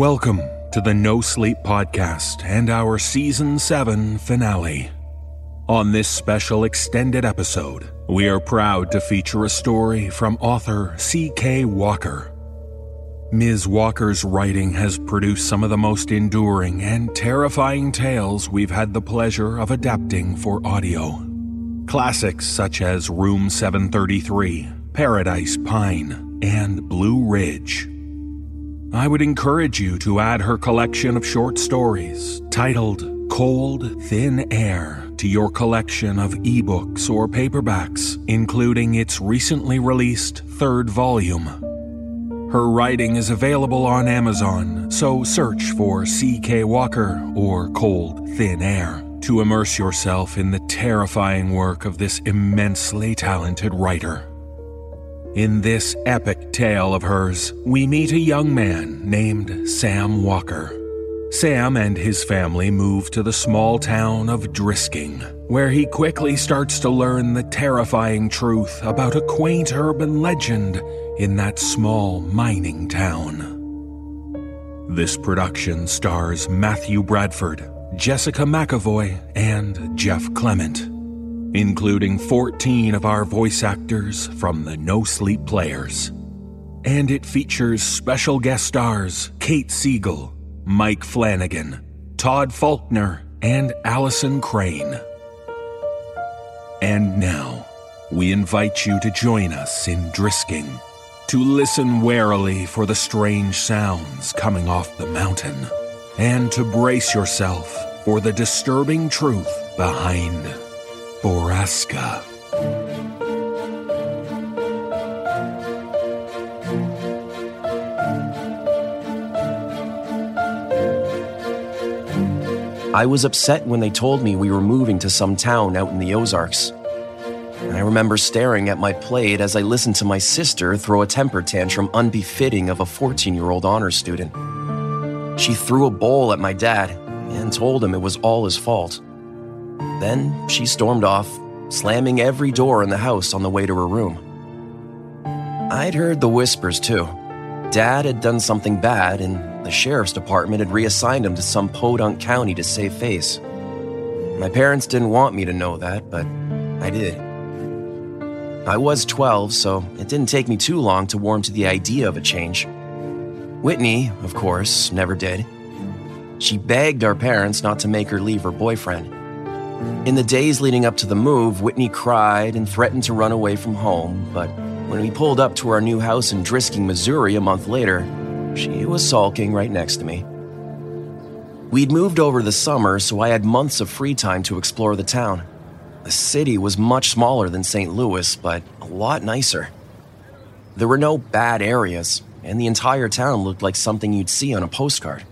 Welcome to the No Sleep Podcast and our Season 7 finale. On this special extended episode, we are proud to feature a story from author C.K. Walker. Ms. Walker's writing has produced some of the most enduring and terrifying tales we've had the pleasure of adapting for audio. Classics such as Room 733, Paradise Pine, and Blue Ridge. I would encourage you to add her collection of short stories titled Cold, Thin Air to your collection of ebooks or paperbacks, including its recently released third volume. Her writing is available on Amazon, so search for C.K. Walker or Cold, Thin Air to immerse yourself in the terrifying work of this immensely talented writer. In this epic tale of hers, we meet a young man named Sam Walker. Sam and his family move to the small town of Drisking, where he quickly starts to learn the terrifying truth about a quaint urban legend in that small mining town. This production stars Matthew Bradford, Jessica McEvoy, and Jeff Clement including 14 of our voice actors from the No Sleep Players. And it features special guest stars Kate Siegel, Mike Flanagan, Todd Faulkner, and Alison Crane. And now, we invite you to join us in Drisking to listen warily for the strange sounds coming off the mountain and to brace yourself for the disturbing truth behind Borrasca. I was upset when they told me we were moving to some town out in the Ozarks. And I remember staring at my plate as I listened to my sister throw a temper tantrum unbefitting of a 14 year old honors student. She threw a bowl at my dad and told him it was all his fault. Then she stormed off, slamming every door in the house on the way to her room. I'd heard the whispers too. Dad had done something bad, and the sheriff's department had reassigned him to some podunk county to save face. My parents didn't want me to know that, but I did. I was 12, so it didn't take me too long to warm to the idea of a change. Whitney, of course, never did. She begged our parents not to make her leave her boyfriend. In the days leading up to the move, Whitney cried and threatened to run away from home, but when we pulled up to our new house in Drisking, Missouri a month later, she was sulking right next to me. We'd moved over the summer, so I had months of free time to explore the town. The city was much smaller than St. Louis, but a lot nicer. There were no bad areas, and the entire town looked like something you'd see on a postcard.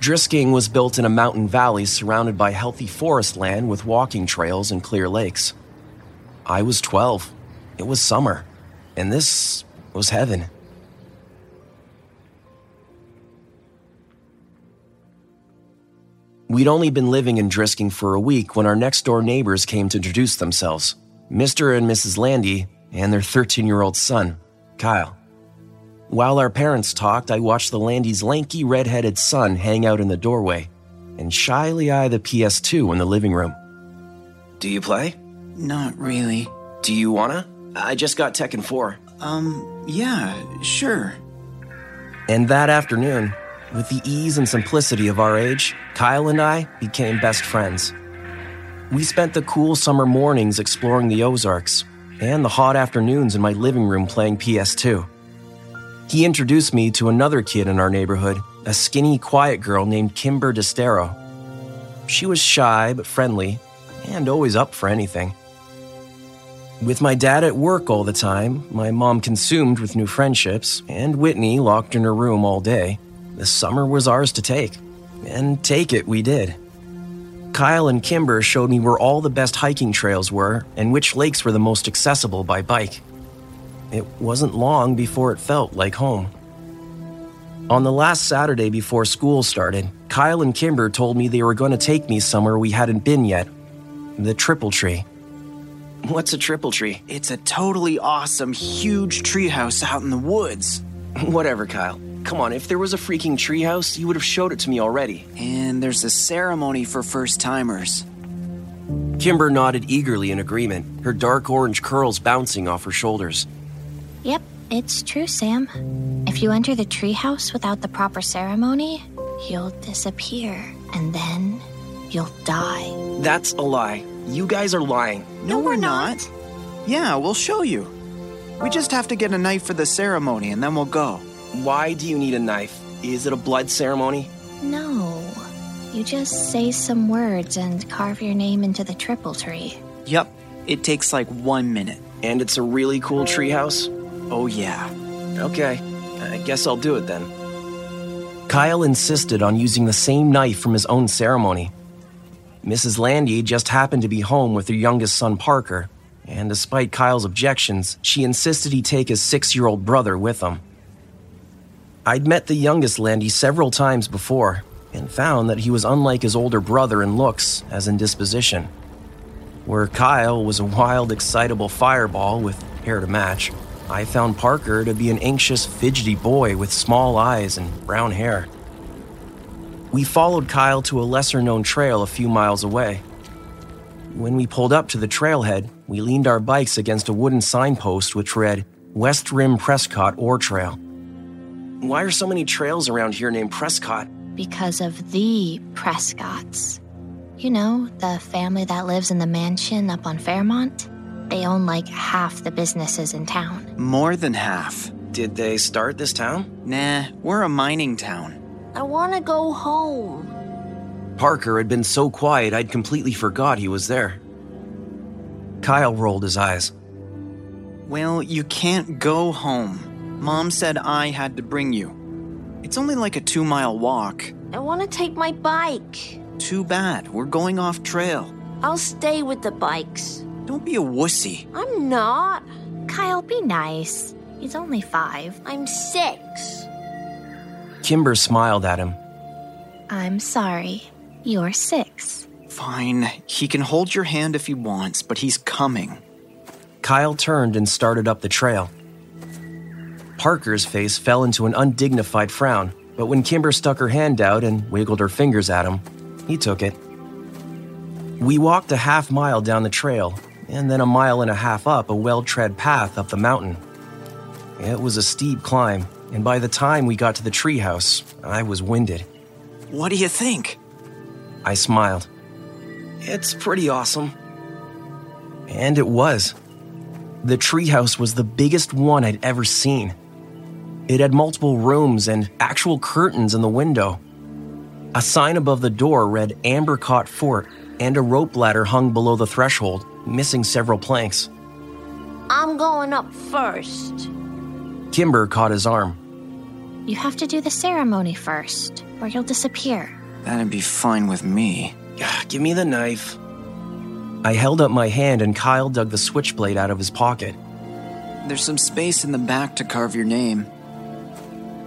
Drisking was built in a mountain valley surrounded by healthy forest land with walking trails and clear lakes. I was 12. It was summer, and this was heaven. We'd only been living in Drisking for a week when our next door neighbors came to introduce themselves Mr. and Mrs. Landy and their 13 year old son, Kyle. While our parents talked, I watched the Landy's lanky red-headed son hang out in the doorway and shyly eye the PS2 in the living room. Do you play? Not really. Do you wanna? I just got Tekken 4. Um, yeah, sure. And that afternoon, with the ease and simplicity of our age, Kyle and I became best friends. We spent the cool summer mornings exploring the Ozarks and the hot afternoons in my living room playing PS2. He introduced me to another kid in our neighborhood, a skinny, quiet girl named Kimber Destaro. She was shy but friendly, and always up for anything. With my dad at work all the time, my mom consumed with new friendships, and Whitney locked in her room all day, the summer was ours to take. And take it we did. Kyle and Kimber showed me where all the best hiking trails were and which lakes were the most accessible by bike. It wasn't long before it felt like home. On the last Saturday before school started, Kyle and Kimber told me they were going to take me somewhere we hadn't been yet the Triple Tree. What's a Triple Tree? It's a totally awesome, huge treehouse out in the woods. Whatever, Kyle. Come on, if there was a freaking treehouse, you would have showed it to me already. And there's a ceremony for first timers. Kimber nodded eagerly in agreement, her dark orange curls bouncing off her shoulders. Yep, it's true, Sam. If you enter the treehouse without the proper ceremony, you'll disappear, and then you'll die. That's a lie. You guys are lying. No, we're not. Yeah, we'll show you. We just have to get a knife for the ceremony and then we'll go. Why do you need a knife? Is it a blood ceremony? No. You just say some words and carve your name into the triple tree. Yep, it takes like one minute. And it's a really cool treehouse? Oh, yeah. Okay, I guess I'll do it then. Kyle insisted on using the same knife from his own ceremony. Mrs. Landy just happened to be home with her youngest son Parker, and despite Kyle's objections, she insisted he take his six year old brother with him. I'd met the youngest Landy several times before and found that he was unlike his older brother in looks as in disposition. Where Kyle was a wild, excitable fireball with hair to match, I found Parker to be an anxious, fidgety boy with small eyes and brown hair. We followed Kyle to a lesser known trail a few miles away. When we pulled up to the trailhead, we leaned our bikes against a wooden signpost which read West Rim Prescott Ore Trail. Why are so many trails around here named Prescott? Because of the Prescotts. You know, the family that lives in the mansion up on Fairmont? They own like half the businesses in town. More than half. Did they start this town? Nah, we're a mining town. I want to go home. Parker had been so quiet I'd completely forgot he was there. Kyle rolled his eyes. Well, you can't go home. Mom said I had to bring you. It's only like a two mile walk. I want to take my bike. Too bad. We're going off trail. I'll stay with the bikes. Don't be a wussy. I'm not. Kyle, be nice. He's only five. I'm six. Kimber smiled at him. I'm sorry. You're six. Fine. He can hold your hand if he wants, but he's coming. Kyle turned and started up the trail. Parker's face fell into an undignified frown, but when Kimber stuck her hand out and wiggled her fingers at him, he took it. We walked a half mile down the trail, and then a mile and a half up a well tread path up the mountain. It was a steep climb, and by the time we got to the treehouse, I was winded. What do you think? I smiled. It's pretty awesome. And it was. The treehouse was the biggest one I'd ever seen. It had multiple rooms and actual curtains in the window. A sign above the door read Ambercott Fort, and a rope ladder hung below the threshold, missing several planks. I'm going up first. Kimber caught his arm. You have to do the ceremony first, or you'll disappear. That'd be fine with me. Ah, Give me the knife. I held up my hand and Kyle dug the switchblade out of his pocket. There's some space in the back to carve your name.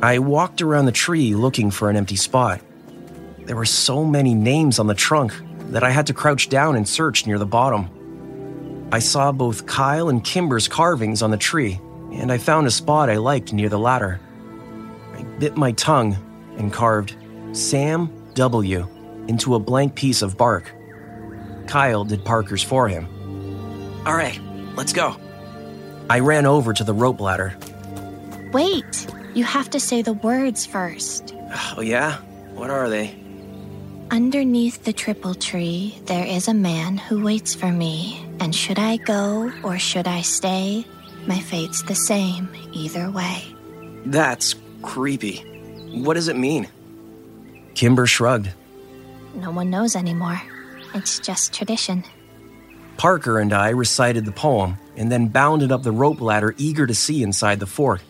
I walked around the tree looking for an empty spot. There were so many names on the trunk that I had to crouch down and search near the bottom. I saw both Kyle and Kimber's carvings on the tree, and I found a spot I liked near the ladder. I bit my tongue and carved Sam W into a blank piece of bark. Kyle did Parker's for him. All right, let's go. I ran over to the rope ladder. Wait! You have to say the words first. Oh, yeah? What are they? Underneath the triple tree, there is a man who waits for me. And should I go or should I stay? My fate's the same either way. That's creepy. What does it mean? Kimber shrugged. No one knows anymore. It's just tradition. Parker and I recited the poem and then bounded up the rope ladder, eager to see inside the fort.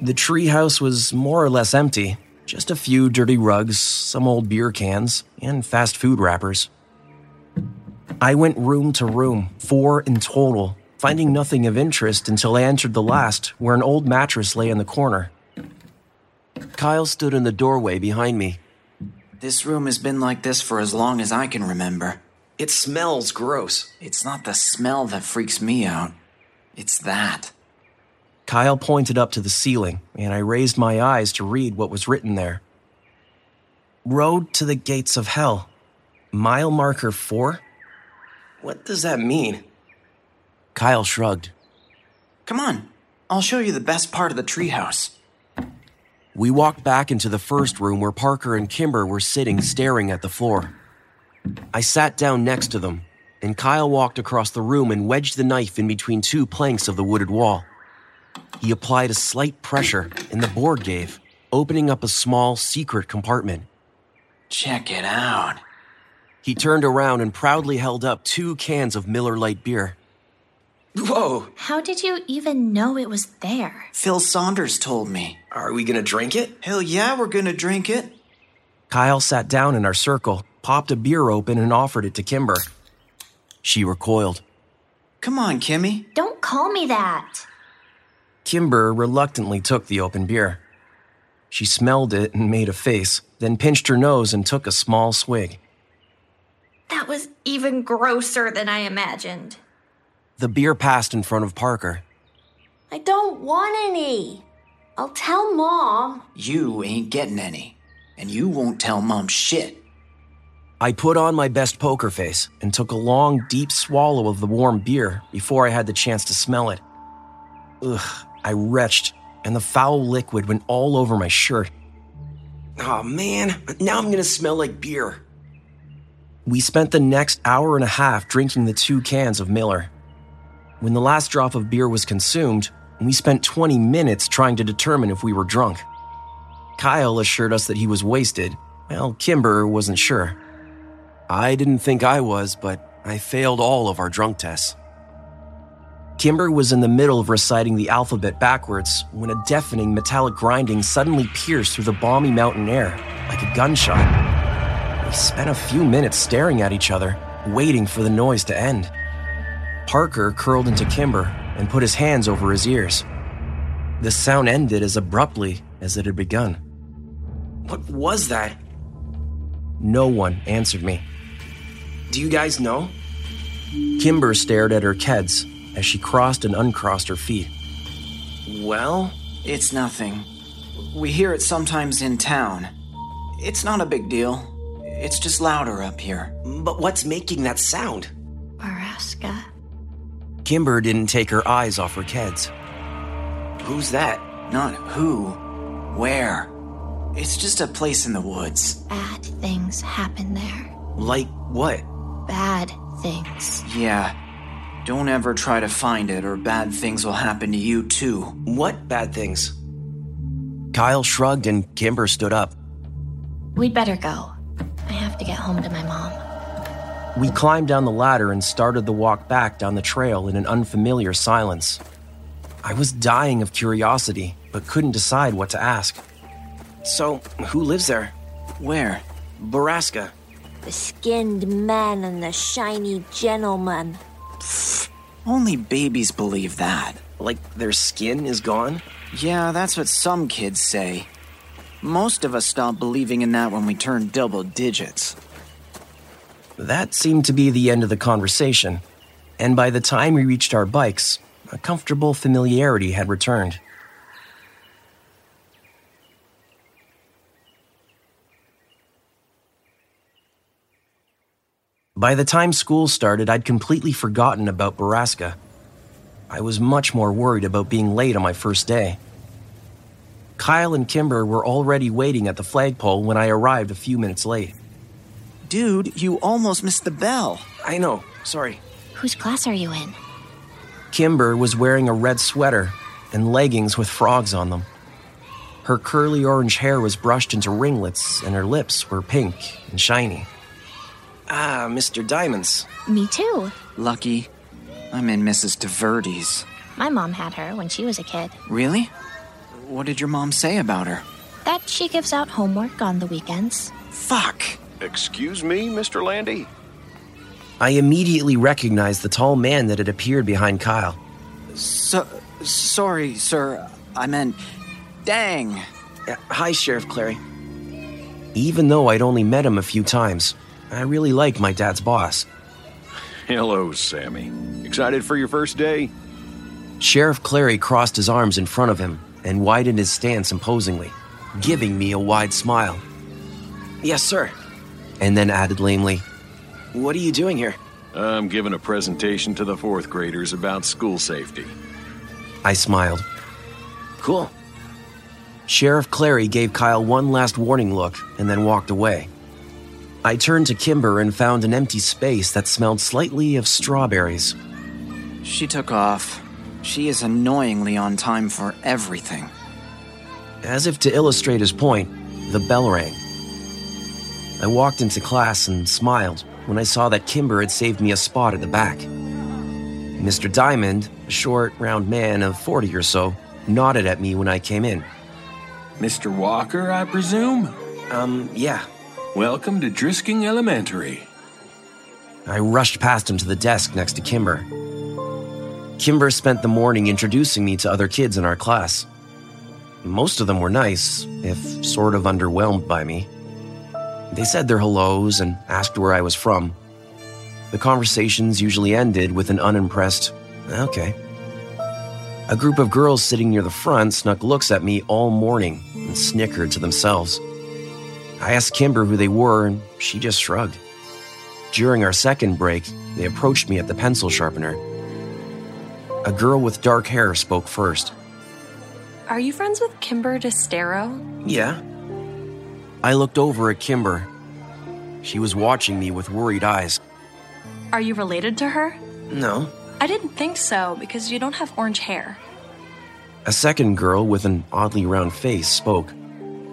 The treehouse was more or less empty, just a few dirty rugs, some old beer cans, and fast food wrappers. I went room to room, four in total, finding nothing of interest until I entered the last, where an old mattress lay in the corner. Kyle stood in the doorway behind me. This room has been like this for as long as I can remember. It smells gross. It's not the smell that freaks me out. It's that. Kyle pointed up to the ceiling, and I raised my eyes to read what was written there. Road to the gates of hell. Mile marker 4? What does that mean? Kyle shrugged. Come on, I'll show you the best part of the treehouse. We walked back into the first room where Parker and Kimber were sitting staring at the floor. I sat down next to them, and Kyle walked across the room and wedged the knife in between two planks of the wooded wall. He applied a slight pressure, and the board gave, opening up a small, secret compartment. Check it out. He turned around and proudly held up two cans of Miller Lite beer. Whoa, How did you even know it was there? Phil Saunders told me. are we gonna drink it? Hell yeah, we're gonna drink it. Kyle sat down in our circle, popped a beer open, and offered it to Kimber. She recoiled. Come on, Kimmy. Don't call me that. Kimber reluctantly took the open beer. She smelled it and made a face, then pinched her nose and took a small swig. That was even grosser than I imagined. The beer passed in front of Parker. I don't want any. I'll tell Mom. You ain't getting any. And you won't tell Mom shit. I put on my best poker face and took a long, deep swallow of the warm beer before I had the chance to smell it. Ugh, I retched, and the foul liquid went all over my shirt. Oh man, now I'm gonna smell like beer. We spent the next hour and a half drinking the two cans of Miller. When the last drop of beer was consumed, we spent 20 minutes trying to determine if we were drunk. Kyle assured us that he was wasted. Well, Kimber wasn't sure. I didn't think I was, but I failed all of our drunk tests. Kimber was in the middle of reciting the alphabet backwards when a deafening metallic grinding suddenly pierced through the balmy mountain air like a gunshot. We spent a few minutes staring at each other, waiting for the noise to end. Parker curled into Kimber and put his hands over his ears. The sound ended as abruptly as it had begun. What was that? No one answered me. Do you guys know? Kimber stared at her keds as she crossed and uncrossed her feet. Well, It's nothing. We hear it sometimes in town. It's not a big deal. It's just louder up here. but what's making that sound? Borrasca. Kimber didn't take her eyes off her Keds. Who's that? Not who, where. It's just a place in the woods. Bad things happen there. Like what? Bad things. Yeah. Don't ever try to find it, or bad things will happen to you too. What bad things? Kyle shrugged and Kimber stood up. We'd better go. I have to get home to my mom. We climbed down the ladder and started the walk back down the trail in an unfamiliar silence. I was dying of curiosity, but couldn't decide what to ask. So, who lives there? Where? Borrasca. The skinned man and the shiny gentleman. Only babies believe that. Like their skin is gone? Yeah, that's what some kids say. Most of us stopped believing in that when we turned double digits. That seemed to be the end of the conversation, and by the time we reached our bikes, a comfortable familiarity had returned. By the time school started, I'd completely forgotten about Borrasca. I was much more worried about being late on my first day. Kyle and Kimber were already waiting at the flagpole when I arrived a few minutes late. Dude, you almost missed the bell. I know, sorry. Whose class are you in? Kimber was wearing a red sweater and leggings with frogs on them. Her curly orange hair was brushed into ringlets, and her lips were pink and shiny. Ah, Mr. Diamonds. Me too. Lucky. I'm in Mrs. DeVerdes. My mom had her when she was a kid. Really? What did your mom say about her? That she gives out homework on the weekends. Fuck. Excuse me, Mr. Landy? I immediately recognized the tall man that had appeared behind Kyle. So, sorry, sir. I meant, dang. Uh, Hi, Sheriff Clery. Even though I'd only met him a few times, I really like my dad's boss. Hello, Sammy. Excited for your first day? Sheriff Clery crossed his arms in front of him and widened his stance imposingly, giving me a wide smile. Yes, sir. And then added lamely, What are you doing here? I'm giving a presentation to the fourth graders about school safety. I smiled. Cool. Sheriff Clery gave Kyle one last warning look and then walked away. I turned to Kimber and found an empty space that smelled slightly of strawberries. She took off. She is annoyingly on time for everything. As if to illustrate his point, the bell rang. I walked into class and smiled when I saw that Kimber had saved me a spot at the back. Mr. Diamond, a short, round man of 40 or so, nodded at me when I came in. Mr. Walker, I presume? Um, yeah. Welcome to Drisking Elementary. I rushed past him to the desk next to Kimber. Kimber spent the morning introducing me to other kids in our class. Most of them were nice, if sort of underwhelmed by me. They said their hellos and asked where I was from. The conversations usually ended with an unimpressed, okay. A group of girls sitting near the front snuck looks at me all morning and snickered to themselves. I asked Kimber who they were, and she just shrugged. During our second break, they approached me at the pencil sharpener. A girl with dark hair spoke first. Are you friends with Kimber Destaro? Yeah. I looked over at Kimber. She was watching me with worried eyes. Are you related to her? No. I didn't think so because you don't have orange hair. A second girl with an oddly round face spoke.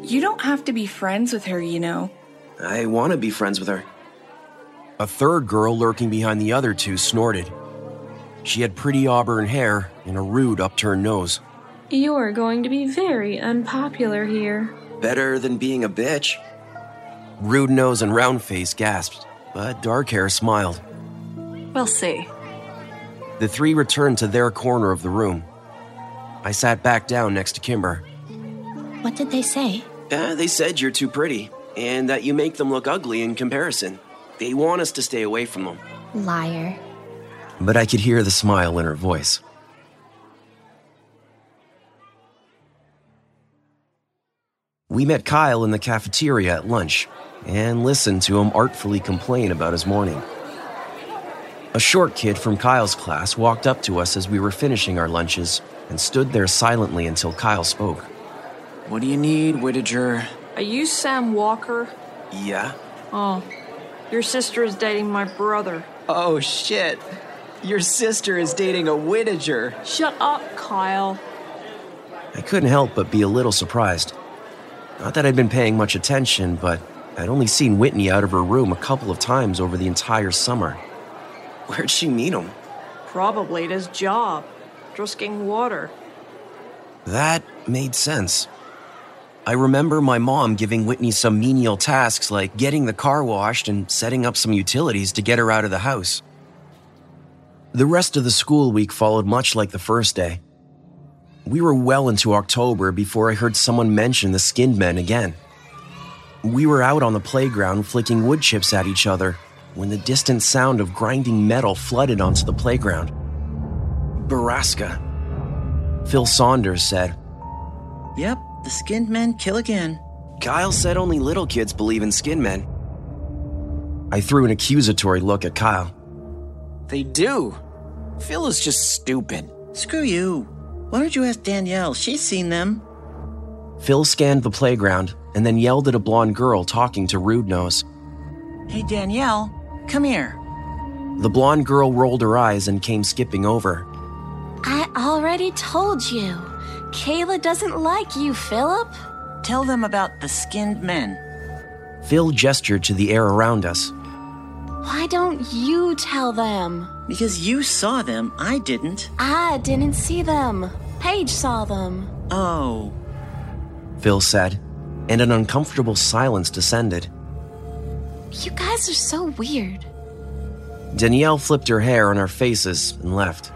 You don't have to be friends with her, you know. I want to be friends with her. A third girl lurking behind the other two snorted. She had pretty auburn hair and a rude upturned nose. You're going to be very unpopular here. Better than being a bitch. Rude nose and round face gasped, but dark hair smiled. We'll see. The three returned to their corner of the room. I sat back down next to Kimber. What did they say? Uh, they said you're too pretty, and that you make them look ugly in comparison. They want us to stay away from them. Liar. But I could hear the smile in her voice. We met Kyle in the cafeteria at lunch and listened to him artfully complain about his morning. A short kid from Kyle's class walked up to us as we were finishing our lunches and stood there silently until Kyle spoke. What do you need, Whittaker? Are you Sam Walker? Yeah? Oh, your sister is dating my brother. Oh shit. Your sister is dating a Whittaker. Shut up, Kyle. I couldn't help but be a little surprised. Not that I'd been paying much attention, but I'd only seen Whitney out of her room a couple of times over the entire summer. Where'd she meet him? Probably at his job, drisking water. That made sense. I remember my mom giving Whitney some menial tasks like getting the car washed and setting up some utilities to get her out of the house. The rest of the school week followed much like the first day. We were well into October before I heard someone mention the skinned men again. We were out on the playground flicking wood chips at each other when the distant sound of grinding metal flooded onto the playground. Borrasca. Phil Saunders said, Yep, the skinned men kill again. Kyle said only little kids believe in skin men. I threw an accusatory look at Kyle. They do. Phil is just stupid. Screw you. Why don't you ask Danielle? She's seen them. Phil scanned the playground and then yelled at a blonde girl talking to Rude Nose. Hey, Danielle, come here. The blonde girl rolled her eyes and came skipping over. I already told you. Kayla doesn't like you, Philip. Tell them about the skinned men. Phil gestured to the air around us. Why don't you tell them? Because you saw them, I didn't. I didn't see them. Paige saw them. Oh. Phil said, and an uncomfortable silence descended. You guys are so weird. Danielle flipped her hair on our faces and left.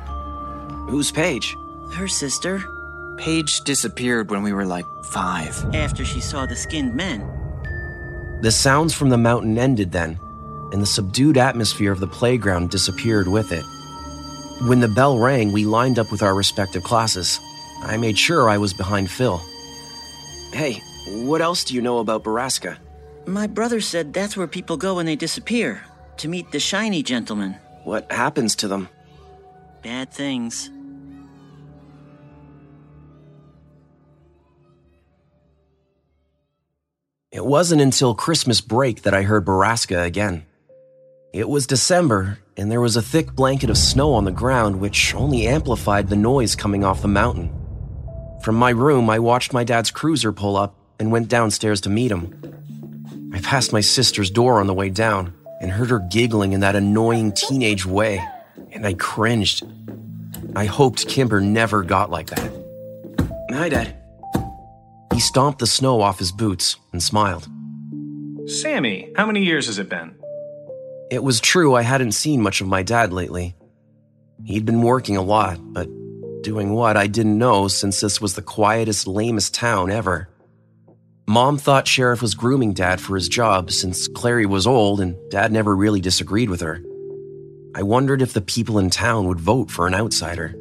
Who's Paige? Her sister. Paige disappeared when we were like five. After she saw the skinned men. The sounds from the mountain ended then, and the subdued atmosphere of the playground disappeared with it. When the bell rang, we lined up with our respective classes. I made sure I was behind Phil. Hey, what else do you know about Borrasca? My brother said that's where people go when they disappear to meet the shiny gentleman. What happens to them? Bad things. It wasn't until Christmas break that I heard Borrasca again. It was December, and there was a thick blanket of snow on the ground, which only amplified the noise coming off the mountain. From my room, I watched my dad's cruiser pull up and went downstairs to meet him. I passed my sister's door on the way down and heard her giggling in that annoying teenage way, and I cringed. I hoped Kimber never got like that. Hi, Dad. He stomped the snow off his boots and smiled. Sammy, how many years has it been? It was true I hadn't seen much of my dad lately. He'd been working a lot, but doing what I didn't know since this was the quietest, lamest town ever. Mom thought Sheriff was grooming Dad for his job since Clery was old and Dad never really disagreed with her. I wondered if the people in town would vote for an outsider.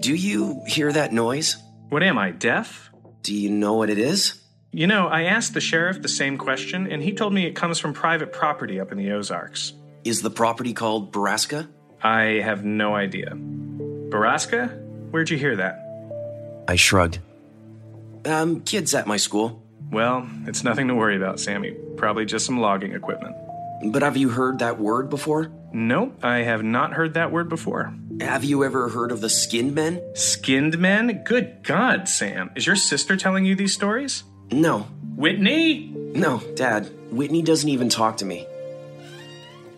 Do you hear that noise? What am I, deaf? Do you know what it is? You know, I asked the sheriff the same question, and he told me it comes from private property up in the Ozarks. Is the property called Borrasca? I have no idea. Borrasca? Where'd you hear that? I shrugged. Um, kids at my school. Well, it's nothing to worry about, Sammy. Probably just some logging equipment. But have you heard that word before? Nope, I have not heard that word before. Have you ever heard of the skinned men? Skinned men? Good God, Sam. Is your sister telling you these stories? No. Whitney? No, Dad. Whitney doesn't even talk to me.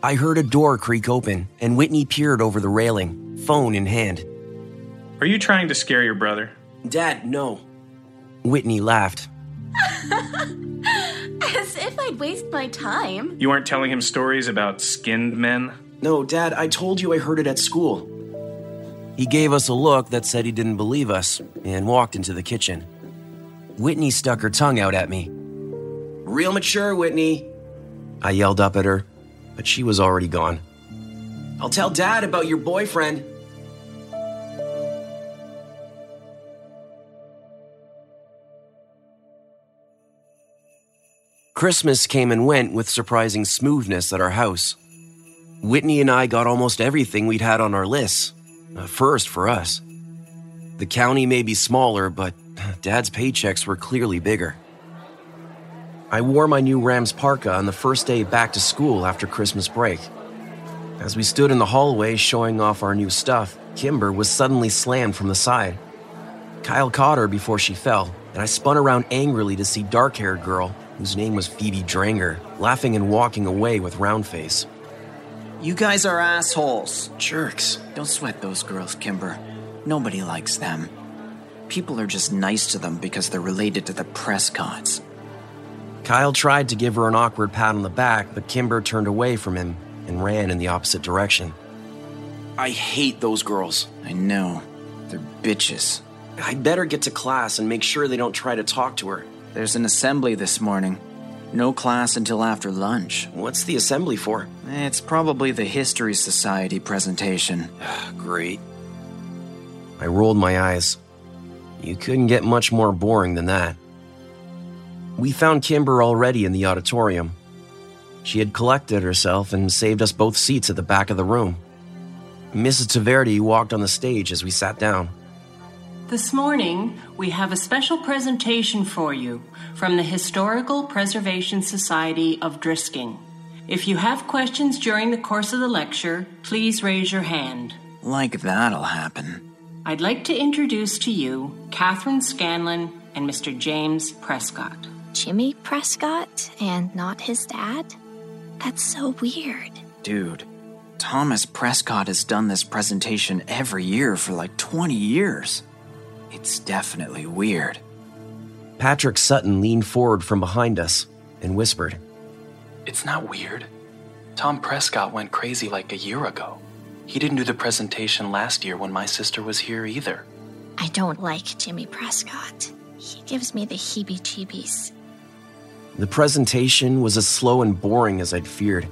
I heard a door creak open, and Whitney peered over the railing, phone in hand. Are you trying to scare your brother? Dad, no. Whitney laughed. As if I'd waste my time. You aren't telling him stories about skinned men? No, Dad, I told you I heard it at school. He gave us a look that said he didn't believe us and walked into the kitchen. Whitney stuck her tongue out at me. Real mature, Whitney. I yelled up at her, but she was already gone. I'll tell Dad about your boyfriend. Christmas came and went with surprising smoothness at our house. Whitney and I got almost everything we'd had on our lists. A first for us. The county may be smaller, but Dad's paychecks were clearly bigger. I wore my new Rams parka on the first day back to school after Christmas break. As we stood in the hallway showing off our new stuff, Kimber was suddenly slammed from the side. Kyle caught her before she fell, and I spun around angrily to see dark haired girl, whose name was Phoebe Dranger, laughing and walking away with round face. You guys are assholes. Jerks. Don't sweat those girls, Kimber. Nobody likes them. People are just nice to them because they're related to the Prescotts. Kyle tried to give her an awkward pat on the back, but Kimber turned away from him and ran in the opposite direction. I hate those girls. I know. They're bitches. I'd better get to class and make sure they don't try to talk to her. There's an assembly this morning. No class until after lunch. What's the assembly for? It's probably the History Society presentation. Ah, great. I rolled my eyes. You couldn't get much more boring than that. We found Kimber already in the auditorium. She had collected herself and saved us both seats at the back of the room. Mrs. Taverdi walked on the stage as we sat down. This morning, we have a special presentation for you from the Historical Preservation Society of Drisking. If you have questions during the course of the lecture, please raise your hand. Like that'll happen. I'd like to introduce to you Kathryn Scanlon and Mr. James Prescott. Jimmy Prescott and not his dad? That's so weird. Dude, Thomas Prescott has done this presentation every year for like 20 years. It's definitely weird. Patrick Sutton leaned forward from behind us and whispered, It's not weird. Tom Prescott went crazy like a year ago. He didn't do the presentation last year when my sister was here either. I don't like Jimmy Prescott. He gives me the heebie jeebies. The presentation was as slow and boring as I'd feared.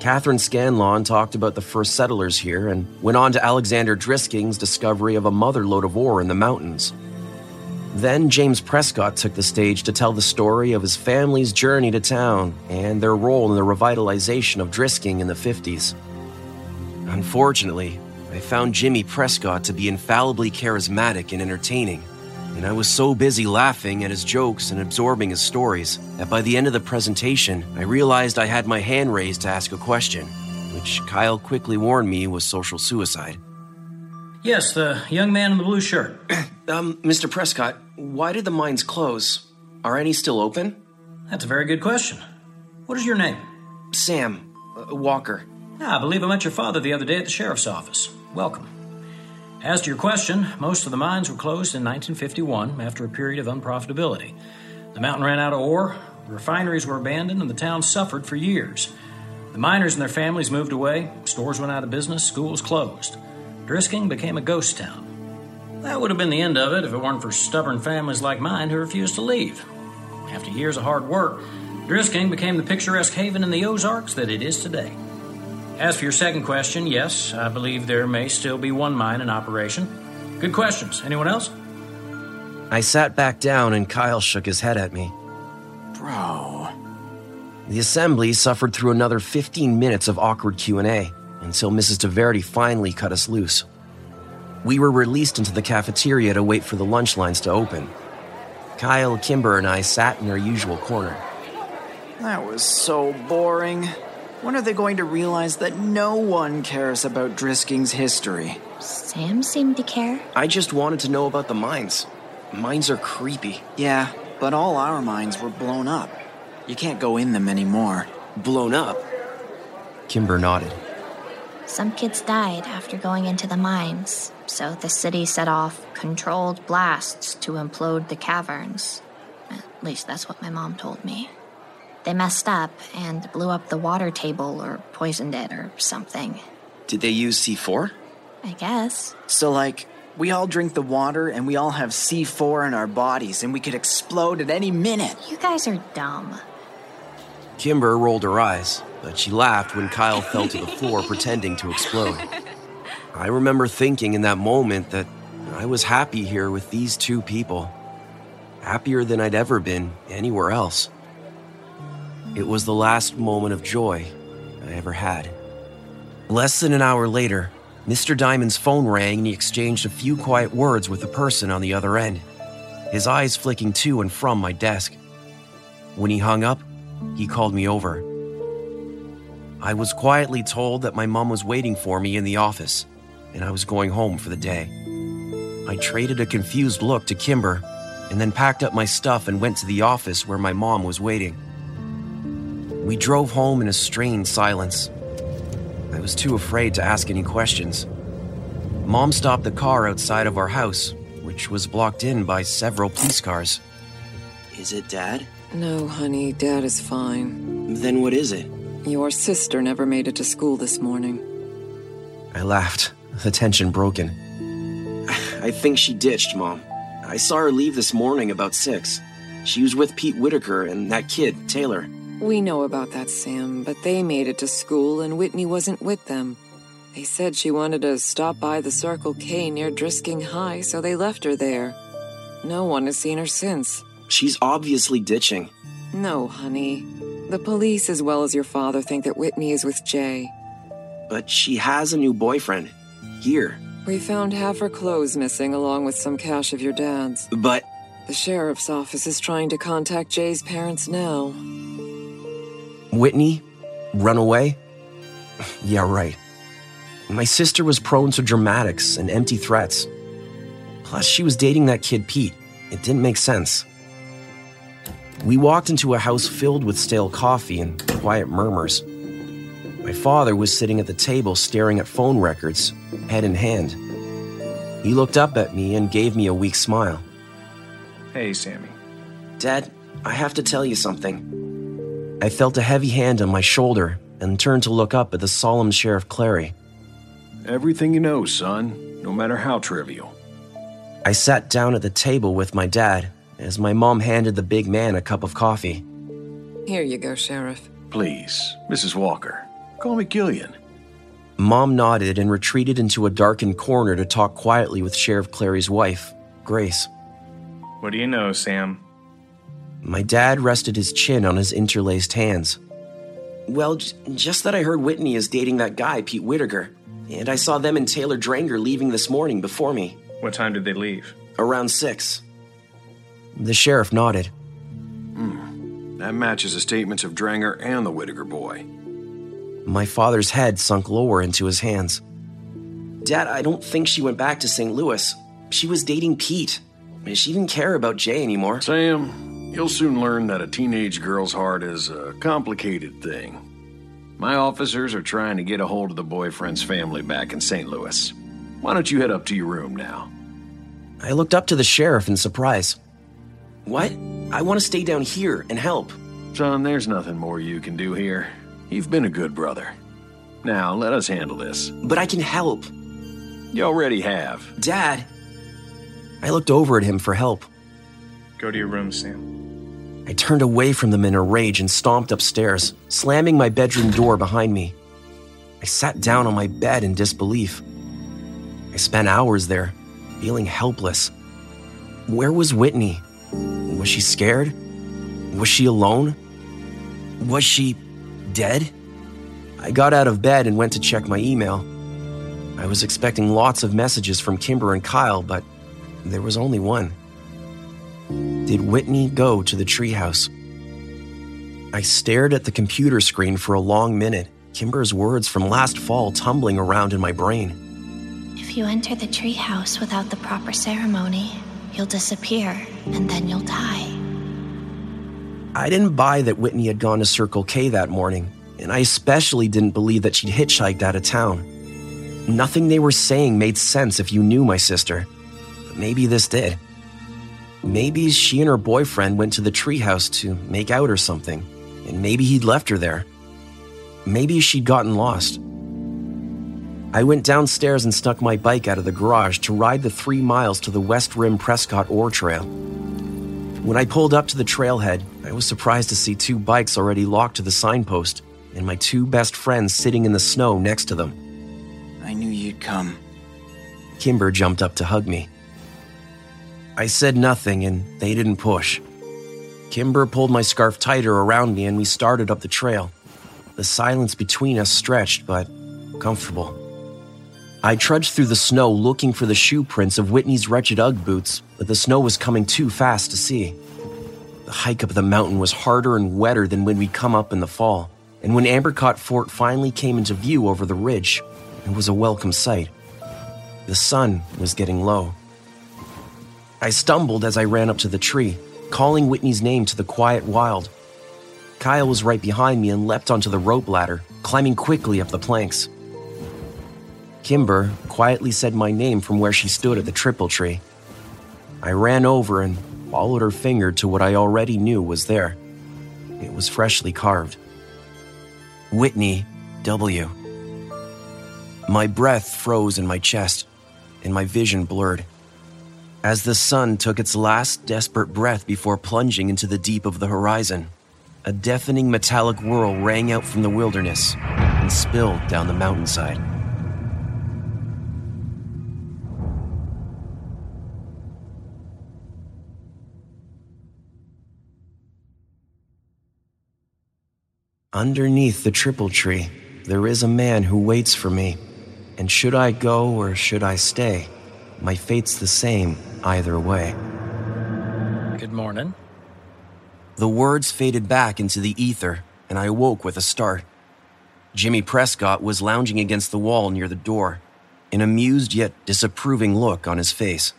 Kathryn Scanlon talked about the first settlers here and went on to Alexander Drisking's discovery of a motherlode of ore in the mountains. Then James Prescott took the stage to tell the story of his family's journey to town and their role in the revitalization of Drisking in the 50s. Unfortunately, I found Jimmy Prescott to be infallibly charismatic and entertaining, and I was so busy laughing at his jokes and absorbing his stories that by the end of the presentation, I realized I had my hand raised to ask a question, which Kyle quickly warned me was social suicide. Yes, the young man in the blue shirt. um, Mr. Prescott, why did the mines close? Are any still open? That's a very good question. What is your name? Sam uh, Walker. Ah, I believe I met your father the other day at the sheriff's office. Welcome. As to your question, most of the mines were closed in 1951 after a period of unprofitability. The mountain ran out of ore, refineries were abandoned, and the town suffered for years. The miners and their families moved away, stores went out of business, schools closed. Drisking became a ghost town. That would have been the end of it if it weren't for stubborn families like mine who refused to leave. After years of hard work, Drisking became the picturesque haven in the Ozarks that it is today. As for your second question, yes, I believe there may still be one mine in operation. Good questions. Anyone else? I sat back down and Kyle shook his head at me. Bro. The assembly suffered through another 15 minutes of awkward Q&A until Mrs. DeVerdi finally cut us loose. We were released into the cafeteria to wait for the lunch lines to open. Kyle, Kimber, and I sat in our usual corner. That was so boring. When are they going to realize that no one cares about Drisking's history? Sam seemed to care. I just wanted to know about the mines. Mines are creepy. Yeah, but all our mines were blown up. You can't go in them anymore. Blown up? Kimber nodded. Some kids died after going into the mines, so the city set off controlled blasts to implode the caverns. At least that's what my mom told me. They messed up and blew up the water table or poisoned it or something. Did they use C4? I guess. So, like, we all drink the water and we all have C4 in our bodies and we could explode at any minute. You guys are dumb. Kimber rolled her eyes, but she laughed when Kyle fell to the floor pretending to explode. I remember thinking in that moment that I was happy here with these two people. Happier than I'd ever been anywhere else. It was the last moment of joy I ever had. Less than an hour later, Mr. Diamond's phone rang and he exchanged a few quiet words with the person on the other end, his eyes flicking to and from my desk. When he hung up, he called me over. I was quietly told that my mom was waiting for me in the office and I was going home for the day. I traded a confused look to Kimber and then packed up my stuff and went to the office where my mom was waiting. We drove home in a strained silence. I was too afraid to ask any questions. Mom stopped the car outside of our house, which was blocked in by several police cars. Is it Dad? No, honey, Dad is fine. Then what is it? Your sister never made it to school this morning. I laughed, the tension broken. I think she ditched, Mom. I saw her leave this morning about six. She was with Pete Whitaker and that kid, Taylor. We know about that, Sam, but they made it to school and Whitney wasn't with them. They said she wanted to stop by the Circle K near Drisking High, so they left her there. No one has seen her since. She's obviously ditching. No, honey. The police, as well as your father, think that Whitney is with Jay. But she has a new boyfriend. Here. We found half her clothes missing, along with some cash of your dad's. But. The sheriff's office is trying to contact Jay's parents now. Whitney? Run away? yeah, right. My sister was prone to dramatics and empty threats. Plus, she was dating that kid Pete. It didn't make sense. We walked into a house filled with stale coffee and quiet murmurs. My father was sitting at the table staring at phone records, head in hand. He looked up at me and gave me a weak smile. Hey, Sammy. Dad, I have to tell you something. I felt a heavy hand on my shoulder and turned to look up at the solemn Sheriff Clery. Everything you know, son, no matter how trivial. I sat down at the table with my dad as my mom handed the big man a cup of coffee. Here you go, Sheriff. Please, Mrs. Walker, Call me Killian. Mom nodded and retreated into a darkened corner to talk quietly with Sheriff Clery's wife, Grace. What do you know, Sam? My dad rested his chin on his interlaced hands. Well, j- just that I heard Whitney is dating that guy, Pete Whittaker. And I saw them and Taylor Dranger leaving this morning before me. What time did they leave? Around six. The sheriff nodded. Hmm. That matches the statements of Dranger and the Whittaker boy. My father's head sunk lower into his hands. Dad, I don't think she went back to St. Louis. She was dating Pete. She didn't care about Jay anymore. Sam, you'll soon learn that a teenage girl's heart is a complicated thing. My officers are trying to get a hold of the boyfriend's family back in St. Louis. Why don't you head up to your room now? I looked up to the sheriff in surprise. What? I want to stay down here and help. Son, there's nothing more you can do here. You've been a good brother. Now, let us handle this. But I can help. You already have. Dad. I looked over at him for help. Go to your room, Sam. I turned away from them in a rage and stomped upstairs, slamming my bedroom door behind me. I sat down on my bed in disbelief. I spent hours there, feeling helpless. Where was Whitney? Was she scared? Was she alone? Was she dead? I got out of bed and went to check my email. I was expecting lots of messages from Kimber and Kyle, but there was only one. Did Whitney go to the treehouse? I stared at the computer screen for a long minute, Kimber's words from last fall tumbling around in my brain. If you enter the treehouse without the proper ceremony, you'll disappear and then you'll die. I didn't buy that Whitney had gone to Circle K that morning, and I especially didn't believe that she'd hitchhiked out of town. Nothing they were saying made sense if you knew my sister, but maybe this did. Maybe she and her boyfriend went to the treehouse to make out or something, and maybe he'd left her there. Maybe she'd gotten lost. I went downstairs and snuck my bike out of the garage to ride the three miles to the West Rim Prescott Ore Trail. When I pulled up to the trailhead, I was surprised to see two bikes already locked to the signpost and my two best friends sitting in the snow next to them. I knew you'd come. Kimber jumped up to hug me. I said nothing and they didn't push. Kimber pulled my scarf tighter around me and we started up the trail. The silence between us stretched, but comfortable. I trudged through the snow looking for the shoe prints of Whitney's wretched Ugg boots, but the snow was coming too fast to see. The hike up the mountain was harder and wetter than when we'd come up in the fall, and when Ambercott Fort finally came into view over the ridge, it was a welcome sight. The sun was getting low. I stumbled as I ran up to the tree, calling Whitney's name to the quiet wild. Kyle was right behind me and leapt onto the rope ladder, climbing quickly up the planks. Kimber quietly said my name from where she stood at the triple tree. I ran over and followed her finger to what I already knew was there. It was freshly carved. Whitney W. My breath froze in my chest, and my vision blurred. As the sun took its last desperate breath before plunging into the deep of the horizon, a deafening metallic whirl rang out from the wilderness and spilled down the mountainside. Underneath the triple tree, there is a man who waits for me. And should I go or should I stay? My fate's the same either way. Good morning. The words faded back into the ether, and I awoke with a start. Jimmy Prescott was lounging against the wall near the door, an amused yet disapproving look on his face.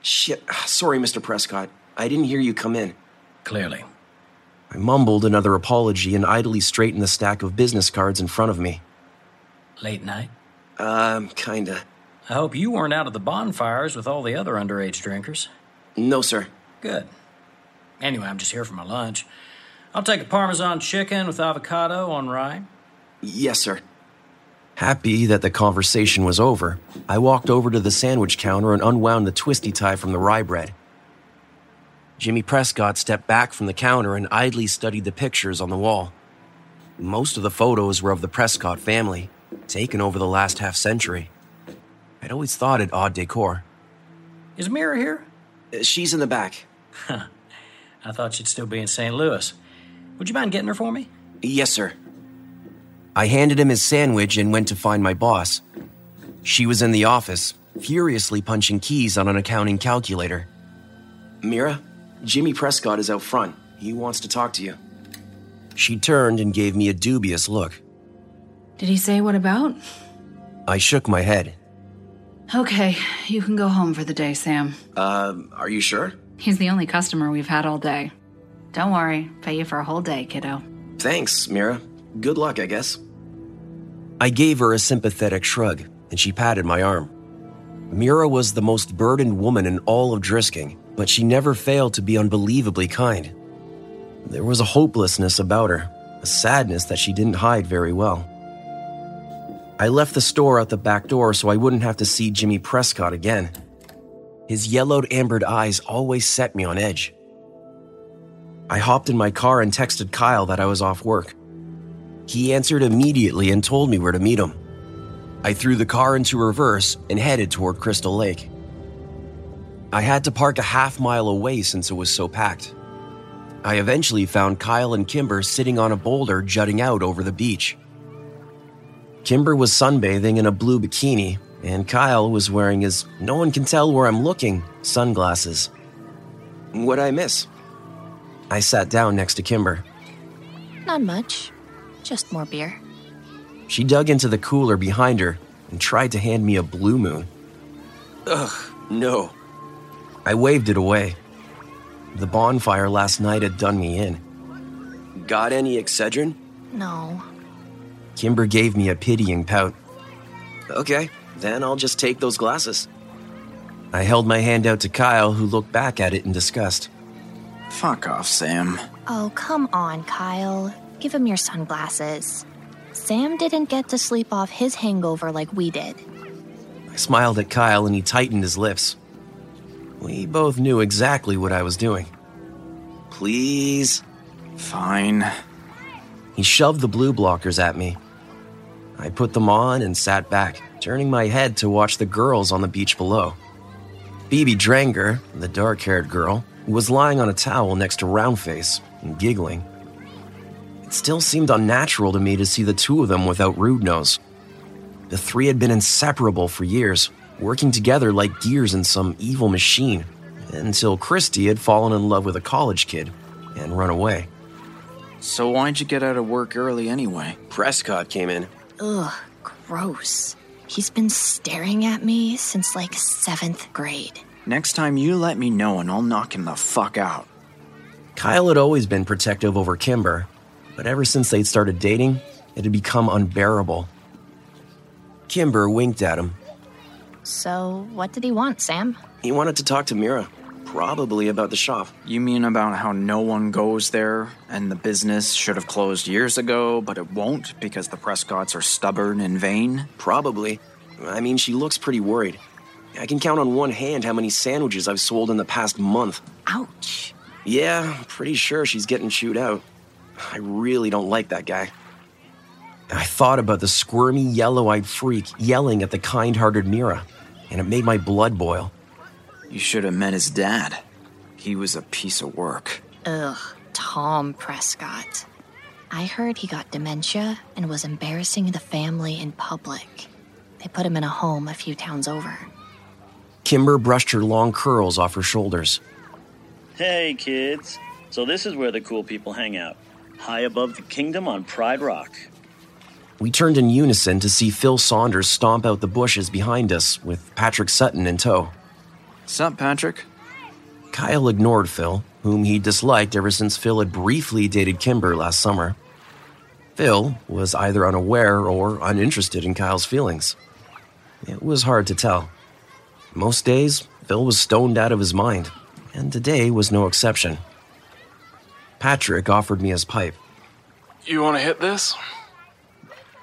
Shit, sorry, Mr. Prescott. I didn't hear you come in. Clearly. I mumbled another apology and idly straightened the stack of business cards in front of me. Late night? Um, kinda. I hope you weren't out at the bonfires with all the other underage drinkers. No, sir. Good. Anyway, I'm just here for my lunch. I'll take a Parmesan chicken with avocado on rye. Yes, sir. Happy that the conversation was over, I walked over to the sandwich counter and unwound the twisty tie from the rye bread. Jimmy Prescott stepped back from the counter and idly studied the pictures on the wall. Most of the photos were of the Prescott family, taken over the last half century. I'd always thought it odd decor. Is Meera here? Uh, She's in the back. I thought she'd still be in St. Louis. Would you mind getting her for me? Yes, sir. I handed him his sandwich and went to find my boss. She was in the office, furiously punching keys on an accounting calculator. Meera, Jimmy Prescott is out front. He wants to talk to you. She turned and gave me a dubious look. Did he say what about? I shook my head. Okay, you can go home for the day, Sam. Uh, are you sure? He's the only customer we've had all day. Don't worry, pay you for a whole day, kiddo. Thanks, Meera. Good luck, I guess. I gave her a sympathetic shrug, and she patted my arm. Meera was the most burdened woman in all of Drisking, but she never failed to be unbelievably kind. There was a hopelessness about her, a sadness that she didn't hide very well. I left the store out the back door so I wouldn't have to see Jimmy Prescott again. His yellowed ambered eyes always set me on edge. I hopped in my car and texted Kyle that I was off work. He answered immediately and told me where to meet him. I threw the car into reverse and headed toward Crystal Lake. I had to park a half mile away since it was so packed. I eventually found Kyle and Kimber sitting on a boulder jutting out over the beach. Kimber was sunbathing in a blue bikini, and Kyle was wearing his no one can tell where I'm looking sunglasses. What'd I miss? I sat down next to Kimber. Not much. Just more beer. She dug into the cooler behind her and tried to hand me a blue moon. Ugh, no. I waved it away. The bonfire last night had done me in. Got any Excedrin? No. Kimber gave me a pitying pout. Okay, then I'll just take those glasses. I held my hand out to Kyle, who looked back at it in disgust. Fuck off, Sam. Oh, come on, Kyle. Give him your sunglasses. Sam didn't get to sleep off his hangover like we did. I smiled at Kyle and he tightened his lips. We both knew exactly what I was doing. Please? Fine. He shoved the blue blockers at me. I put them on and sat back, turning my head to watch the girls on the beach below. Phoebe Dranger, the dark haired girl, was lying on a towel next to Roundface and giggling. It still seemed unnatural to me to see the two of them without Rude Nose. The three had been inseparable for years, working together like gears in some evil machine, until Christy had fallen in love with a college kid and run away. So why'd you get out of work early anyway? Prescott came in. Ugh, gross. He's been staring at me since like seventh grade. Next time you let me know and I'll knock him the fuck out. Kyle had always been protective over Kimber, but ever since they'd started dating, it had become unbearable. Kimber winked at him. So, what did he want, Sam? He wanted to talk to Meera, probably about the shop. You mean about how no one goes there and the business should have closed years ago, but it won't because the Prescotts are stubborn and vain? Probably. I mean, she looks pretty worried. I can count on one hand how many sandwiches I've sold in the past month. Ouch. Yeah, pretty sure she's getting chewed out. I really don't like that guy. I thought about the squirmy, yellow eyed freak yelling at the kind hearted Meera, and it made my blood boil. You should have met his dad. He was a piece of work. Ugh, Tom Prescott. I heard he got dementia and was embarrassing the family in public. They put him in a home a few towns over. Kimber brushed her long curls off her shoulders. Hey, kids. So, this is where the cool people hang out, high above the kingdom on Pride Rock. We turned in unison to see Phil Saunders stomp out the bushes behind us with Patrick Sutton in tow. Sup, Patrick? Kyle ignored Phil, whom he disliked ever since Phil had briefly dated Kimber last summer. Phil was either unaware or uninterested in Kyle's feelings. It was hard to tell. Most days, Phil was stoned out of his mind, and today was no exception. Patrick offered me his pipe. You want to hit this?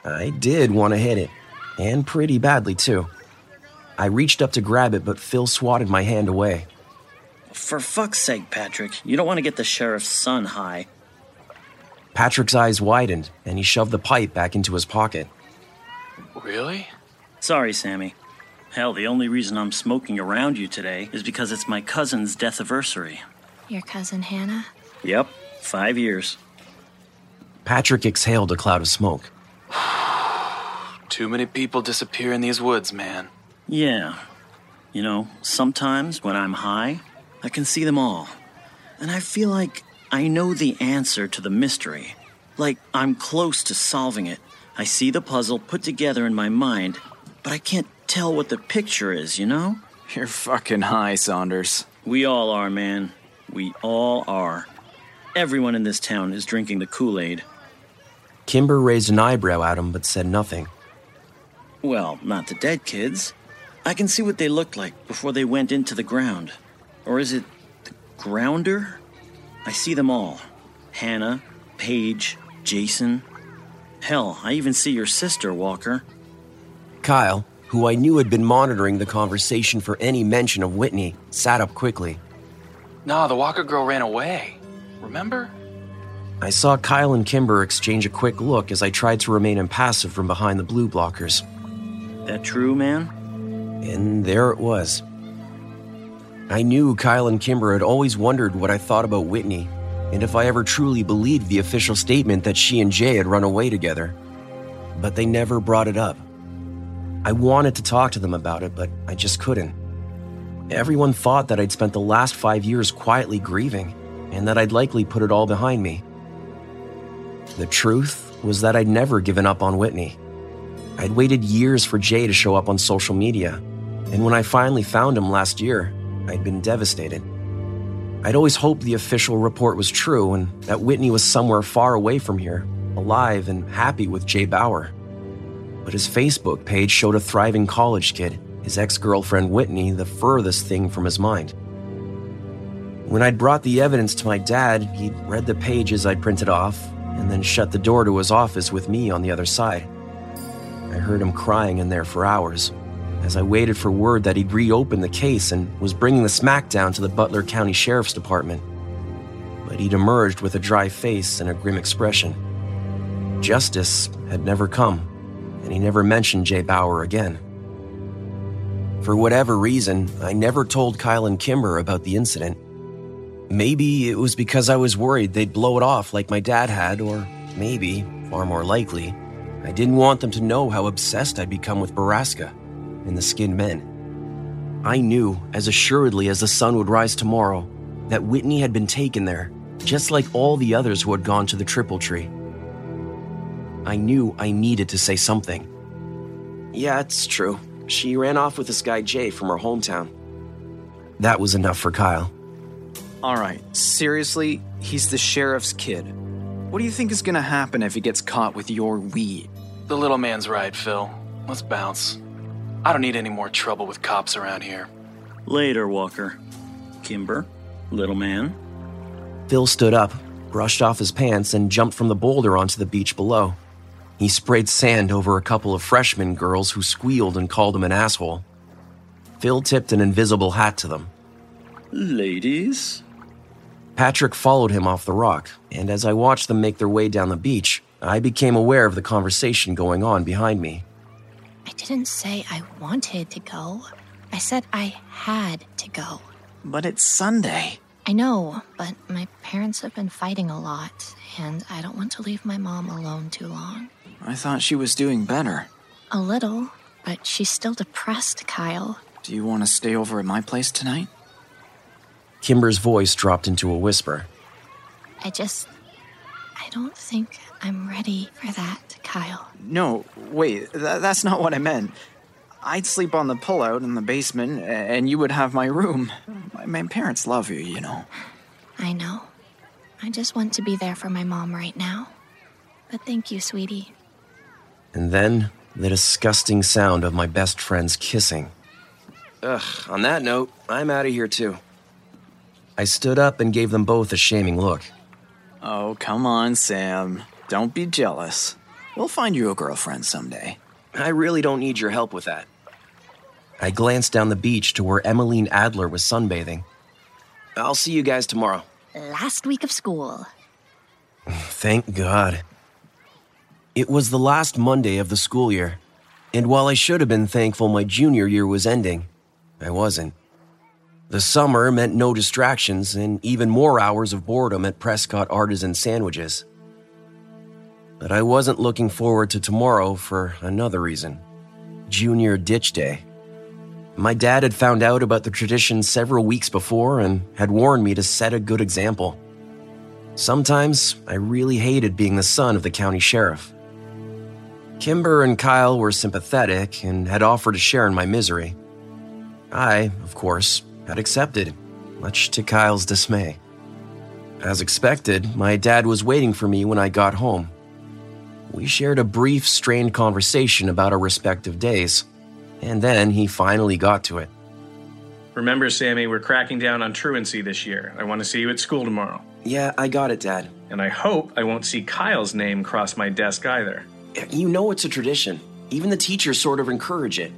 I did want to hit it, and pretty badly, too. I reached up to grab it, but Phil swatted my hand away. For fuck's sake, Patrick, you don't want to get the sheriff's son high. Patrick's eyes widened, and he shoved the pipe back into his pocket. Really? Sorry, Sammy. Hell, the only reason I'm smoking around you today is because it's my cousin's death anniversary. Your cousin Hannah? Yep, five years. Patrick exhaled a cloud of smoke. Too many people disappear in these woods, man. Yeah. You know, sometimes when I'm high, I can see them all. And I feel like I know the answer to the mystery. Like I'm close to solving it. I see the puzzle put together in my mind, but I can't tell what the picture is, you know? You're fucking high, Saunders. We all are, man. We all are. Everyone in this town is drinking the Kool Aid. Kimber raised an eyebrow at him but said nothing. Well, not the dead kids. I can see what they looked like before they went into the ground. Or is it the grounder? I see them all Hannah, Paige, Jason. Hell, I even see your sister, Walker. Kyle, who I knew had been monitoring the conversation for any mention of Whitney, sat up quickly. Nah, the Walker girl ran away. Remember? I saw Kyle and Kimber exchange a quick look as I tried to remain impassive from behind the blue blockers. That true, man? And there it was. I knew Kyle and Kimber had always wondered what I thought about Whitney and if I ever truly believed the official statement that she and Jay had run away together. But they never brought it up. I wanted to talk to them about it, but I just couldn't. Everyone thought that I'd spent the last five years quietly grieving and that I'd likely put it all behind me. The truth was that I'd never given up on Whitney. I'd waited years for Jay to show up on social media, and when I finally found him last year, I'd been devastated. I'd always hoped the official report was true and that Whitney was somewhere far away from here, alive and happy with Jay Bauer. But his Facebook page showed a thriving college kid, his ex girlfriend Whitney, the furthest thing from his mind. When I'd brought the evidence to my dad, he'd read the pages I'd printed off and then shut the door to his office with me on the other side. I heard him crying in there for hours as I waited for word that he'd reopened the case and was bringing the smackdown to the Butler County Sheriff's Department. But he'd emerged with a dry face and a grim expression. Justice had never come, and he never mentioned Jay Bauer again. For whatever reason, I never told Kyle and Kimber about the incident. Maybe it was because I was worried they'd blow it off like my dad had, or maybe, far more likely, I didn't want them to know how obsessed I'd become with Borrasca and the skinned men. I knew, as assuredly as the sun would rise tomorrow, that Whitney had been taken there, just like all the others who had gone to the Triple Tree. I knew I needed to say something. Yeah, it's true. She ran off with this guy Jay from her hometown. That was enough for Kyle. All right, seriously, he's the sheriff's kid. What do you think is gonna happen if he gets caught with your weed? The little man's right, Phil. Let's bounce. I don't need any more trouble with cops around here. Later, Walker. Kimber, little man. Phil stood up, brushed off his pants, and jumped from the boulder onto the beach below. He sprayed sand over a couple of freshman girls who squealed and called him an asshole. Phil tipped an invisible hat to them. Ladies? Patrick followed him off the rock, and as I watched them make their way down the beach, I became aware of the conversation going on behind me. I didn't say I wanted to go. I said I had to go. But it's Sunday. I know, but my parents have been fighting a lot, and I don't want to leave my mom alone too long. I thought she was doing better. A little, but she's still depressed, Kyle. Do you want to stay over at my place tonight? Kimber's voice dropped into a whisper. I just. I don't think I'm ready for that, Kyle. No, wait, th- that's not what I meant. I'd sleep on the pullout in the basement, and you would have my room. My, my parents love you, you know. I know. I just want to be there for my mom right now. But thank you, sweetie. And then the disgusting sound of my best friends kissing. Ugh, on that note, I'm out of here too. I stood up and gave them both a shaming look. Oh, come on, Sam. Don't be jealous. We'll find you a girlfriend someday. I really don't need your help with that. I glanced down the beach to where Emmeline Adler was sunbathing. I'll see you guys tomorrow. Last week of school. Thank God. It was the last Monday of the school year, and while I should have been thankful my junior year was ending, I wasn't. The summer meant no distractions and even more hours of boredom at Prescott Artisan Sandwiches. But I wasn't looking forward to tomorrow for another reason Junior Ditch Day. My dad had found out about the tradition several weeks before and had warned me to set a good example. Sometimes I really hated being the son of the county sheriff. Kimber and Kyle were sympathetic and had offered to share in my misery. I, of course, had accepted, much to Kyle's dismay. As expected, my dad was waiting for me when I got home. We shared a brief, strained conversation about our respective days, and then he finally got to it. Remember, Sammy, we're cracking down on truancy this year. I want to see you at school tomorrow. Yeah, I got it, Dad. And I hope I won't see Kyle's name cross my desk either. You know it's a tradition. Even the teachers sort of encourage it.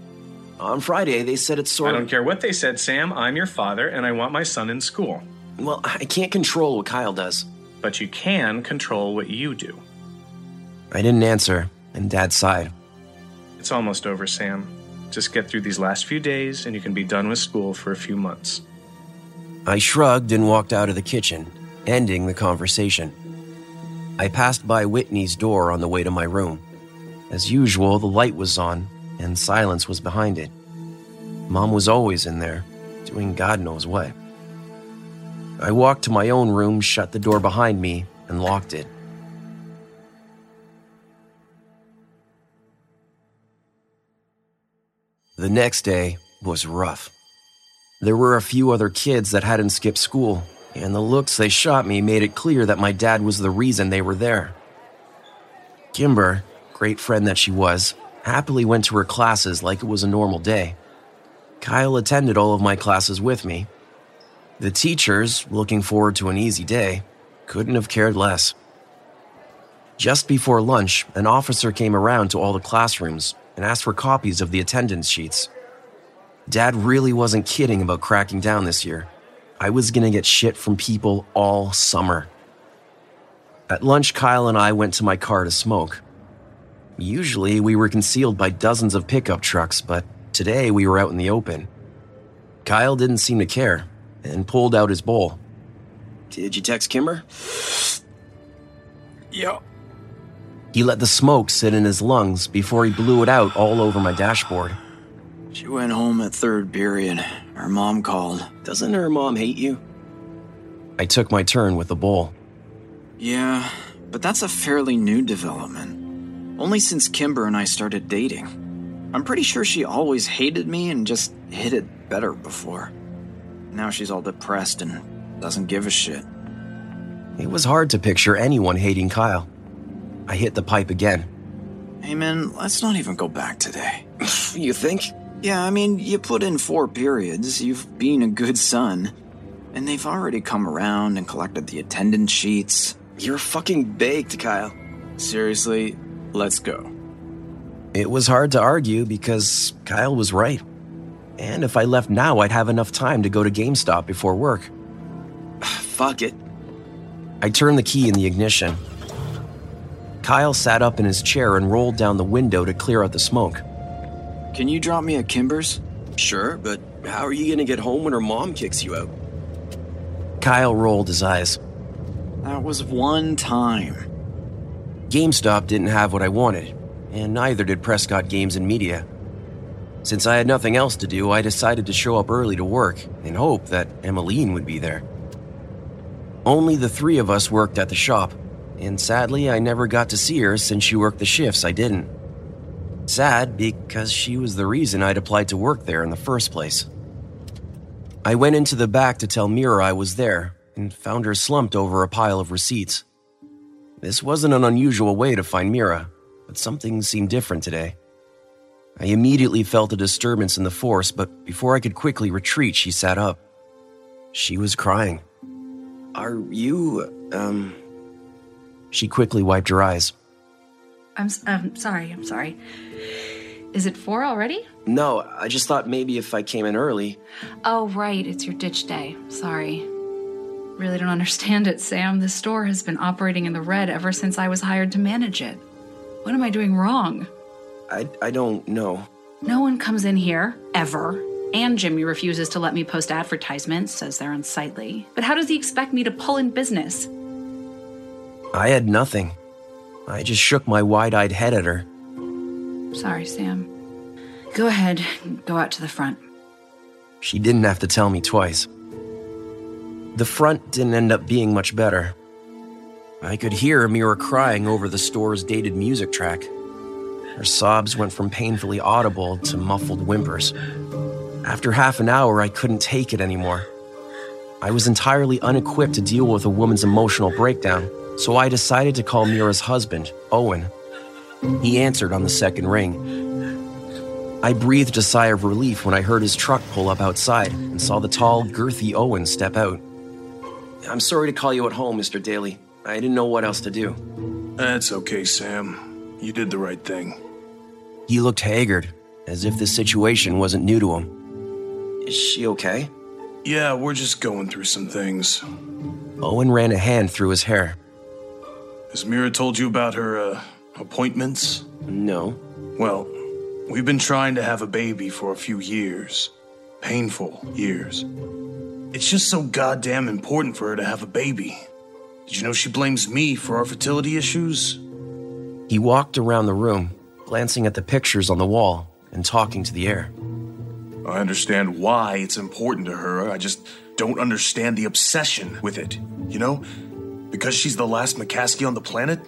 On Friday, they said it's sort of. I don't care what they said, Sam. I'm your father, and I want my son in school. Well, I can't control what Kyle does. But you can control what you do. I didn't answer, and Dad sighed. It's almost over, Sam. Just get through these last few days, and you can be done with school for a few months. I shrugged and walked out of the kitchen, ending the conversation. I passed by Whitney's door on the way to my room. As usual, the light was on, and silence was behind it. Mom was always in there, doing God knows what. I walked to my own room, shut the door behind me, and locked it. The next day was rough. There were a few other kids that hadn't skipped school, and the looks they shot me made it clear that my dad was the reason they were there. Kimber, great friend that she was, happily went to her classes like it was a normal day. Kyle attended all of my classes with me. The teachers, looking forward to an easy day, couldn't have cared less. Just before lunch, an officer came around to all the classrooms and asked for copies of the attendance sheets. Dad really wasn't kidding about cracking down this year. I was gonna get shit from people all summer. At lunch, Kyle and I went to my car to smoke. Usually, we were concealed by dozens of pickup trucks, but today we were out in the open. Kyle didn't seem to care and pulled out his bowl. Did you text Kimber? Yeah. He let the smoke sit in his lungs before he blew it out all over my dashboard. She went home at third period. Her mom called. Doesn't her mom hate you? I took my turn with the bowl. Yeah, but that's a fairly new development. Only since Kimber and I started dating. I'm pretty sure she always hated me and just hid it better before. Now she's all depressed and doesn't give a shit. It was hard to picture anyone hating Kyle. I hit the pipe again. Hey let's not even go back today. you think? Yeah, I mean, you put in four periods, you've been a good son. And they've already come around and collected the attendance sheets. You're fucking baked, Kyle. Seriously, let's go. It was hard to argue because Kyle was right. And if I left now, I'd have enough time to go to GameStop before work. Fuck it. I turned the key in the ignition. Kyle sat up in his chair and rolled down the window to clear out the smoke. Can you drop me at Kimber's? Sure, but how are you gonna get home when her mom kicks you out? Kyle rolled his eyes. That was one time. GameStop didn't have what I wanted, and neither did Prescott Games and Media. Since I had nothing else to do, I decided to show up early to work in hope that Emmeline would be there. Only the three of us worked at the shop, and sadly, I never got to see her since she worked the shifts I didn't. Sad because she was the reason I'd applied to work there in the first place. I went into the back to tell Meera I was there and found her slumped over a pile of receipts. This wasn't an unusual way to find Meera, but something seemed different today. I immediately felt a disturbance in the force, but before I could quickly retreat, she sat up. She was crying. Are you, um. She quickly wiped her eyes. I'm, I'm um, sorry, I'm sorry. Is it four already? No, I just thought maybe if I came in early. Oh, right, it's your ditch day. Sorry. really don't understand it, Sam. The store has been operating in the red ever since I was hired to manage it. What am I doing wrong? I, I don't know. No one comes in here, ever. And Jimmy refuses to let me post advertisements, says they're unsightly. But how does he expect me to pull in business? I had nothing. I just shook my wide eyed head at her. Sorry, Sam. Go ahead, go out to the front. She didn't have to tell me twice. The front didn't end up being much better. I could hear Meera crying over the store's dated music track. Her sobs went from painfully audible to muffled whimpers. After half an hour, I couldn't take it anymore. I was entirely unequipped to deal with a woman's emotional breakdown, so I decided to call Meera's husband, Owen. He answered on the second ring. I breathed a sigh of relief when I heard his truck pull up outside and saw the tall, girthy Owen step out. I'm sorry to call you at home, Mr. Daly. I didn't know what else to do. That's okay, Sam. You did the right thing. He looked haggard, as if the situation wasn't new to him. Is she okay? Yeah, we're just going through some things. Owen ran a hand through his hair. Has Meera told you about her, uh, appointments? No. Well, we've been trying to have a baby for a few years. Painful years. It's just so goddamn important for her to have a baby. Did you know she blames me for our fertility issues? He walked around the room, glancing at the pictures on the wall and talking to the air. I understand why it's important to her. I just don't understand the obsession with it. You know? Because she's the last McCaskey on the planet?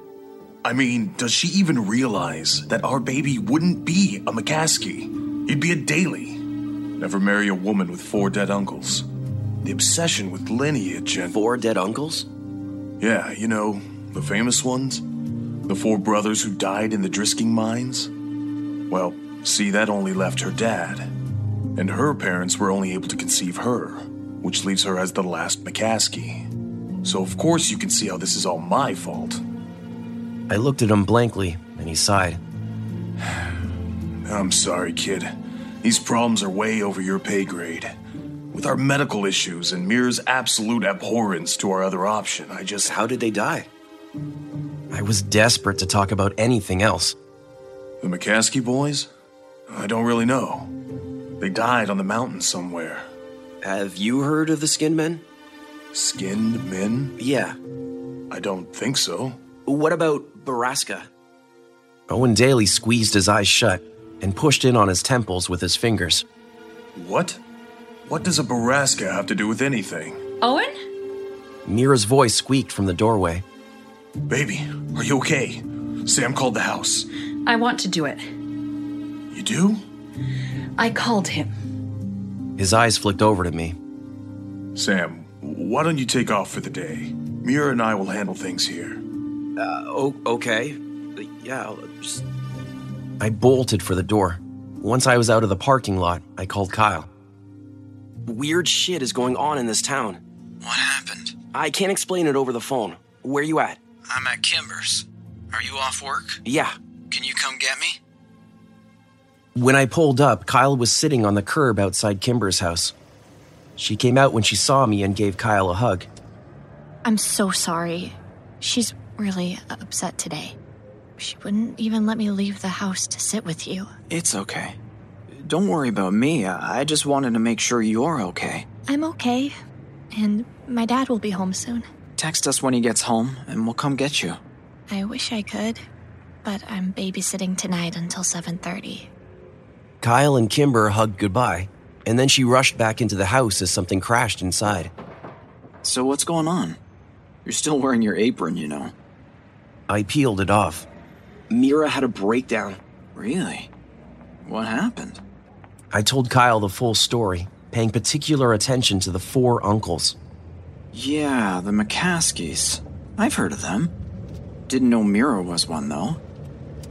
I mean, does she even realize that our baby wouldn't be a McCaskey? He'd be a Daly. Never marry a woman with four dead uncles. The obsession with lineage and. Four dead uncles? Yeah, you know, the famous ones. The four brothers who died in the Drisking mines. Well, see, that only left her dad. And her parents were only able to conceive her, which leaves her as the last McCaskey. So, of course, you can see how this is all my fault. I looked at him blankly, and he sighed. I'm sorry, kid. These problems are way over your pay grade. With our medical issues and Meera's absolute abhorrence to our other option, I just. How did they die? I was desperate to talk about anything else. The McCaskey boys? I don't really know. They died on the mountain somewhere. Have you heard of the Skin Men? Skinned men? Yeah. I don't think so. What about Borrasca? Owen Daly squeezed his eyes shut and pushed in on his temples with his fingers. What? What does a Borrasca have to do with anything? Owen? Meera's voice squeaked from the doorway. Baby, are you okay? Sam called the house. I want to do it. You do? I called him. His eyes flicked over to me. Sam, why don't you take off for the day? Meera and I will handle things here. Uh, oh, okay. Yeah, I'll just. I bolted for the door. Once I was out of the parking lot, I called Kyle. Weird shit is going on in this town. What happened? I can't explain it over the phone. Where you at? I'm at Kimber's. Are you off work? Yeah. Can you come get me? When I pulled up, Kyle was sitting on the curb outside Kimber's house. She came out when she saw me and gave Kyle a hug. I'm so sorry. She's really upset today. She wouldn't even let me leave the house to sit with you. It's okay. Don't worry about me. I just wanted to make sure you're okay. I'm okay. And my dad will be home soon. Text us when he gets home, and we'll come get you. I wish I could, but I'm babysitting tonight until 7:30. Kyle and Kimber hugged goodbye, and then she rushed back into the house as something crashed inside. So what's going on? You're still wearing your apron, you know. I peeled it off. Meera had a breakdown. Really? What happened? I told Kyle the full story, paying particular attention to the four uncles. Yeah, the McCaskeys. I've heard of them. Didn't know Meera was one, though.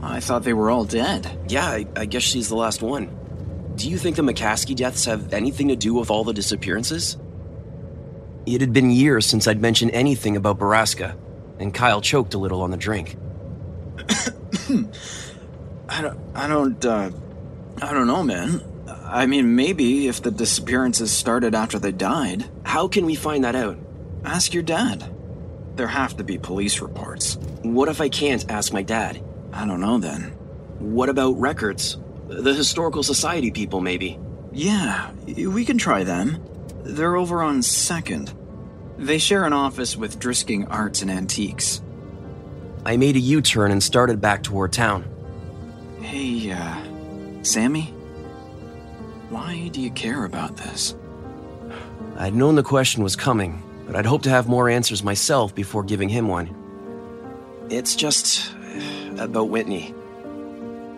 I thought they were all dead. Yeah, I, I guess she's the last one. Do you think the McCaskey deaths have anything to do with all the disappearances? It had been years since I'd mentioned anything about Borrasca, and Kyle choked a little on the drink. I don't, I don't, uh, I don't know, man. I mean, maybe if the disappearances started after they died. How can we find that out? Ask your dad. There have to be police reports. What if I can't ask my dad? I don't know then. What about records? The Historical Society people, maybe? Yeah, we can try them. They're over on 2nd. They share an office with Drisking Arts and Antiques. I made a U turn and started back toward town. Hey, uh, Sammy? Why do you care about this? I'd known the question was coming, but I'd hoped to have more answers myself before giving him one. It's just about Whitney.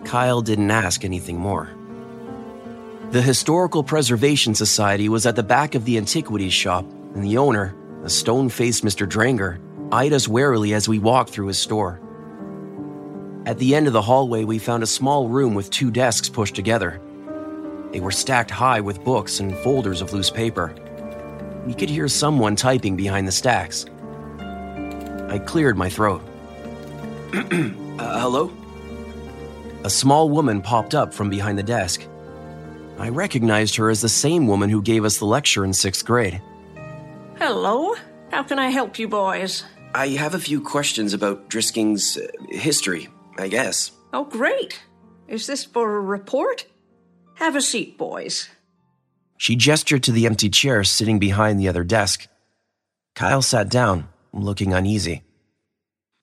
Kyle didn't ask anything more. The Historical Preservation Society was at the back of the antiquities shop, and the owner, a stone faced Mr. Dranger, eyed us warily as we walked through his store. At the end of the hallway, we found a small room with two desks pushed together. They were stacked high with books and folders of loose paper. We could hear someone typing behind the stacks. I cleared my throat. uh, hello? A small woman popped up from behind the desk. I recognized her as the same woman who gave us the lecture in sixth grade. Hello. How can I help you boys? I have a few questions about Drisking's uh, history, I guess. Oh, great. Is this for a report? Have a seat, boys. She gestured to the empty chair sitting behind the other desk. Kyle sat down, looking uneasy.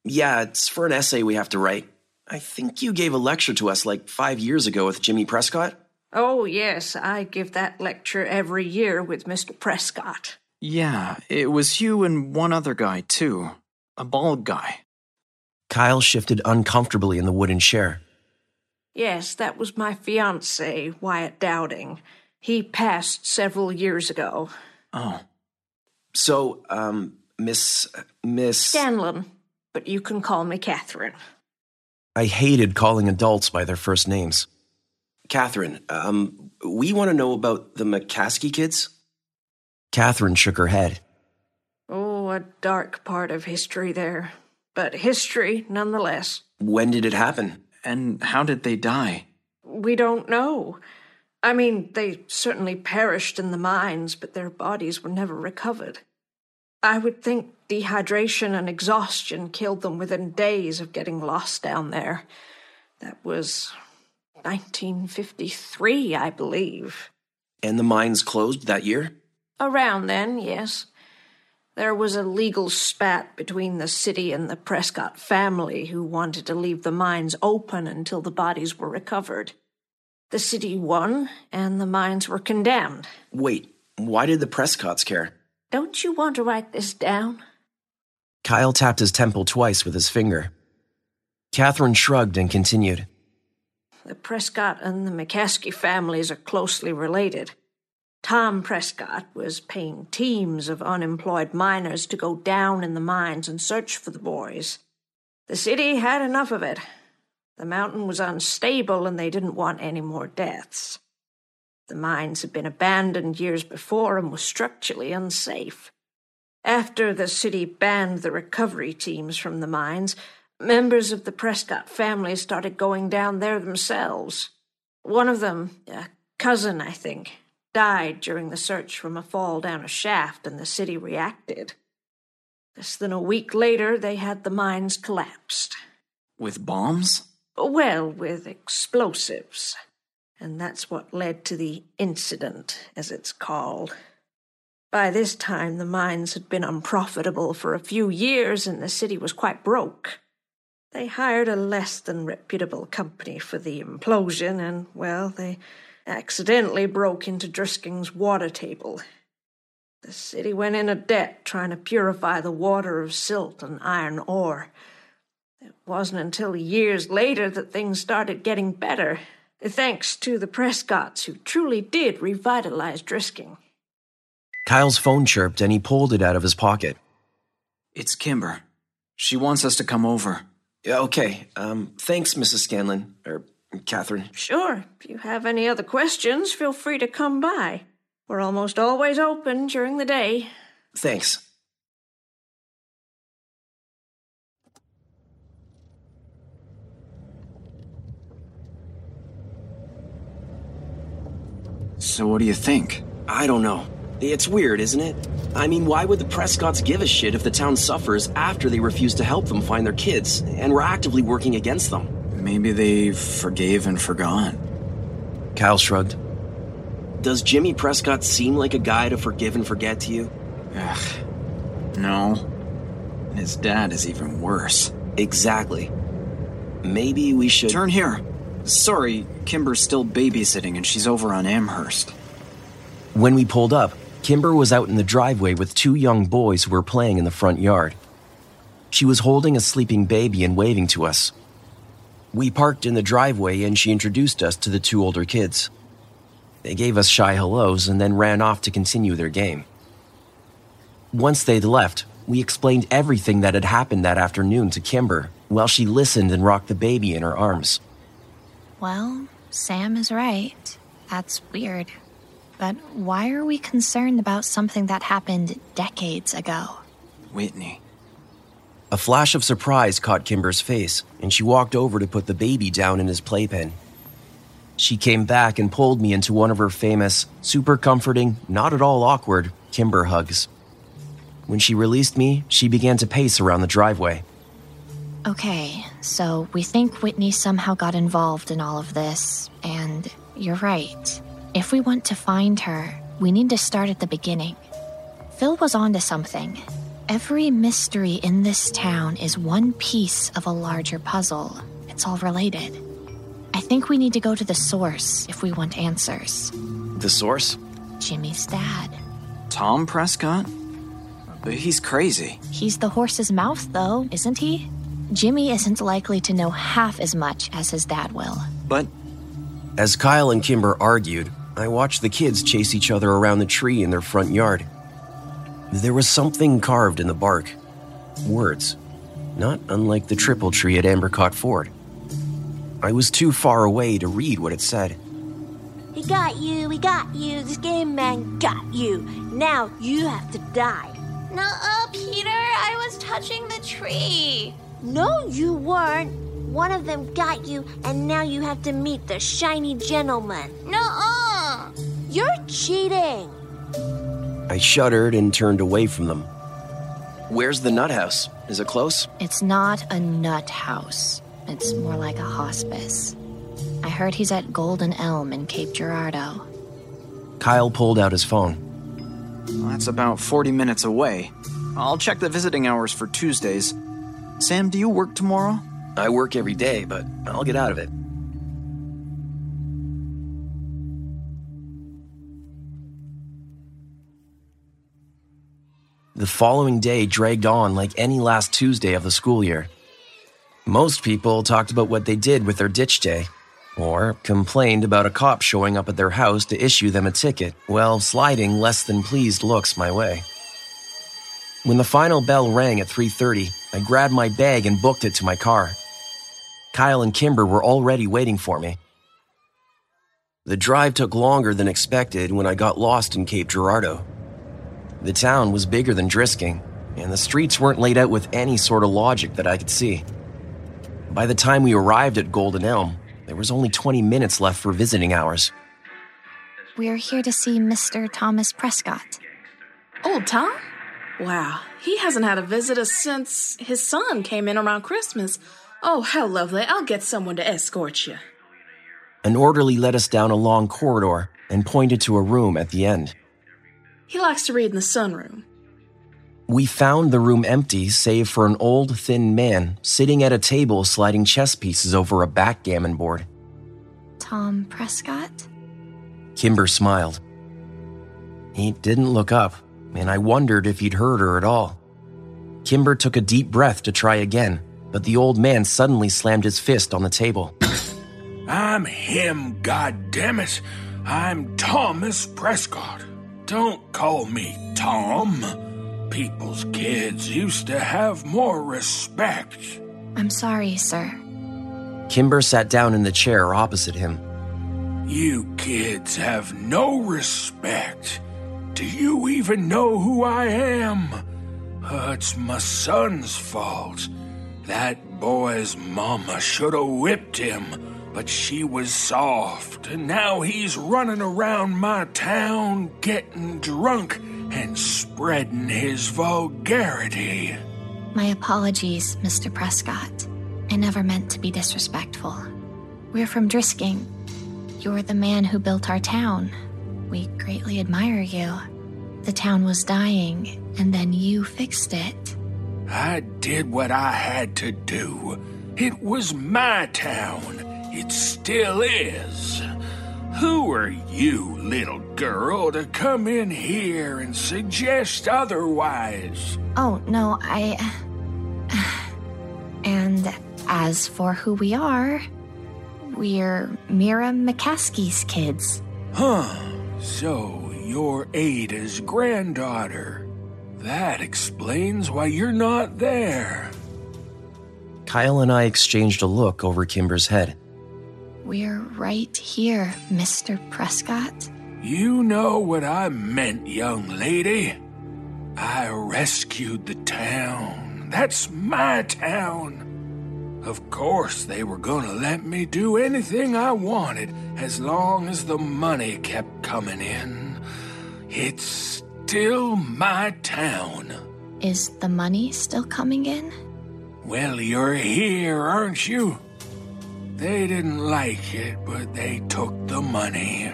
Yeah, it's for an essay we have to write. I think you gave a lecture to us like five years ago with Jimmy Prescott. Oh, yes, I give that lecture every year with Mr. Prescott. Yeah, it was you and one other guy, too. A bald guy. Kyle shifted uncomfortably in the wooden chair. Yes, that was my fiance, Wyatt Dowding. He passed several years ago. Oh. So, um, Miss. Miss. Scanlon, but you can call me Kathryn. I hated calling adults by their first names. Kathryn, um, we want to know about the McCaskey kids? Kathryn shook her head. Oh, a dark part of history there. But history, nonetheless. When did it happen? And how did they die? We don't know. I mean, they certainly perished in the mines, but their bodies were never recovered. I would think dehydration and exhaustion killed them within days of getting lost down there. That was 1953, I believe. And the mines closed that year? Around then, yes. There was a legal spat between the city and the Prescott family who wanted to leave the mines open until the bodies were recovered. The city won, and the mines were condemned. Wait, why did the Prescotts care? Don't you want to write this down? Kyle tapped his temple twice with his finger. Kathryn shrugged and continued. The Prescott and the McCaskey families are closely related. Tom Prescott was paying teams of unemployed miners to go down in the mines and search for the boys. The city had enough of it. The mountain was unstable and they didn't want any more deaths. The mines had been abandoned years before and were structurally unsafe. After the city banned the recovery teams from the mines, members of the Prescott family started going down there themselves. One of them, a cousin, I think, died during the search from a fall down a shaft, and the city reacted. Less than a week later, they had the mines collapsed. With bombs? Well, with explosives. And that's what led to the incident, as it's called. By this time, the mines had been unprofitable for a few years, and the city was quite broke. They hired a less than reputable company for the implosion, and, well, they accidentally broke into Drisking's water table. The city went into debt trying to purify the water of silt and iron ore. It wasn't until years later that things started getting better, thanks to the Prescotts, who truly did revitalize Drisking. Kyle's phone chirped and he pulled it out of his pocket. It's Kimber. She wants us to come over. Yeah, okay. Um, thanks, Mrs. Scanlon. Or Kathryn. Sure. If you have any other questions, feel free to come by. We're almost always open during the day. Thanks. So, what do you think? I don't know. It's weird, isn't it? I mean, why would the Prescotts give a shit if the town suffers after they refuse to help them find their kids and were actively working against them? Maybe they forgave and forgot. Kyle shrugged. Does Jimmy Prescott seem like a guy to forgive and forget to you? Ugh. No. His dad is even worse. Exactly. Maybe we should. Turn here. Sorry, Kimber's still babysitting and she's over on Amherst. When we pulled up, Kimber was out in the driveway with two young boys who were playing in the front yard. She was holding a sleeping baby and waving to us. We parked in the driveway and she introduced us to the two older kids. They gave us shy hellos and then ran off to continue their game. Once they'd left, we explained everything that had happened that afternoon to Kimber while she listened and rocked the baby in her arms. Well, Sam is right. That's weird. But why are we concerned about something that happened decades ago? Whitney. A flash of surprise caught Kimber's face, and she walked over to put the baby down in his playpen. She came back and pulled me into one of her famous, super comforting, not at all awkward Kimber hugs. When she released me, she began to pace around the driveway. Okay, so we think Whitney somehow got involved in all of this, and you're right. If we want to find her, we need to start at the beginning. Phil was onto something. Every mystery in this town is one piece of a larger puzzle. It's all related. I think we need to go to the source if we want answers. The source? Jimmy's dad. Tom Prescott? But he's crazy. He's the horse's mouth, though, isn't he? Jimmy isn't likely to know half as much as his dad will. But. As Kyle and Kimber argued, I watched the kids chase each other around the tree in their front yard. There was something carved in the bark. Words. Not unlike the triple tree at Ambercott Ford. I was too far away to read what it said. We got you, we got you, this game man got you. Now you have to die. Nuh-uh, Peter, I was touching the tree. No, you weren't. One of them got you, and now you have to meet the shiny gentleman. Nuh-uh. You're cheating. I shuddered and turned away from them. Where's the nut house? Is it close? It's not a nut house. It's more like a hospice. I heard he's at Golden Elm in Cape Girardeau. Kyle pulled out his phone. Well, that's about 40 minutes away. I'll check the visiting hours for Tuesdays. Sam, do you work tomorrow? I work every day, but I'll get out of it. The following day dragged on like any last Tuesday of the school year. Most people talked about what they did with their ditch day, or complained about a cop showing up at their house to issue them a ticket while sliding less than pleased looks my way. When the final bell rang at 3:30, I grabbed my bag and booked it to my car. Kyle and Kimber were already waiting for me. The drive took longer than expected when I got lost in Cape Girardeau. The town was bigger than Drisking, and the streets weren't laid out with any sort of logic that I could see. By the time we arrived at Golden Elm, there was only 20 minutes left for visiting hours. We're here to see Mr. Thomas Prescott. Old Tom? Wow, he hasn't had a visitor since his son came in around Christmas. Oh, how lovely. I'll get someone to escort you. An orderly led us down a long corridor and pointed to a room at the end. He likes to read in the sunroom. We found the room empty, save for an old, thin man sitting at a table sliding chess pieces over a backgammon board. Tom Prescott? Kimber smiled. He didn't look up, and I wondered if he'd heard her at all. Kimber took a deep breath to try again, but the old man suddenly slammed his fist on the table. I'm him, goddammit. I'm Thomas Prescott. Don't call me Tom. People's kids used to have more respect. I'm sorry, sir. Kimber sat down in the chair opposite him. You kids have no respect. Do you even know who I am? Uh, it's my son's fault. That boy's mama should have whipped him but she was soft, and now he's running around my town getting drunk and spreading his vulgarity. My apologies, Mr. Prescott. I never meant to be disrespectful. We're from Drisking. You're the man who built our town. We greatly admire you. The town was dying, and then you fixed it. I did what I had to do. It was my town. It still is. Who are you, little girl, to come in here and suggest otherwise? Oh, no, I. And as for who we are, we're Meera McCaskey's kids. Huh. So you're Ada's granddaughter. That explains why you're not there. Kyle and I exchanged a look over Kimber's head. We're right here, Mr. Prescott. You know what I meant, young lady. I rescued the town. That's my town. Of course, they were gonna let me do anything I wanted as long as the money kept coming in. It's still my town. Is the money still coming in? Well, you're here, aren't you? They didn't like it, but they took the money.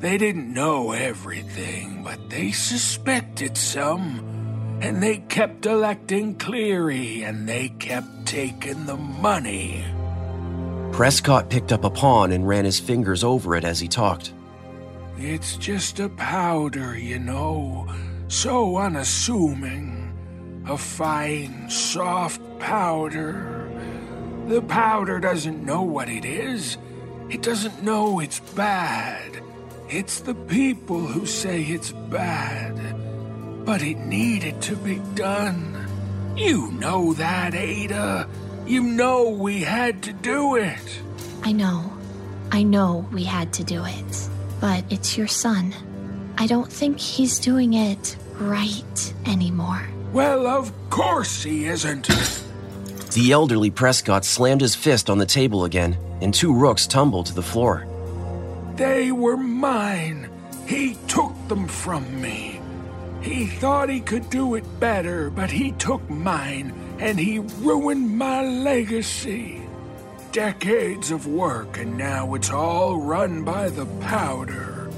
They didn't know everything, but they suspected some. And they kept electing Clery, and they kept taking the money. Prescott picked up a pawn and ran his fingers over it as he talked. It's just a powder, you know, so unassuming. A fine, soft powder. The powder doesn't know what it is. It doesn't know it's bad. It's the people who say it's bad. But it needed to be done. You know that, Ada. You know we had to do it. I know. I know we had to do it. But it's your son. I don't think he's doing it right anymore. Well, of course he isn't. The elderly Prescott slammed his fist on the table again, and two rooks tumbled to the floor. They were mine. He took them from me. He thought he could do it better, but he took mine, and he ruined my legacy. Decades of work, and now it's all run by the powder.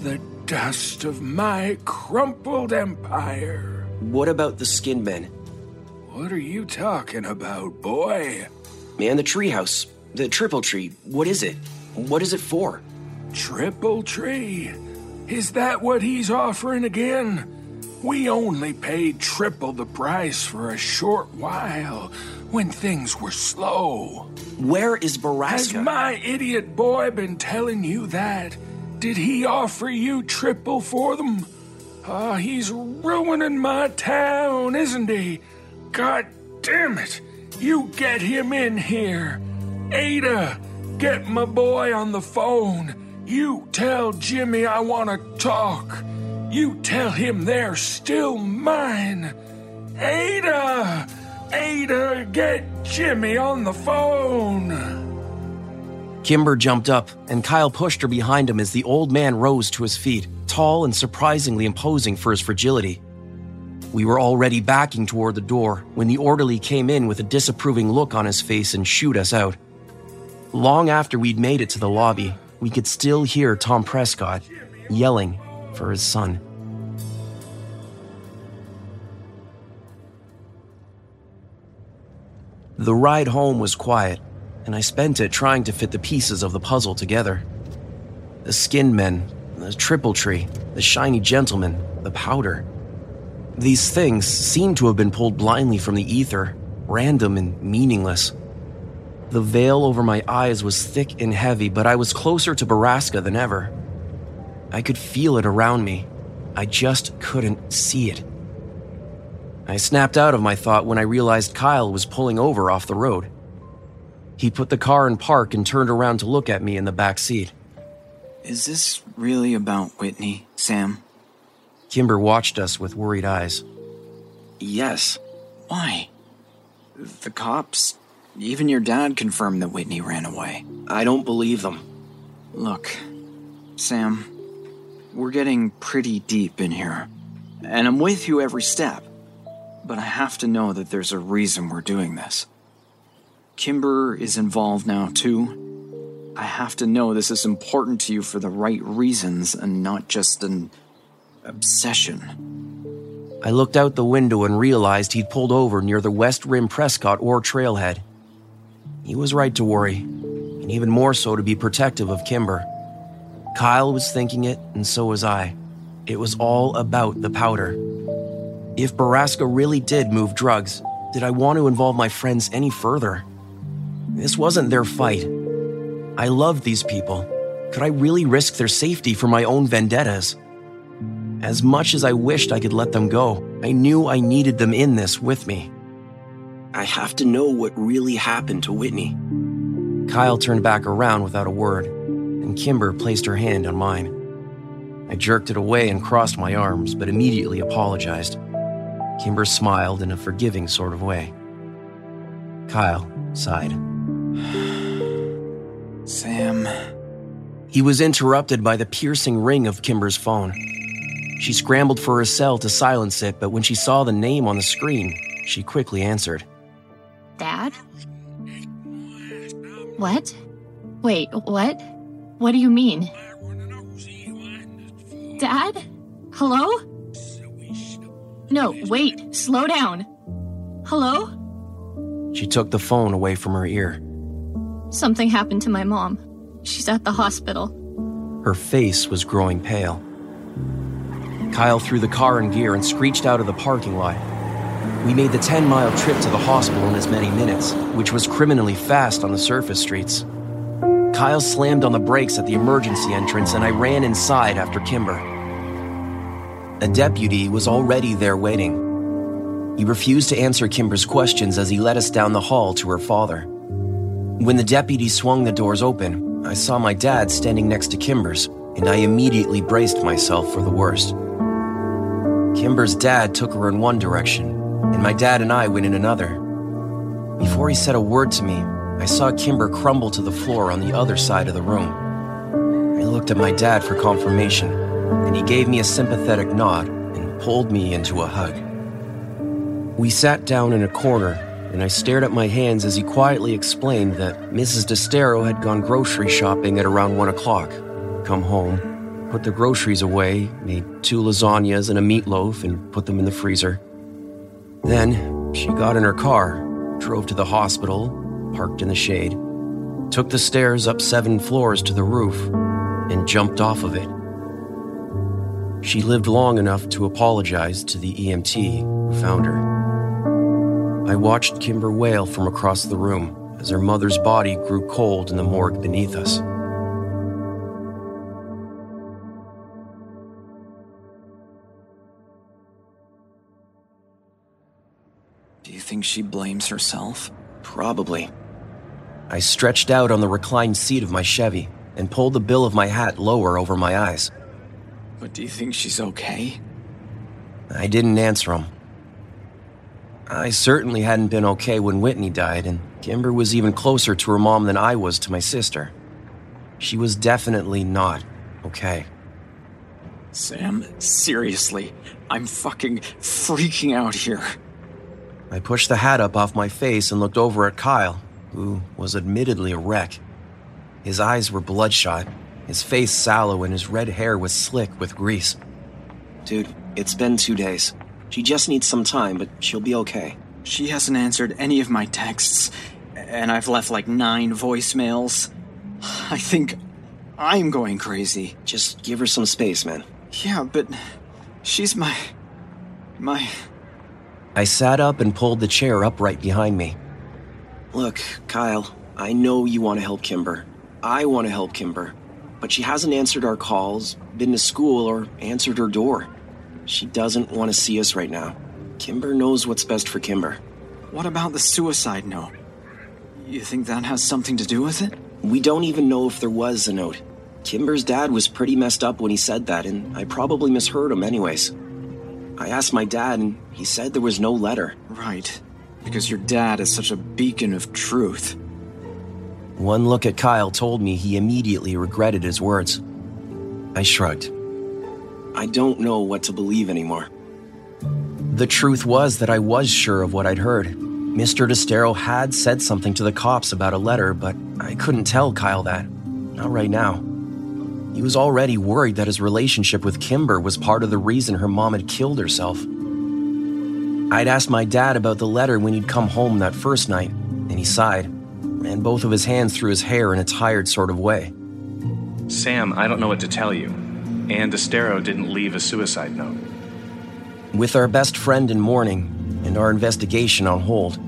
The dust of my crumpled empire. What about the skin men? What are you talking about, boy? Man, the treehouse. The triple tree. What is it? What is it for? Triple tree? Is that what he's offering again? We only paid triple the price for a short while when things were slow. Where is Has my idiot boy been telling you that? Did he offer you triple for them? Ah, he's ruining my town, isn't he? God damn it! You get him in here. Ada, get my boy on the phone. You tell Jimmy I want to talk. You tell him they're still mine. Ada! Ada, get Jimmy on the phone. Kimber jumped up, and Kyle pushed her behind him as the old man rose to his feet, tall and surprisingly imposing for his fragility. We were already backing toward the door when the orderly came in with a disapproving look on his face and shooed us out. Long after we'd made it to the lobby, we could still hear Tom Prescott yelling for his son. The ride home was quiet, and I spent it trying to fit the pieces of the puzzle together. The skin men, the triple tree, the shiny gentleman, the powder. These things seemed to have been pulled blindly from the ether, random and meaningless. The veil over my eyes was thick and heavy, but I was closer to Borrasca than ever. I could feel it around me. I just couldn't see it. I snapped out of my thought when I realized Kyle was pulling over off the road. He put the car in park and turned around to look at me in the back seat. Is this really about Whitney, Sam? Kimber watched us with worried eyes. Yes. Why? The cops? Even your dad confirmed that Whitney ran away. I don't believe them. Look, Sam, we're getting pretty deep in here. And I'm with you every step. But I have to know that there's a reason we're doing this. Kimber is involved now, too. I have to know this is important to you for the right reasons and not just an obsession. I looked out the window and realized he'd pulled over near the West Rim Prescott Ore trailhead. He was right to worry, and even more so to be protective of Kimber. Kyle was thinking it, and so was I. It was all about the powder. If Borrasca really did move drugs, did I want to involve my friends any further? This wasn't their fight. I loved these people. Could I really risk their safety for my own vendettas? As much as I wished I could let them go, I knew I needed them in this with me. I have to know what really happened to Whitney. Kyle turned back around without a word, and Kimber placed her hand on mine. I jerked it away and crossed my arms, but immediately apologized. Kimber smiled in a forgiving sort of way. Kyle sighed. Sam. He was interrupted by the piercing ring of Kimber's phone. She scrambled for her cell to silence it, but when she saw the name on the screen, she quickly answered. Dad? What? Wait, what? What do you mean? Dad? Hello? No, wait, slow down. Hello? She took the phone away from her ear. Something happened to my mom. She's at the hospital. Her face was growing pale. Kyle threw the car in gear and screeched out of the parking lot. We made the 10 mile trip to the hospital in as many minutes, which was criminally fast on the surface streets. Kyle slammed on the brakes at the emergency entrance and I ran inside after Kimber. A deputy was already there waiting. He refused to answer Kimber's questions as he led us down the hall to her father. When the deputy swung the doors open, I saw my dad standing next to Kimber's, and I immediately braced myself for the worst. Kimber's dad took her in one direction, and my dad and I went in another. Before he said a word to me, I saw Kimber crumble to the floor on the other side of the room. I looked at my dad for confirmation, and he gave me a sympathetic nod and pulled me into a hug. We sat down in a corner, and I stared at my hands as he quietly explained that Mrs. Destaro had gone grocery shopping at around one o'clock, come home, put the groceries away, made two lasagnas and a meatloaf, and put them in the freezer. Then she got in her car, drove to the hospital, parked in the shade, took the stairs up seven floors to the roof, and jumped off of it. She lived long enough to apologize to the EMT who found her. I watched Kimber wail from across the room as her mother's body grew cold in the morgue beneath us. Think she blames herself? Probably. I stretched out on the reclined seat of my Chevy and pulled the bill of my hat lower over my eyes. But do you think she's okay? I didn't answer him. I certainly hadn't been okay when Whitney died, and Kimber was even closer to her mom than I was to my sister. She was definitely not okay. Sam, seriously, I'm fucking freaking out here. I pushed the hat up off my face and looked over at Kyle, who was admittedly a wreck. His eyes were bloodshot, his face sallow, and his red hair was slick with grease. Dude, it's been two days. She just needs some time, but she'll be okay. She hasn't answered any of my texts, and I've left like nine voicemails. I think I'm going crazy. Just give her some space, man. Yeah, but she's my. my. I sat up and pulled the chair up right behind me. Look, Kyle, I know you want to help Kimber. I want to help Kimber. But she hasn't answered our calls, been to school, or answered her door. She doesn't want to see us right now. Kimber knows what's best for Kimber. What about the suicide note? You think that has something to do with it? We don't even know if there was a note. Kimber's dad was pretty messed up when he said that, and I probably misheard him anyways. I asked my dad, and he said there was no letter. Right. because your dad is such a beacon of truth. One look at Kyle told me he immediately regretted his words. I shrugged. I don't know what to believe anymore. The truth was that I was sure of what I'd heard. Mr. Destaro had said something to the cops about a letter, but I couldn't tell Kyle that. Not right now. He was already worried that his relationship with Kimber was part of the reason her mom had killed herself. I'd asked my dad about the letter when he'd come home that first night, and he sighed, ran both of his hands through his hair in a tired sort of way. Sam, I don't know what to tell you. Ann Destaro didn't leave a suicide note. With our best friend in mourning and our investigation on hold,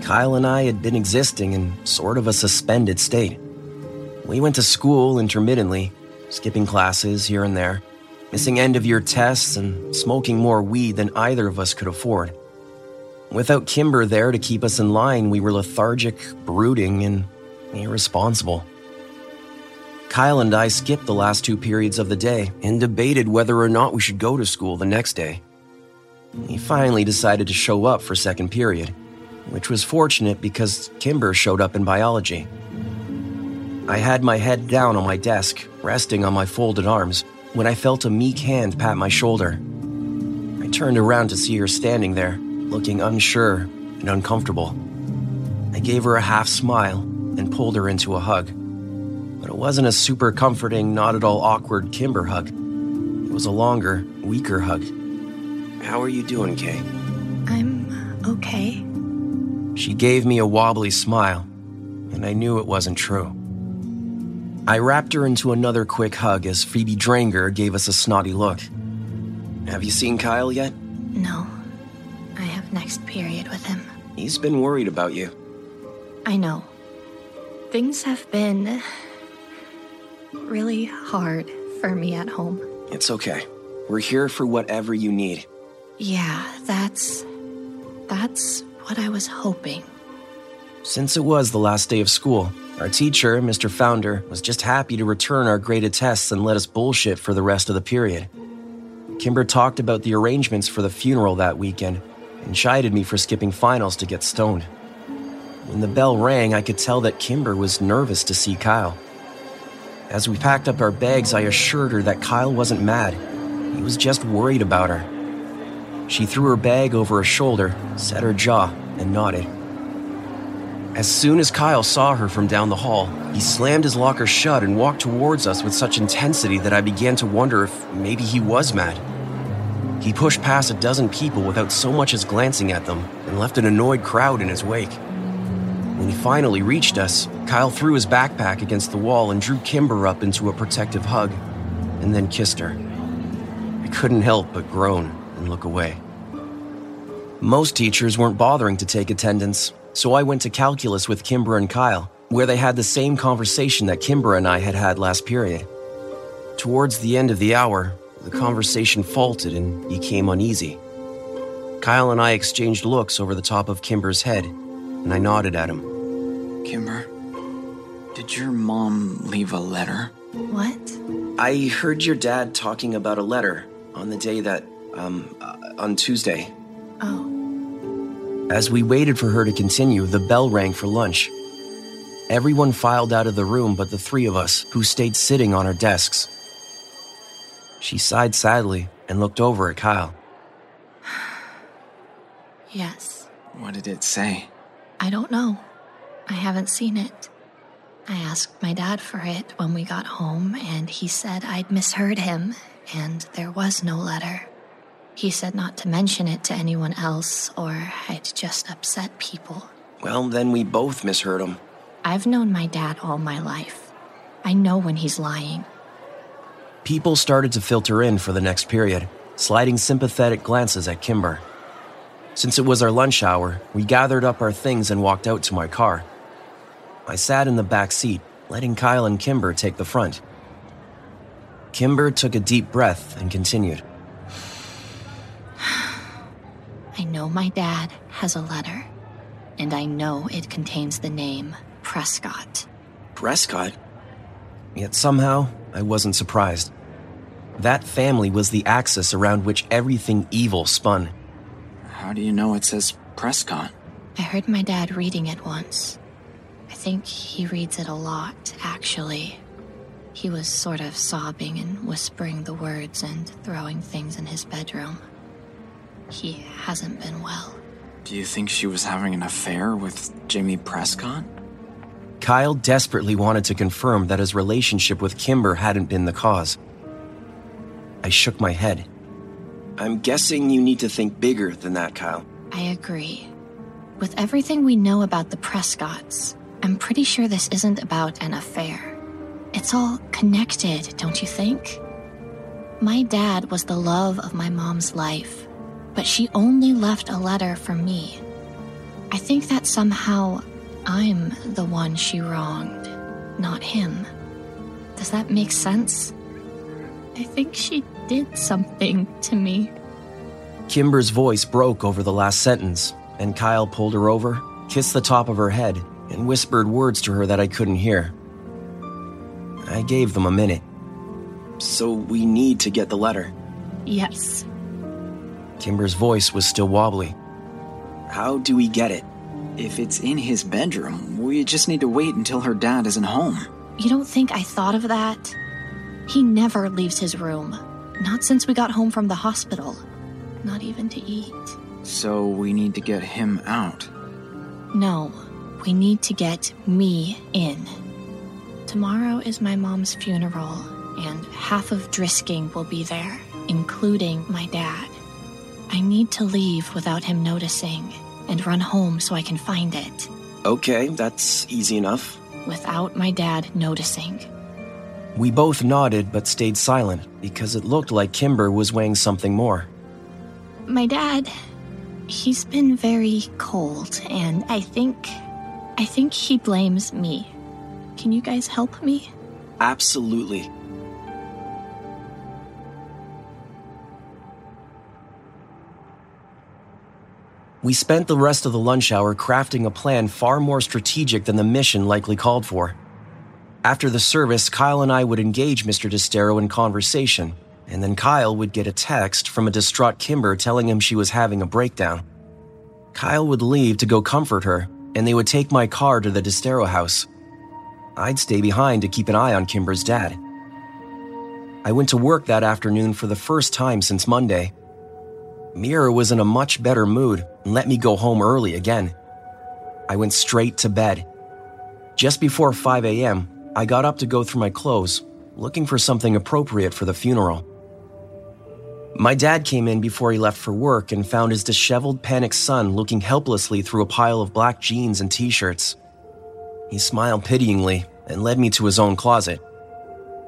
Kyle and I had been existing in sort of a suspended state. We went to school intermittently, skipping classes here and there, missing end of year tests, and smoking more weed than either of us could afford. Without Kimber there to keep us in line, we were lethargic, brooding, and irresponsible. Kyle and I skipped the last two periods of the day and debated whether or not we should go to school the next day. We finally decided to show up for second period, which was fortunate because Kimber showed up in biology. I had my head down on my desk, resting on my folded arms, when I felt a meek hand pat my shoulder. I turned around to see her standing there, looking unsure and uncomfortable. I gave her a half smile and pulled her into a hug. But it wasn't a super comforting, not at all awkward Kimber hug. It was a longer, weaker hug. How are you doing, Kay? I'm okay. She gave me a wobbly smile, and I knew it wasn't true. I wrapped her into another quick hug as Phoebe Dranger gave us a snotty look. Have you seen Kyle yet? No. I have next period with him. He's been worried about you. I know. Things have been really hard for me at home. It's okay. We're here for whatever you need. Yeah, that's. That's what I was hoping. Since it was the last day of school, our teacher, Mr. Founder, was just happy to return our graded tests and let us bullshit for the rest of the period. Kimber talked about the arrangements for the funeral that weekend and chided me for skipping finals to get stoned. When the bell rang, I could tell that Kimber was nervous to see Kyle. As we packed up our bags, I assured her that Kyle wasn't mad. He was just worried about her. She threw her bag over her shoulder, set her jaw, and nodded. As soon as Kyle saw her from down the hall, he slammed his locker shut and walked towards us with such intensity that I began to wonder if maybe he was mad. He pushed past a dozen people without so much as glancing at them and left an annoyed crowd in his wake. When he finally reached us, Kyle threw his backpack against the wall and drew Kimber up into a protective hug, and then kissed her. I couldn't help but groan and look away. Most teachers weren't bothering to take attendance, so I went to calculus with Kimber and Kyle, where they had the same conversation that Kimber and I had had last period. Towards the end of the hour, the conversation faltered and became uneasy. Kyle and I exchanged looks over the top of Kimber's head, and I nodded at him. Kimber, did your mom leave a letter? What? I heard your dad talking about a letter on the day that, um, uh, on Tuesday. Oh. As we waited for her to continue, the bell rang for lunch. Everyone filed out of the room but the three of us, who stayed sitting on our desks. She sighed sadly and looked over at Kyle. Yes. What did it say? I don't know. I haven't seen it. I asked my dad for it when we got home, and he said I'd misheard him, and there was no letter. He said not to mention it to anyone else, or I'd just upset people. Well, then we both misheard him. I've known my dad all my life. I know when he's lying. People started to filter in for the next period, sliding sympathetic glances at Kimber. Since it was our lunch hour, we gathered up our things and walked out to my car. I sat in the back seat, letting Kyle and Kimber take the front. Kimber took a deep breath and continued. I know my dad has a letter, and I know it contains the name Prescott. Prescott? Yet somehow, I wasn't surprised. That family was the axis around which everything evil spun. How do you know it says Prescott? I heard my dad reading it once. I think he reads it a lot, actually. He was sort of sobbing and whispering the words and throwing things in his bedroom. He hasn't been well. Do you think she was having an affair with Jimmy Prescott? Kyle desperately wanted to confirm that his relationship with Kimber hadn't been the cause. I shook my head. I'm guessing you need to think bigger than that, Kyle. I agree. With everything we know about the Prescotts, I'm pretty sure this isn't about an affair. It's all connected, don't you think? My dad was the love of my mom's life, but she only left a letter for me. I think that somehow I'm the one she wronged, not him. Does that make sense? I think she did something to me. Kimber's voice broke over the last sentence, and Kyle pulled her over, kissed the top of her head, and whispered words to her that I couldn't hear. I gave them a minute. So we need to get the letter. Yes. Kimber's voice was still wobbly. How do we get it? If it's in his bedroom, we just need to wait until her dad isn't home. You don't think I thought of that? He never leaves his room. Not since we got home from the hospital. Not even to eat. So we need to get him out. No, we need to get me in. Tomorrow is my mom's funeral, and half of Drisking will be there, including my dad. I need to leave without him noticing and run home so I can find it. Okay, that's easy enough. Without my dad noticing. We both nodded but stayed silent because it looked like Kimber was weighing something more. My dad, he's been very cold, and I think. I think he blames me. Can you guys help me? Absolutely. We spent the rest of the lunch hour crafting a plan far more strategic than the mission likely called for. After the service, Kyle and I would engage Mr. Destaro in conversation, and then Kyle would get a text from a distraught Kimber telling him she was having a breakdown. Kyle would leave to go comfort her, and they would take my car to the Destaro house. I'd stay behind to keep an eye on Kimber's dad. I went to work that afternoon for the first time since Monday. Meera was in a much better mood and let me go home early again. I went straight to bed. Just before 5 a.m., I got up to go through my clothes, looking for something appropriate for the funeral. My dad came in before he left for work and found his disheveled, panicked son looking helplessly through a pile of black jeans and t shirts. He smiled pityingly and led me to his own closet.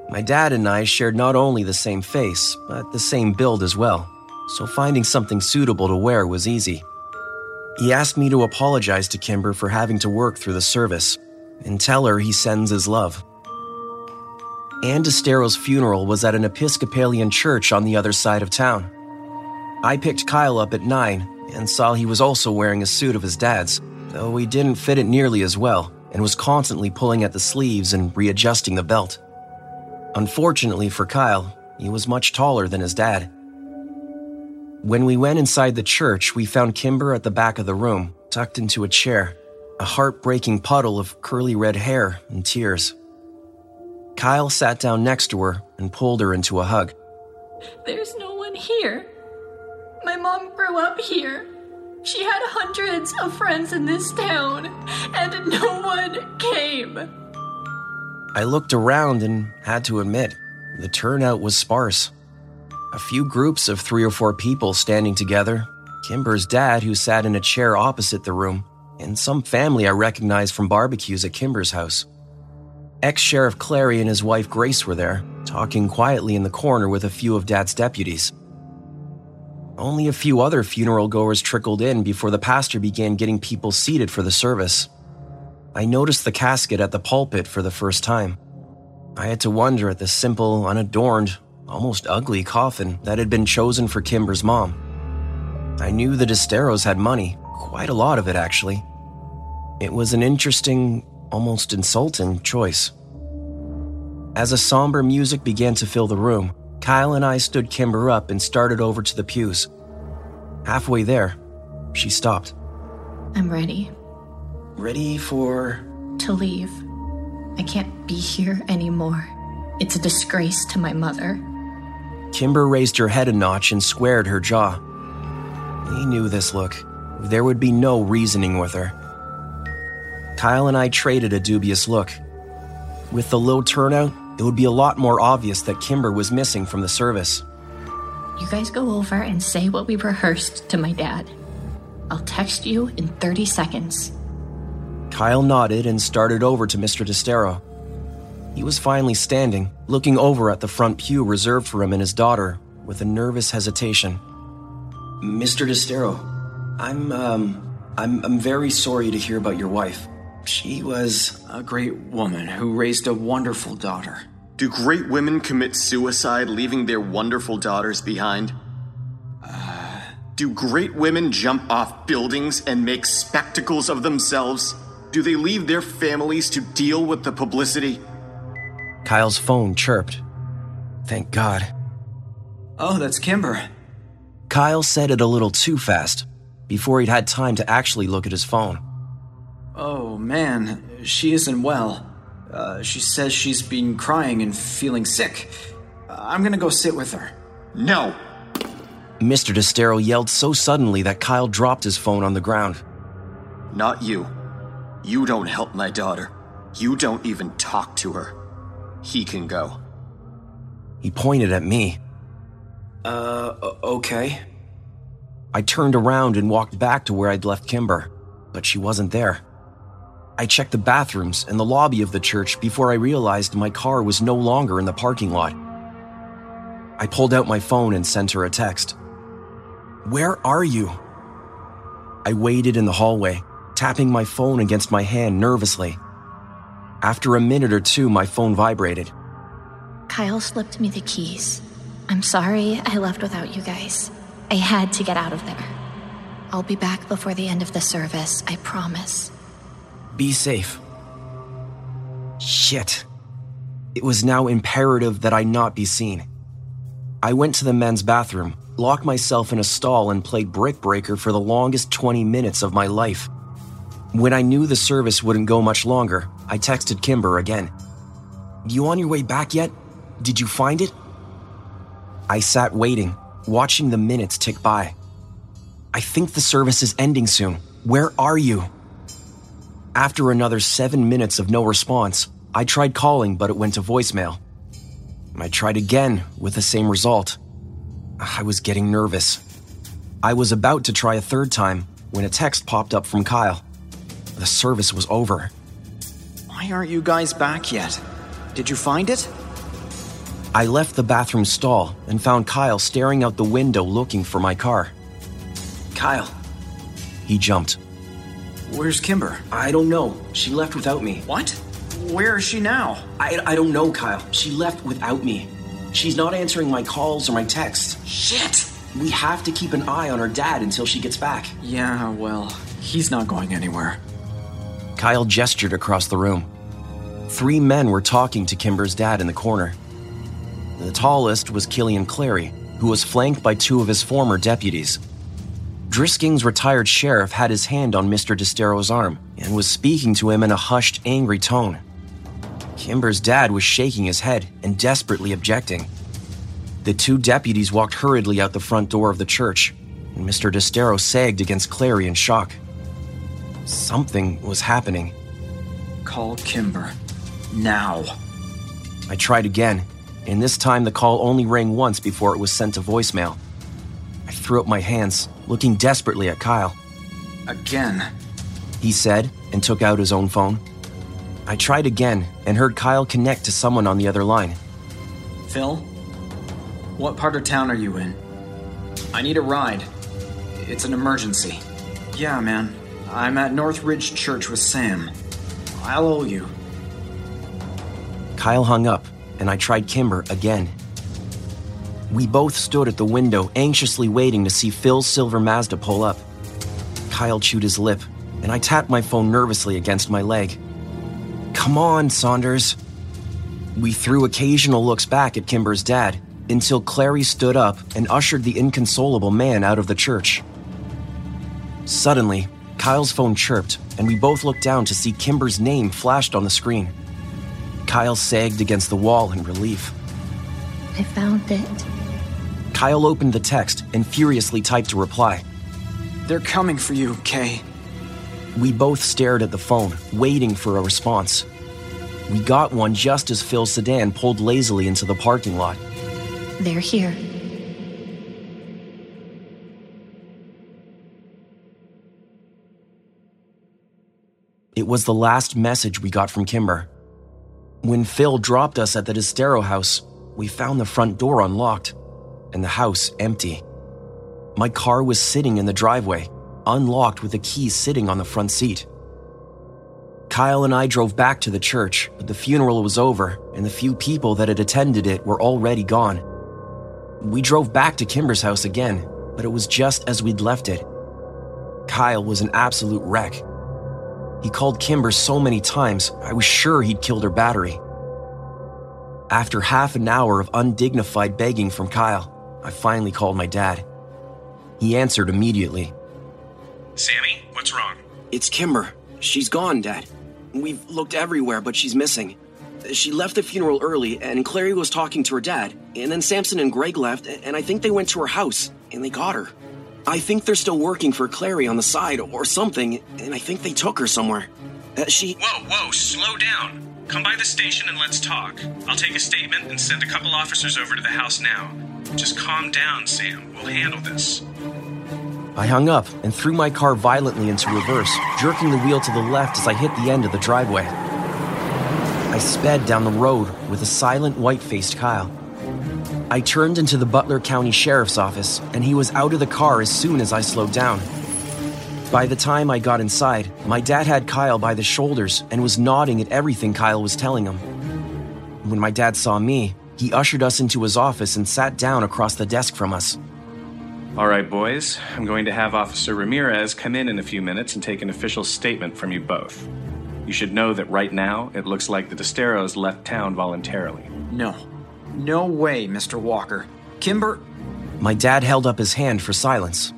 My dad and I shared not only the same face, but the same build as well, so finding something suitable to wear was easy. He asked me to apologize to Kimber for having to work through the service and tell her he sends his love. Ann Destaro's funeral was at an Episcopalian church on the other side of town. I picked Kyle up at 9 and saw he was also wearing a suit of his dad's, though he didn't fit it nearly as well and was constantly pulling at the sleeves and readjusting the belt. Unfortunately for Kyle, he was much taller than his dad. When we went inside the church, we found Kimber at the back of the room, tucked into a chair, a heartbreaking puddle of curly red hair and tears. Kyle sat down next to her and pulled her into a hug. There's no one here. My mom grew up here. She had hundreds of friends in this town, and no one came. I looked around and had to admit, the turnout was sparse. A few groups of three or four people standing together, Kimber's dad, who sat in a chair opposite the room, and some family I recognized from barbecues at Kimber's house. Ex Sheriff Clery and his wife Grace were there, talking quietly in the corner with a few of Dad's deputies. Only a few other funeral goers trickled in before the pastor began getting people seated for the service. I noticed the casket at the pulpit for the first time. I had to wonder at the simple, unadorned, almost ugly coffin that had been chosen for Kimber's mom. I knew the Destaros had money, quite a lot of it actually. It was an interesting, almost insulting choice. As a somber music began to fill the room, Kyle and I stood Kimber up and started over to the pews. Halfway there, she stopped. I'm ready Ready for. to leave. I can't be here anymore. It's a disgrace to my mother. Kimber raised her head a notch and squared her jaw. He knew this look. There would be no reasoning with her. Kyle and I traded a dubious look. With the low turnout, it would be a lot more obvious that Kimber was missing from the service. You guys go over and say what we rehearsed to my dad. I'll text you in 30 seconds. Kyle nodded and started over to Mr. Destaro. He was finally standing, looking over at the front pew reserved for him and his daughter, with a nervous hesitation. Mr. Destaro, I'm, um, I'm, I'm very sorry to hear about your wife. She was. A great woman who raised a wonderful daughter. Do great women commit suicide, leaving their wonderful daughters behind? Do great women jump off buildings and make spectacles of themselves? Do they leave their families to deal with the publicity? Kyle's phone chirped. Thank God. Oh, that's Kimber. Kyle said it a little too fast, before he'd had time to actually look at his phone. Oh, man, she isn't well. Uh, she says she's been crying and feeling sick. I'm gonna go sit with her. No! Mr. Destaro yelled so suddenly that Kyle dropped his phone on the ground. Not you. You don't help my daughter. You don't even talk to her. He can go. He pointed at me. Uh, okay. I turned around and walked back to where I'd left Kimber, but she wasn't there. I checked the bathrooms and the lobby of the church before I realized my car was no longer in the parking lot. I pulled out my phone and sent her a text. Where are you? I waited in the hallway, tapping my phone against my hand nervously. After a minute or two, my phone vibrated. Kyle slipped me the keys. I'm sorry I left without you guys. I had to get out of there. I'll be back before the end of the service, I promise. Be safe. Shit. It was now imperative that I not be seen. I went to the men's bathroom, locked myself in a stall, and played Brick Breaker for the longest 20 minutes of my life. When I knew the service wouldn't go much longer, I texted Kimber again. You on your way back yet? Did you find it? I sat waiting, watching the minutes tick by. I think the service is ending soon. Where are you? After another seven minutes of no response, I tried calling, but it went to voicemail. I tried again with the same result. I was getting nervous. I was about to try a third time when a text popped up from Kyle. The service was over. Why aren't you guys back yet? Did you find it? I left the bathroom stall and found Kyle staring out the window looking for my car. Kyle. He jumped. Where's Kimber? I don't know. She left without me. What? Where is she now? I, I don't know, Kyle. She left without me. She's not answering my calls or my texts. Shit! We have to keep an eye on her dad until she gets back. Yeah, well, he's not going anywhere. Kyle gestured across the room. Three men were talking to Kimber's dad in the corner. The tallest was Killian Clery, who was flanked by two of his former deputies. Drisking's retired sheriff had his hand on Mr. Destaro's arm and was speaking to him in a hushed, angry tone. Kimber's dad was shaking his head and desperately objecting. The two deputies walked hurriedly out the front door of the church, and Mr. Destaro sagged against Clery in shock. Something was happening. Call Kimber. Now. I tried again, and this time the call only rang once before it was sent to voicemail. I threw up my hands, looking desperately at Kyle. Again. He said, and took out his own phone. I tried again and heard Kyle connect to someone on the other line. Phil? What part of town are you in? I need a ride. It's an emergency. Yeah, man. I'm at Northridge Church with Sam. I'll owe you. Kyle hung up, and I tried Kimber again. We both stood at the window, anxiously waiting to see Phil's silver Mazda pull up. Kyle chewed his lip, and I tapped my phone nervously against my leg. Come on, Saunders. We threw occasional looks back at Kimber's dad until Clery stood up and ushered the inconsolable man out of the church. Suddenly, Kyle's phone chirped, and we both looked down to see Kimber's name flashed on the screen. Kyle sagged against the wall in relief. I found it. Kyle opened the text and furiously typed a reply. They're coming for you, Kay. We both stared at the phone, waiting for a response. We got one just as Phil's sedan pulled lazily into the parking lot. They're here. It was the last message we got from Kimber. When Phil dropped us at the Destaro house, we found the front door unlocked and the house empty. My car was sitting in the driveway, unlocked with the key sitting on the front seat. Kyle and I drove back to the church, but the funeral was over and the few people that had attended it were already gone. We drove back to Kimber's house again, but it was just as we'd left it. Kyle was an absolute wreck. He called Kimber so many times, I was sure he'd killed her battery. After half an hour of undignified begging from Kyle, I finally called my dad. He answered immediately. Sammy, what's wrong? It's Kimber. She's gone, Dad. We've looked everywhere, but she's missing. She left the funeral early, and Clery was talking to her dad. And then Samson and Greg left, and I think they went to her house, and they got her. I think they're still working for Clery on the side or something, and I think they took her somewhere. Uh, she. Whoa, whoa, slow down. Come by the station and let's talk. I'll take a statement and send a couple officers over to the house now. Just calm down, Sam. We'll handle this. I hung up and threw my car violently into reverse, jerking the wheel to the left as I hit the end of the driveway. I sped down the road with a silent, white faced Kyle. I turned into the Butler County Sheriff's Office, and he was out of the car as soon as I slowed down. By the time I got inside, my dad had Kyle by the shoulders and was nodding at everything Kyle was telling him. When my dad saw me, he ushered us into his office and sat down across the desk from us. All right, boys. I'm going to have Officer Ramirez come in in a few minutes and take an official statement from you both. You should know that right now, it looks like the Destaros left town voluntarily. No. No way, Mr. Walker. Kimber. My dad held up his hand for silence.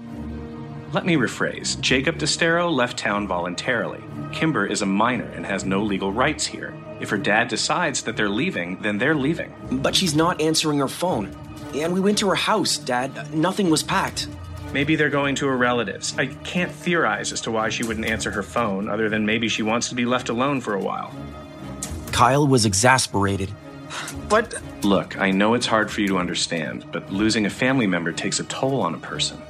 Let me rephrase Jacob Destaro left town voluntarily. Kimber is a minor and has no legal rights here. If her dad decides that they're leaving, then they're leaving. But she's not answering her phone. And we went to her house, Dad. Nothing was packed. Maybe they're going to her relatives. I can't theorize as to why she wouldn't answer her phone, other than maybe she wants to be left alone for a while. Kyle was exasperated. But. Look, I know it's hard for you to understand, but losing a family member takes a toll on a person.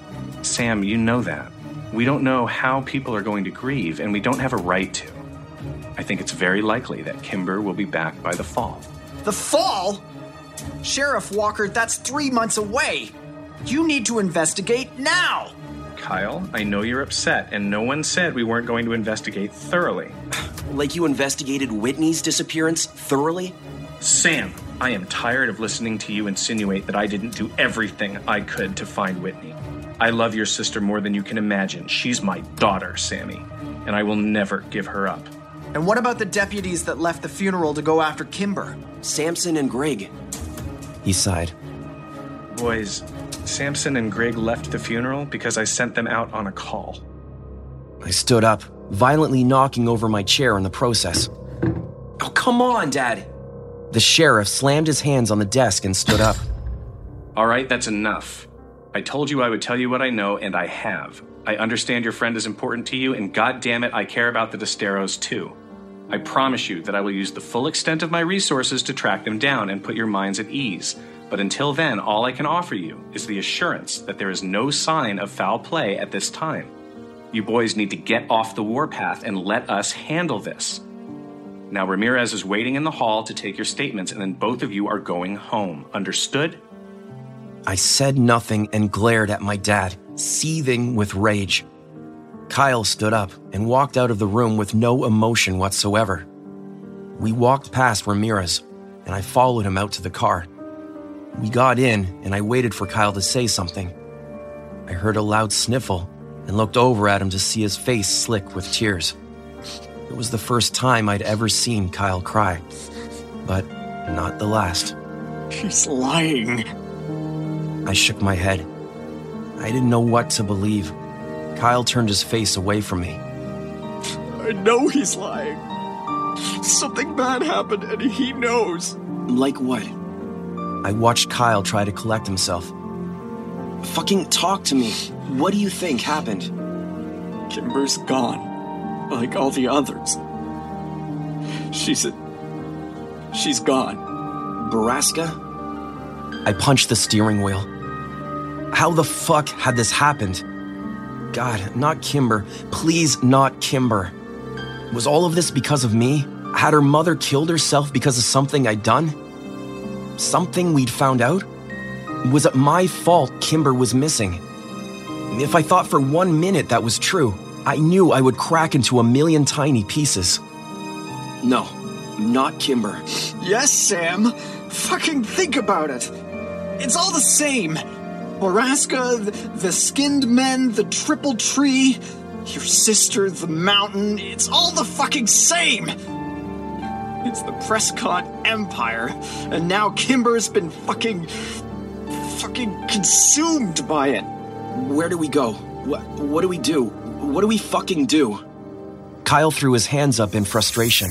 Sam, you know that. We don't know how people are going to grieve, and we don't have a right to. I think it's very likely that Kimber will be back by the fall. The fall? Sheriff Walker, that's three months away. You need to investigate now. Kyle, I know you're upset, and no one said we weren't going to investigate thoroughly. Like you investigated Whitney's disappearance thoroughly? Sam, I am tired of listening to you insinuate that I didn't do everything I could to find Whitney. I love your sister more than you can imagine. She's my daughter, Sammy, and I will never give her up. And what about the deputies that left the funeral to go after Kimber? Samson and Greg. He sighed. Boys, Samson and Greg left the funeral because I sent them out on a call. I stood up, violently knocking over my chair in the process. Oh, come on, Dad! The sheriff slammed his hands on the desk and stood up. All right, that's enough. I told you I would tell you what I know, and I have. I understand your friend is important to you, and god damn it, I care about the Destaros too. I promise you that I will use the full extent of my resources to track them down and put your minds at ease. But until then, all I can offer you is the assurance that there is no sign of foul play at this time. You boys need to get off the warpath and let us handle this. Now, Ramirez is waiting in the hall to take your statements, and then both of you are going home. Understood? I said nothing and glared at my dad, seething with rage. Kyle stood up and walked out of the room with no emotion whatsoever. We walked past Ramirez, and I followed him out to the car. We got in, and I waited for Kyle to say something. I heard a loud sniffle and looked over at him to see his face slick with tears. It was the first time I'd ever seen Kyle cry, but not the last. He's lying. I shook my head. I didn't know what to believe. Kyle turned his face away from me. I know he's lying. Something bad happened and he knows. Like what? I watched Kyle try to collect himself. Fucking talk to me. What do you think happened? Kimber's gone, like all the others. She's a. She's gone. Borrasca? I punched the steering wheel. How the fuck had this happened? God, not Kimber. Please, not Kimber. Was all of this because of me? Had her mother killed herself because of something I'd done? Something we'd found out? Was it my fault Kimber was missing? If I thought for one minute that was true, I knew I would crack into a million tiny pieces. No, not Kimber. Yes, Sam. Fucking think about it. It's all the same. Borrasca, the, the skinned men, the triple tree, your sister, the mountain. It's all the fucking same. It's the Prescott Empire, and now Kimber's been fucking. fucking consumed by it. Where do we go? What, what do we do? What do we fucking do? Kyle threw his hands up in frustration.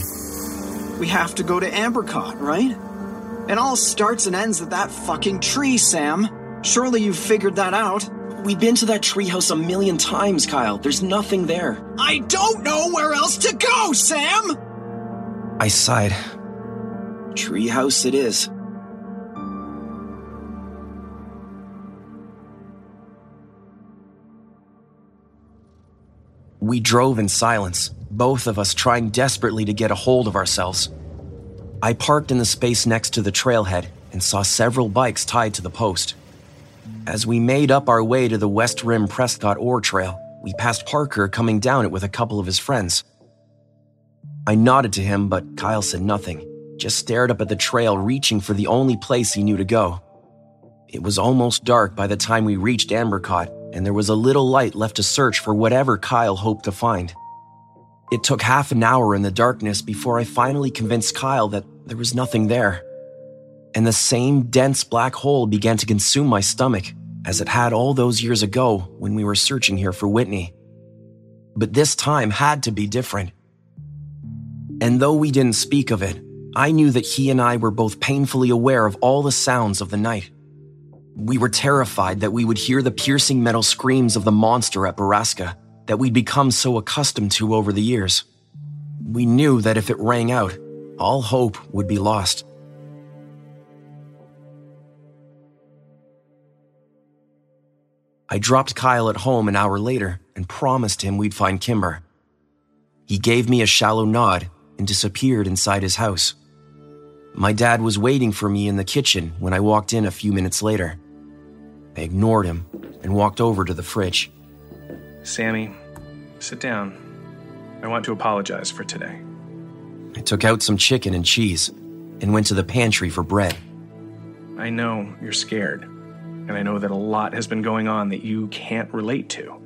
We have to go to Ambercott, right? It all starts and ends at that fucking tree, Sam. Surely you've figured that out. We've been to that treehouse a million times, Kyle. There's nothing there. I don't know where else to go, Sam! I sighed. Treehouse it is. We drove in silence, both of us trying desperately to get a hold of ourselves. I parked in the space next to the trailhead and saw several bikes tied to the post. As we made up our way to the West Rim Prescott Ore Trail, we passed Parker coming down it with a couple of his friends. I nodded to him, but Kyle said nothing, just stared up at the trail, reaching for the only place he knew to go. It was almost dark by the time we reached Ambercott, and there was a little light left to search for whatever Kyle hoped to find. It took half an hour in the darkness before I finally convinced Kyle that there was nothing there. And the same dense black hole began to consume my stomach, as it had all those years ago when we were searching here for Whitney. But this time had to be different. And though we didn't speak of it, I knew that he and I were both painfully aware of all the sounds of the night. We were terrified that we would hear the piercing metal screams of the monster at Borrasca that we'd become so accustomed to over the years. We knew that if it rang out, all hope would be lost. I dropped Kyle at home an hour later and promised him we'd find Kimber. He gave me a shallow nod and disappeared inside his house. My dad was waiting for me in the kitchen when I walked in a few minutes later. I ignored him and walked over to the fridge. Sammy, sit down. I want to apologize for today. I took out some chicken and cheese and went to the pantry for bread. I know you're scared, and I know that a lot has been going on that you can't relate to.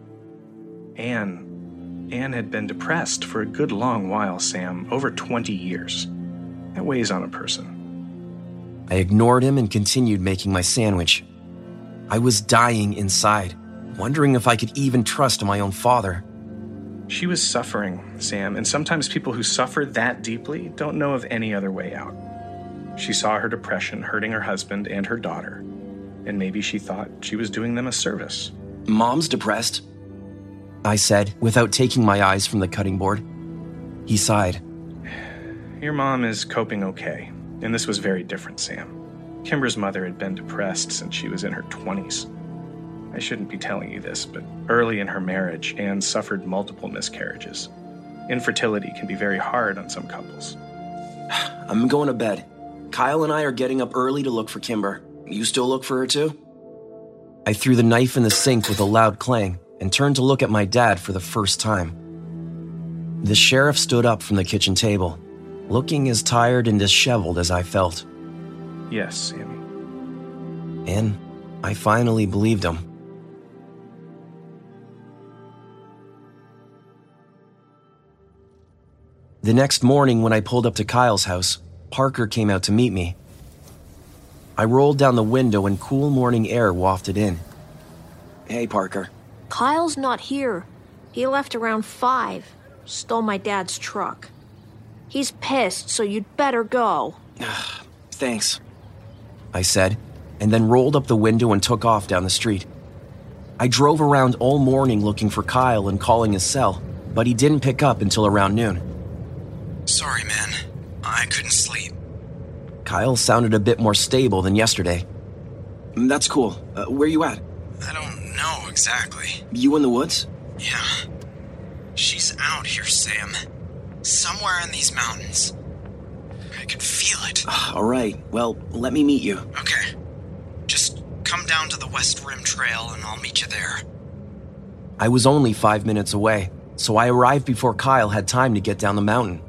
Anne, Anne had been depressed for a good long while, Sam, over 20 years. That weighs on a person. I ignored him and continued making my sandwich. I was dying inside, wondering if I could even trust my own father. She was suffering, Sam, and sometimes people who suffer that deeply don't know of any other way out. She saw her depression hurting her husband and her daughter, and maybe she thought she was doing them a service. Mom's depressed, I said, without taking my eyes from the cutting board. He sighed. Your mom is coping okay, and this was very different, Sam. Kimber's mother had been depressed since she was in her 20s. I shouldn't be telling you this, but early in her marriage, Anne suffered multiple miscarriages. Infertility can be very hard on some couples. I'm going to bed. Kyle and I are getting up early to look for Kimber. You still look for her too? I threw the knife in the sink with a loud clang and turned to look at my dad for the first time. The sheriff stood up from the kitchen table, looking as tired and disheveled as I felt. Yes, Sammy. And I finally believed him. The next morning, when I pulled up to Kyle's house, Parker came out to meet me. I rolled down the window and cool morning air wafted in. Hey, Parker. Kyle's not here. He left around five. Stole my dad's truck. He's pissed, so you'd better go. Thanks, I said, and then rolled up the window and took off down the street. I drove around all morning looking for Kyle and calling his cell, but he didn't pick up until around noon. Sorry, man. I couldn't sleep. Kyle sounded a bit more stable than yesterday. That's cool. Uh, where you at? I don't know exactly. You in the woods? Yeah. She's out here, Sam. Somewhere in these mountains. I could feel it. Ah, all right. Well, let me meet you. Okay. Just come down to the West Rim Trail and I'll meet you there. I was only five minutes away, so I arrived before Kyle had time to get down the mountain.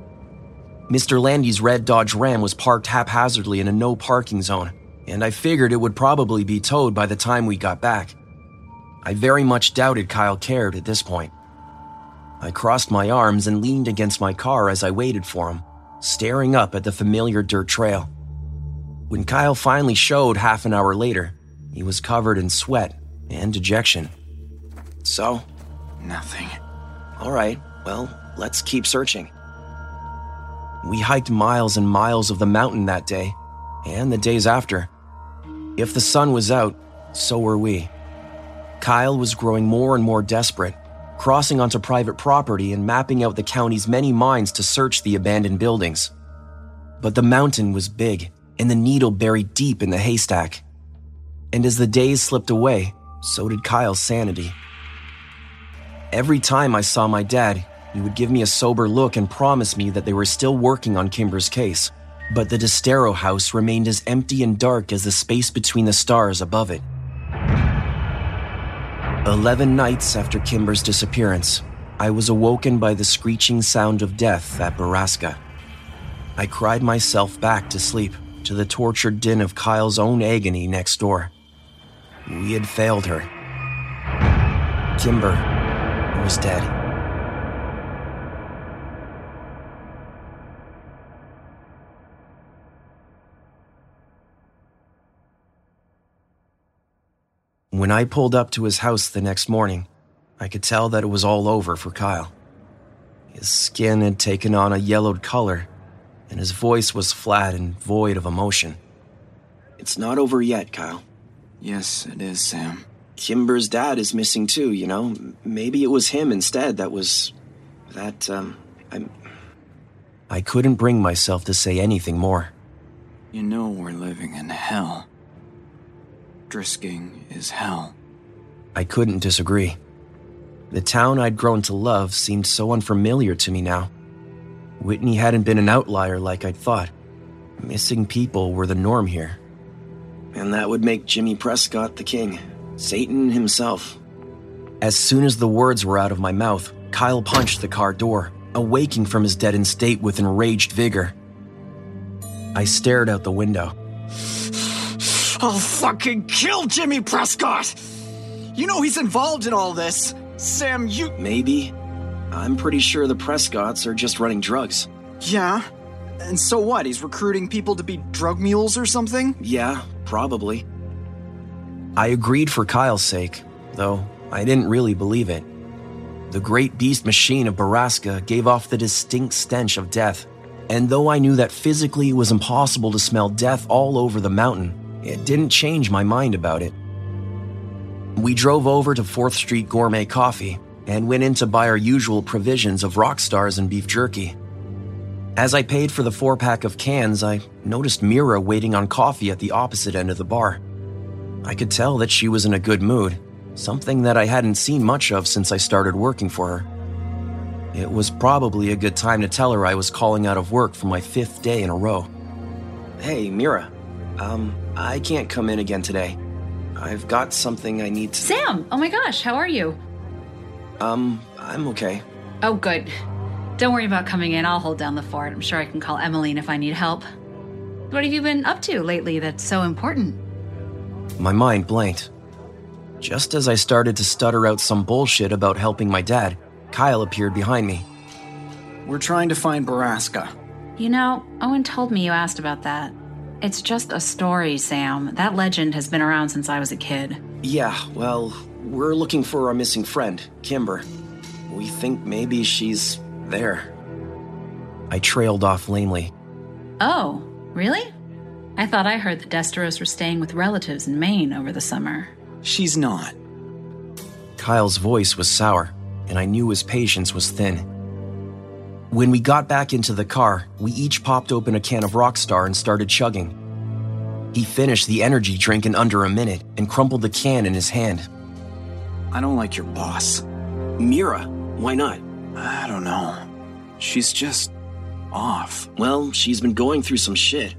Mr. Landy's red Dodge Ram was parked haphazardly in a no parking zone, and I figured it would probably be towed by the time we got back. I very much doubted Kyle cared at this point. I crossed my arms and leaned against my car as I waited for him, staring up at the familiar dirt trail. When Kyle finally showed half an hour later, he was covered in sweat and dejection. So? Nothing. All right, well, let's keep searching. We hiked miles and miles of the mountain that day, and the days after. If the sun was out, so were we. Kyle was growing more and more desperate, crossing onto private property and mapping out the county's many mines to search the abandoned buildings. But the mountain was big, and the needle buried deep in the haystack. And as the days slipped away, so did Kyle's sanity. Every time I saw my dad, he would give me a sober look and promise me that they were still working on Kimber's case. But the Destaro house remained as empty and dark as the space between the stars above it. Eleven nights after Kimber's disappearance, I was awoken by the screeching sound of death at Borrasca. I cried myself back to sleep to the tortured din of Kyle's own agony next door. We had failed her. Kimber was dead. When I pulled up to his house the next morning, I could tell that it was all over for Kyle. His skin had taken on a yellowed color, and his voice was flat and void of emotion. It's not over yet, Kyle. Yes, it is, Sam. Kimber's dad is missing too, you know? Maybe it was him instead that was. that, um. I'm. I couldn't bring myself to say anything more. You know we're living in hell. Drisking is hell. I couldn't disagree. The town I'd grown to love seemed so unfamiliar to me now. Whitney hadn't been an outlier like I'd thought. Missing people were the norm here. And that would make Jimmy Prescott the king, Satan himself. As soon as the words were out of my mouth, Kyle punched the car door, awaking from his deadened state with enraged vigor. I stared out the window. I'll fucking kill Jimmy Prescott! You know he's involved in all this. Sam, you. Maybe. I'm pretty sure the Prescotts are just running drugs. Yeah? And so what? He's recruiting people to be drug mules or something? Yeah, probably. I agreed for Kyle's sake, though I didn't really believe it. The great beast machine of Borrasca gave off the distinct stench of death, and though I knew that physically it was impossible to smell death all over the mountain, it didn't change my mind about it. We drove over to 4th Street Gourmet Coffee and went in to buy our usual provisions of rock stars and beef jerky. As I paid for the four pack of cans, I noticed Meera waiting on coffee at the opposite end of the bar. I could tell that she was in a good mood, something that I hadn't seen much of since I started working for her. It was probably a good time to tell her I was calling out of work for my fifth day in a row. Hey, Meera. Um, I can't come in again today. I've got something I need to. Sam! Oh my gosh, how are you? Um, I'm okay. Oh, good. Don't worry about coming in. I'll hold down the fort. I'm sure I can call Emmeline if I need help. What have you been up to lately that's so important? My mind blanked. Just as I started to stutter out some bullshit about helping my dad, Kyle appeared behind me. We're trying to find Borrasca. You know, Owen told me you asked about that. It's just a story, Sam. That legend has been around since I was a kid. Yeah, well, we're looking for our missing friend, Kimber. We think maybe she's There. I trailed off lamely. Oh, really? I thought I heard the Destaros were staying with relatives in Maine over the summer. She's not. Kyle's voice was sour, and I knew his patience was thin. When we got back into the car, we each popped open a can of Rockstar and started chugging. He finished the energy drink in under a minute and crumpled the can in his hand. I don't like your boss. Meera, why not? I don't know. She's just off. Well, she's been going through some shit.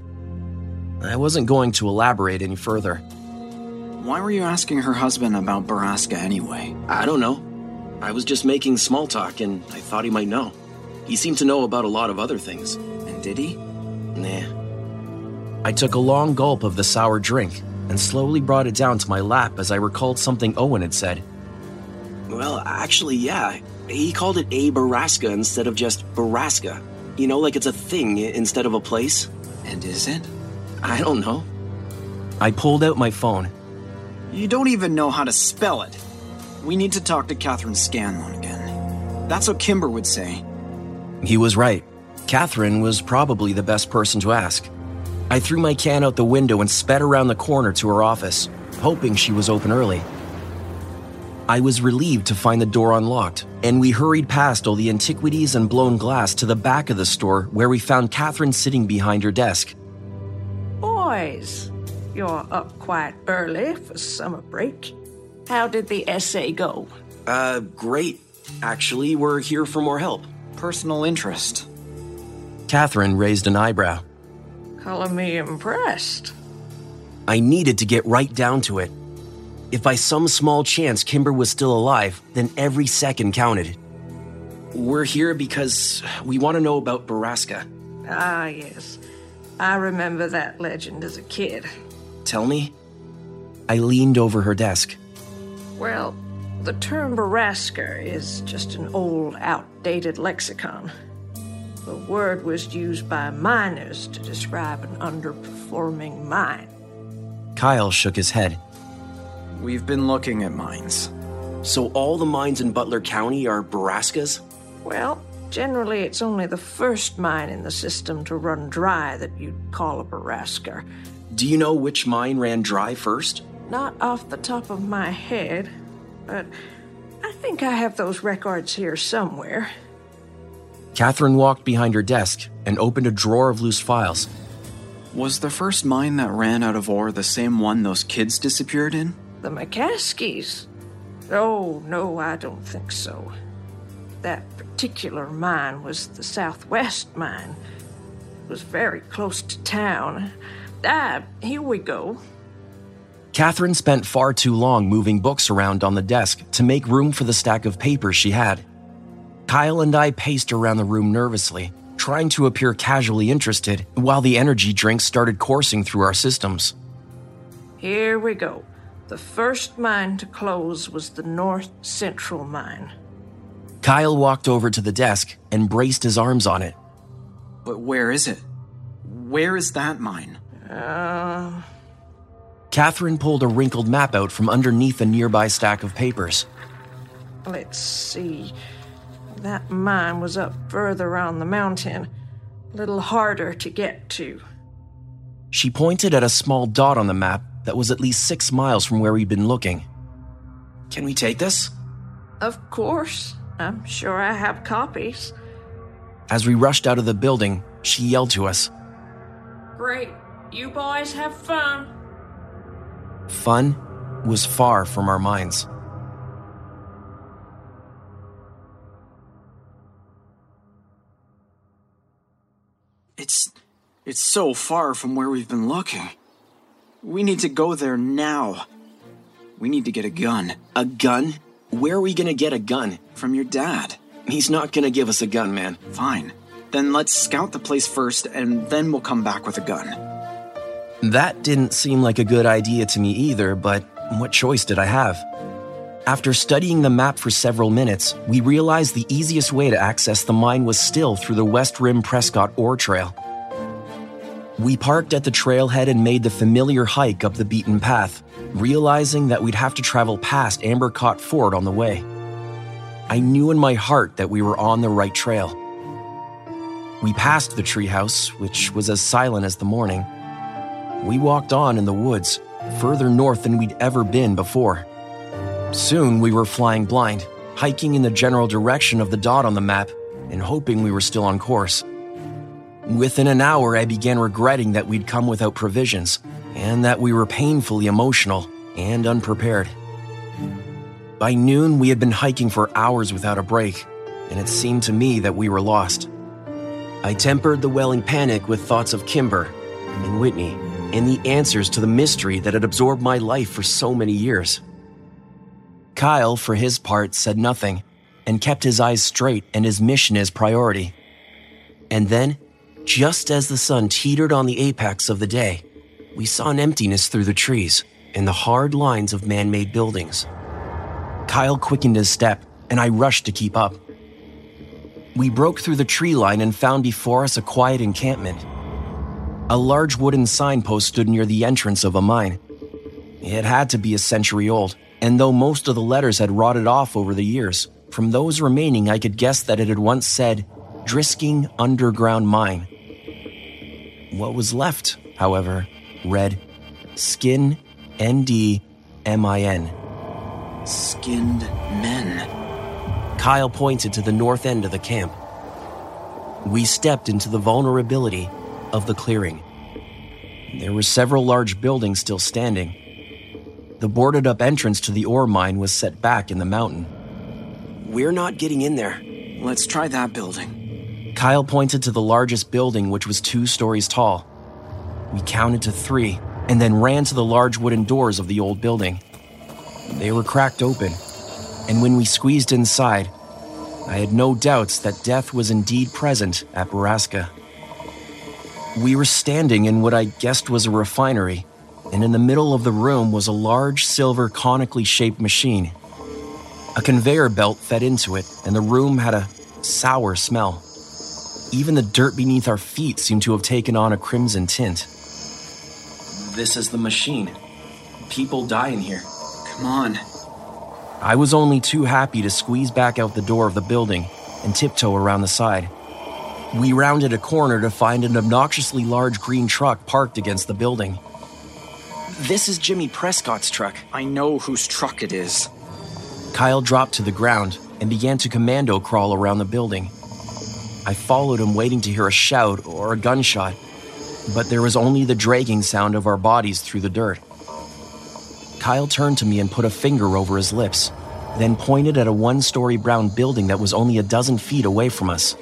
I wasn't going to elaborate any further. Why were you asking her husband about Borrasca anyway? I don't know. I was just making small talk and I thought he might know. He seemed to know about a lot of other things. And did he? Nah. I took a long gulp of the sour drink and slowly brought it down to my lap as I recalled something Owen had said. Well, actually, yeah. He called it a Borrasca instead of just Borrasca. You know, like it's a thing instead of a place. And is it? I don't know. I pulled out my phone. You don't even know how to spell it. We need to talk to Kathryn Scanlon again. That's what Kimber would say. He was right. Kathryn was probably the best person to ask. I threw my can out the window and sped around the corner to her office, hoping she was open early. I was relieved to find the door unlocked, and we hurried past all the antiquities and blown glass to the back of the store where we found Kathryn sitting behind her desk. Boys, you're up quite early for summer break. How did the essay go? Uh, great. Actually, we're here for more help. Personal interest. Kathryn raised an eyebrow. Color me impressed. I needed to get right down to it. If by some small chance Kimber was still alive, then every second counted. We're here because we want to know about Borrasca. Ah, yes. I remember that legend as a kid. Tell me? I leaned over her desk. Well, the term Borrasca is just an old, outdated lexicon. The word was used by miners to describe an underperforming mine. Kyle shook his head. We've been looking at mines. So all the mines in Butler County are Borrascas? Well, generally it's only the first mine in the system to run dry that you'd call a Borrasca. Do you know which mine ran dry first? Not off the top of my head, but I think I have those records here somewhere. Kathryn walked behind her desk and opened a drawer of loose files. Was the first mine that ran out of ore the same one those kids disappeared in? The McCaskeys? Oh, no, I don't think so. That particular mine was the Southwest mine. It was very close to town. Ah, here we go. Kathryn spent far too long moving books around on the desk to make room for the stack of papers she had. Kyle and I paced around the room nervously, trying to appear casually interested while the energy drinks started coursing through our systems. Here we go. The first mine to close was the North Central Mine. Kyle walked over to the desk and braced his arms on it. But where is it? Where is that mine? Uh, Kathryn pulled a wrinkled map out from underneath a nearby stack of papers. let's see. That mine was up further on the mountain, a little harder to get to. She pointed at a small dot on the map that was at least six miles from where we'd been looking. Can we take this? Of course. I'm sure I have copies. As we rushed out of the building, she yelled to us. Great. You boys have fun. Fun was far from our minds. It's. It's so far from where we've been looking. We need to go there now. We need to get a gun. A gun? Where are we gonna get a gun? From your dad. He's not gonna give us a gun, man. Fine. Then let's scout the place first, and then we'll come back with a gun. That didn't seem like a good idea to me either, but what choice did I have? After studying the map for several minutes, we realized the easiest way to access the mine was still through the West Rim Prescott ore trail. We parked at the trailhead and made the familiar hike up the beaten path, realizing that we'd have to travel past Ambercott Ford on the way. I knew in my heart that we were on the right trail. We passed the treehouse, which was as silent as the morning. We walked on in the woods, further north than we'd ever been before. Soon we were flying blind, hiking in the general direction of the dot on the map and hoping we were still on course. Within an hour, I began regretting that we'd come without provisions and that we were painfully emotional and unprepared. By noon, we had been hiking for hours without a break, and it seemed to me that we were lost. I tempered the welling panic with thoughts of Kimber and Whitney and the answers to the mystery that had absorbed my life for so many years. Kyle, for his part, said nothing and kept his eyes straight and his mission as priority. And then, just as the sun teetered on the apex of the day, we saw an emptiness through the trees and the hard lines of man made buildings. Kyle quickened his step, and I rushed to keep up. We broke through the tree line and found before us a quiet encampment. A large wooden signpost stood near the entrance of a mine. It had to be a century old, and though most of the letters had rotted off over the years, from those remaining I could guess that it had once said Drisking Underground Mine. What was left, however, read Skin ND MIN. Skinned men. Kyle pointed to the north end of the camp. We stepped into the vulnerability of the clearing. There were several large buildings still standing. The boarded up entrance to the ore mine was set back in the mountain. We're not getting in there. Let's try that building. Kyle pointed to the largest building, which was two stories tall. We counted to three and then ran to the large wooden doors of the old building. They were cracked open, and when we squeezed inside, I had no doubts that death was indeed present at Borrasca. We were standing in what I guessed was a refinery, and in the middle of the room was a large silver conically shaped machine. A conveyor belt fed into it, and the room had a sour smell. Even the dirt beneath our feet seemed to have taken on a crimson tint. This is the machine. People die in here. Come on. I was only too happy to squeeze back out the door of the building and tiptoe around the side. We rounded a corner to find an obnoxiously large green truck parked against the building. This is Jimmy Prescott's truck. I know whose truck it is. Kyle dropped to the ground and began to commando crawl around the building. I followed him, waiting to hear a shout or a gunshot, but there was only the dragging sound of our bodies through the dirt. Kyle turned to me and put a finger over his lips, then pointed at a one story brown building that was only a dozen feet away from us.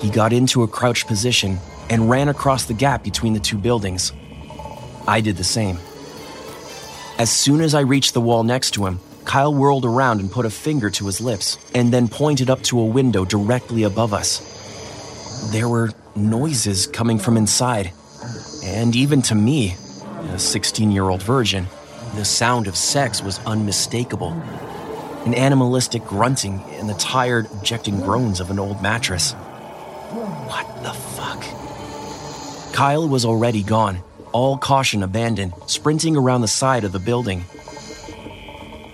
He got into a crouched position and ran across the gap between the two buildings. I did the same. As soon as I reached the wall next to him, Kyle whirled around and put a finger to his lips, and then pointed up to a window directly above us. There were noises coming from inside, and even to me, a 16 year old virgin, the sound of sex was unmistakable. An animalistic grunting and the tired, objecting groans of an old mattress. What the fuck? Kyle was already gone, all caution abandoned, sprinting around the side of the building.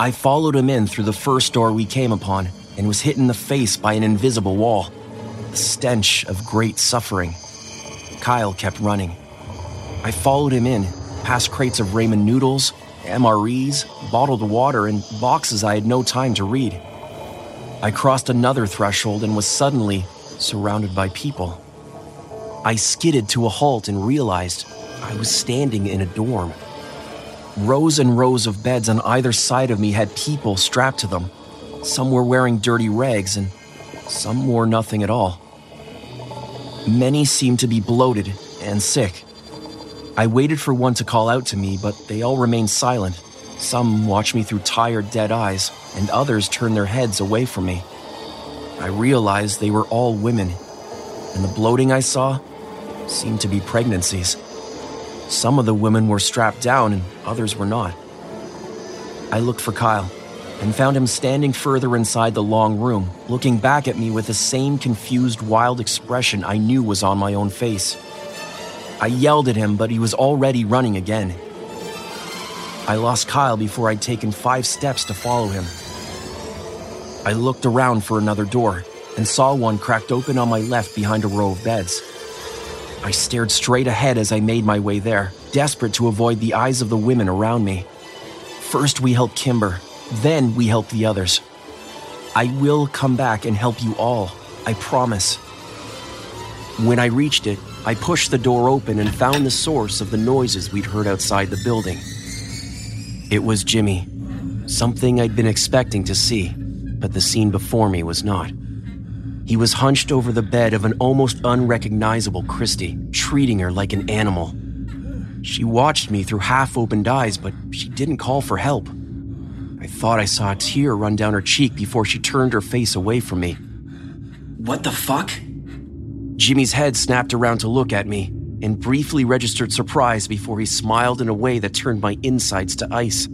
I followed him in through the first door we came upon and was hit in the face by an invisible wall. The stench of great suffering. Kyle kept running. I followed him in, past crates of ramen noodles, MREs, bottled water, and boxes I had no time to read. I crossed another threshold and was suddenly surrounded by people. I skidded to a halt and realized I was standing in a dorm. Rows and rows of beds on either side of me had people strapped to them. Some were wearing dirty rags, and some wore nothing at all. Many seemed to be bloated and sick. I waited for one to call out to me, but they all remained silent. Some watched me through tired, dead eyes, and others turned their heads away from me. I realized they were all women, and the bloating I saw seemed to be pregnancies. Some of the women were strapped down, and others were not. I looked for Kyle and found him standing further inside the long room, looking back at me with the same confused, wild expression I knew was on my own face. I yelled at him, but he was already running again. I lost Kyle before I'd taken five steps to follow him. I looked around for another door and saw one cracked open on my left behind a row of beds. I stared straight ahead as I made my way there, desperate to avoid the eyes of the women around me. First, we helped Kimber, then, we helped the others. I will come back and help you all, I promise. When I reached it, I pushed the door open and found the source of the noises we'd heard outside the building. It was Jimmy, something I'd been expecting to see, but the scene before me was not. He was hunched over the bed of an almost unrecognizable Christy, treating her like an animal. She watched me through half opened eyes, but she didn't call for help. I thought I saw a tear run down her cheek before she turned her face away from me. What the fuck? Jimmy's head snapped around to look at me and briefly registered surprise before he smiled in a way that turned my insides to ice.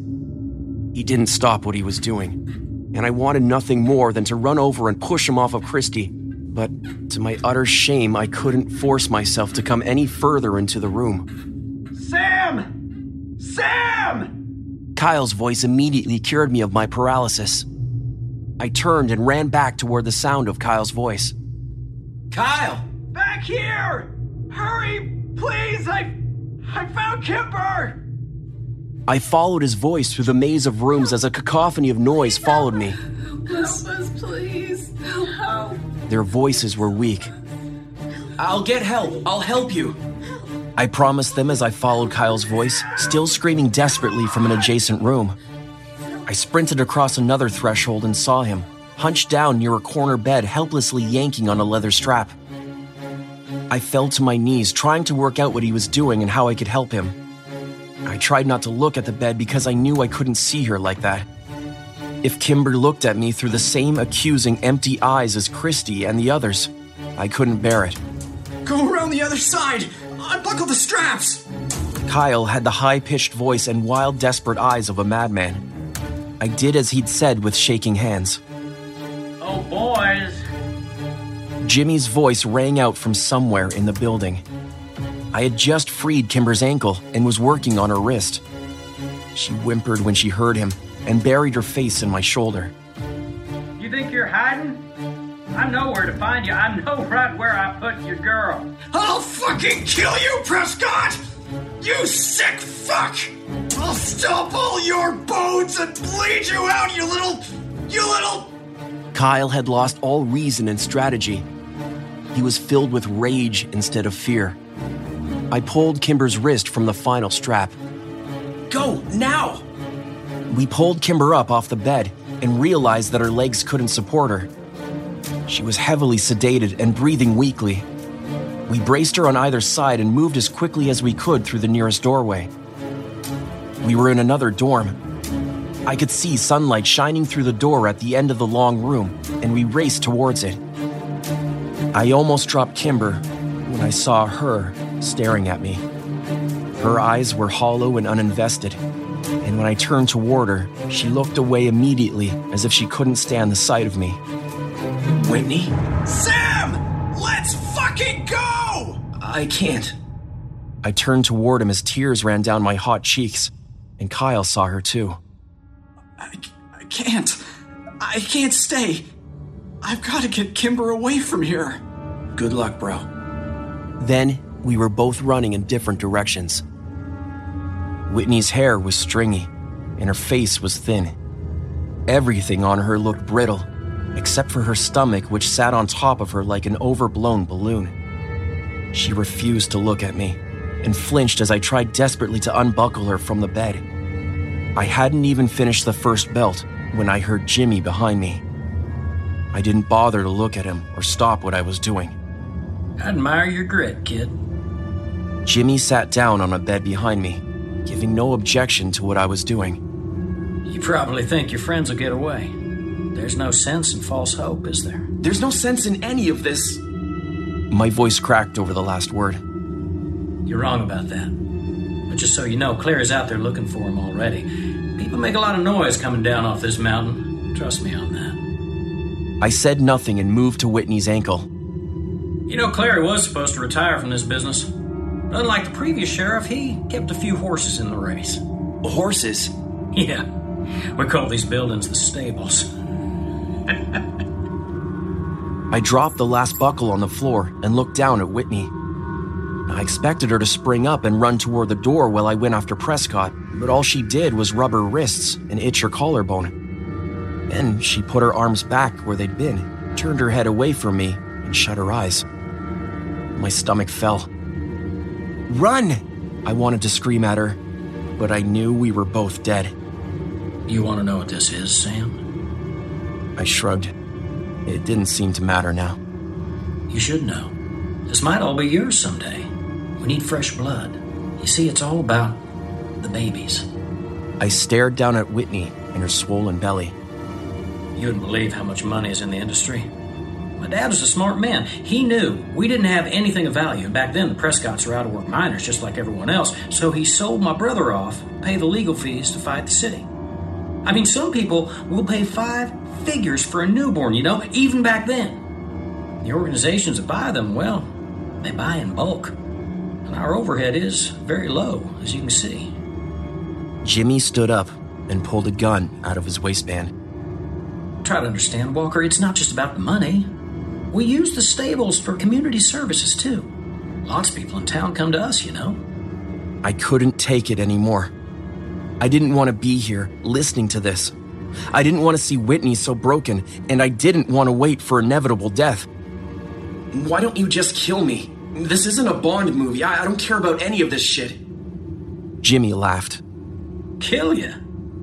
He didn't stop what he was doing and I wanted nothing more than to run over and push him off of Christy. But to my utter shame, I couldn't force myself to come any further into the room. Sam! Sam! Kyle's voice immediately cured me of my paralysis. I turned and ran back toward the sound of Kyle's voice. Kyle! Back here! Hurry, please! I. I found Kimber! I followed his voice through the maze of rooms as a cacophony of noise followed me. Help us, please. Help. Their voices were weak. I'll get help. I'll help you. I promised them as I followed Kyle's voice, still screaming desperately from an adjacent room. I sprinted across another threshold and saw him, hunched down near a corner bed, helplessly yanking on a leather strap. I fell to my knees, trying to work out what he was doing and how I could help him. I tried not to look at the bed because I knew I couldn't see her like that. If Kimber looked at me through the same accusing, empty eyes as Christy and the others, I couldn't bear it. Go around the other side! Unbuckle the straps! Kyle had the high pitched voice and wild, desperate eyes of a madman. I did as he'd said with shaking hands. Oh, boys. Jimmy's voice rang out from somewhere in the building. I had just freed Kimber's ankle and was working on her wrist. She whimpered when she heard him and buried her face in my shoulder. You think you're hiding? I know where to find you. I know right where I put your girl. I'll fucking kill you, Prescott! You sick fuck! I'll stomp all your bones and bleed you out, you little. you little. Kyle had lost all reason and strategy. He was filled with rage instead of fear. I pulled Kimber's wrist from the final strap. Go, now! We pulled Kimber up off the bed and realized that her legs couldn't support her. She was heavily sedated and breathing weakly. We braced her on either side and moved as quickly as we could through the nearest doorway. We were in another dorm. I could see sunlight shining through the door at the end of the long room, and we raced towards it. I almost dropped Kimber when I saw her staring at me. Her eyes were hollow and uninvested, and when I turned toward her, she looked away immediately as if she couldn't stand the sight of me. Whitney? Sam! Let's fucking go! I can't. I turned toward him as tears ran down my hot cheeks, and Kyle saw her too. I, I can't. I can't stay. I've got to get Kimber away from here. Good luck, bro. Then we were both running in different directions. Whitney's hair was stringy, and her face was thin. Everything on her looked brittle, except for her stomach, which sat on top of her like an overblown balloon. She refused to look at me and flinched as I tried desperately to unbuckle her from the bed. I hadn't even finished the first belt when I heard Jimmy behind me. I didn't bother to look at him or stop what I was doing. I admire your grit, kid. Jimmy sat down on a bed behind me, giving no objection to what I was doing. You probably think your friends will get away. There's no sense in false hope, is there? There's no sense in any of this. My voice cracked over the last word. You're wrong about that. But just so you know, Clery's out there looking for him already. People make a lot of noise coming down off this mountain. Trust me on that. I said nothing and moved to Whitney's ankle. You know, Clery was supposed to retire from this business. Unlike the previous sheriff, he kept a few horses in the race. Horses? Yeah. We call these buildings the stables. I dropped the last buckle on the floor and looked down at Whitney. I expected her to spring up and run toward the door while I went after Prescott, but all she did was rub her wrists and itch her collarbone. Then she put her arms back where they'd been, turned her head away from me, and shut her eyes. My stomach fell. Run! I wanted to scream at her, but I knew we were both dead. You want to know what this is, Sam? I shrugged. It didn't seem to matter now. You should know. This might all be yours someday. We need fresh blood. You see, it's all about the babies. I stared down at Whitney and her swollen belly. You wouldn't believe how much money is in the industry. My dad was a smart man. He knew we didn't have anything of value. And back then, the Prescotts were out of work miners just like everyone else. So he sold my brother off, pay the legal fees to fight the city. I mean, some people will pay five figures for a newborn, you know, even back then. The organizations that buy them, well, they buy in bulk. And our overhead is very low, as you can see. Jimmy stood up and pulled a gun out of his waistband. Try to understand, Walker, it's not just about the money. We use the stables for community services, too. Lots of people in town come to us, you know. I couldn't take it anymore. I didn't want to be here listening to this. I didn't want to see Whitney so broken, and I didn't want to wait for inevitable death. Why don't you just kill me? This isn't a Bond movie. I, I don't care about any of this shit. Jimmy laughed. Kill you?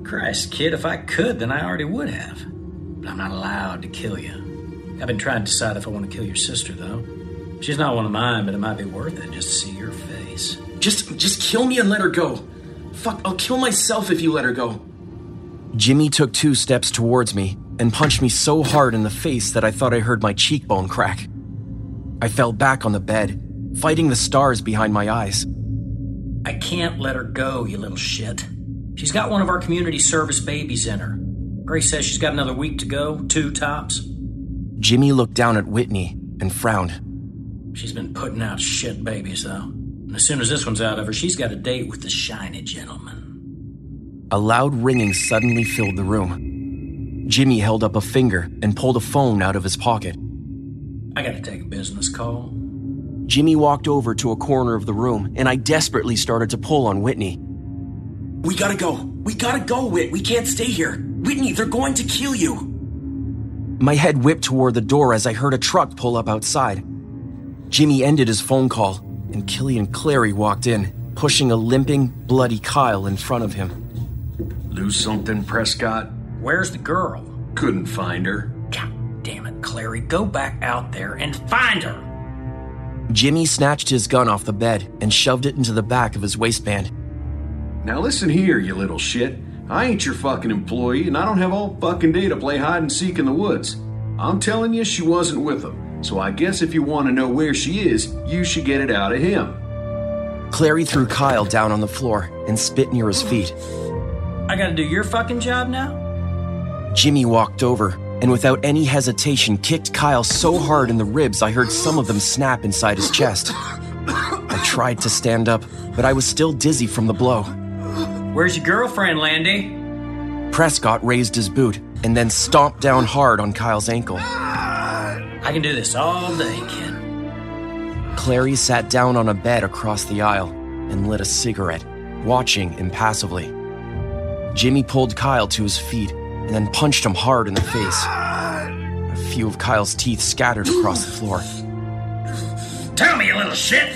Christ, kid, if I could, then I already would have. But I'm not allowed to kill you. I've been trying to decide if I want to kill your sister, though. She's not one of mine, but it might be worth it just to see your face. Just just kill me and let her go. Fuck, I'll kill myself if you let her go. Jimmy took two steps towards me and punched me so hard in the face that I thought I heard my cheekbone crack. I fell back on the bed, fighting the stars behind my eyes. I can't let her go, you little shit. She's got one of our community service babies in her. Grace says she's got another week to go, two tops. Jimmy looked down at Whitney and frowned. She's been putting out shit babies, though. And as soon as this one's out of her, she's got a date with the shiny gentleman. A loud ringing suddenly filled the room. Jimmy held up a finger and pulled a phone out of his pocket. I gotta take a business call. Jimmy walked over to a corner of the room, and I desperately started to pull on Whitney. We gotta go. We gotta go, Whit. We can't stay here. Whitney, they're going to kill you. My head whipped toward the door as I heard a truck pull up outside. Jimmy ended his phone call, and Killian Clery walked in, pushing a limping, bloody Kyle in front of him. Lose something, Prescott? Where's the girl? Couldn't find her. God damn it, Clery. Go back out there and find her. Jimmy snatched his gun off the bed and shoved it into the back of his waistband. Now listen here, you little shit. I ain't your fucking employee, and I don't have all fucking day to play hide and seek in the woods. I'm telling you, she wasn't with them. So I guess if you want to know where she is, you should get it out of him. Clery threw Kyle down on the floor and spit near his feet. I gotta do your fucking job now? Jimmy walked over and without any hesitation kicked Kyle so hard in the ribs I heard some of them snap inside his chest. I tried to stand up, but I was still dizzy from the blow. Where's your girlfriend, Landy? Prescott raised his boot and then stomped down hard on Kyle's ankle. I can do this all day, kid. Clery sat down on a bed across the aisle and lit a cigarette, watching impassively. Jimmy pulled Kyle to his feet and then punched him hard in the face. A few of Kyle's teeth scattered across the floor. Tell me, you little shit!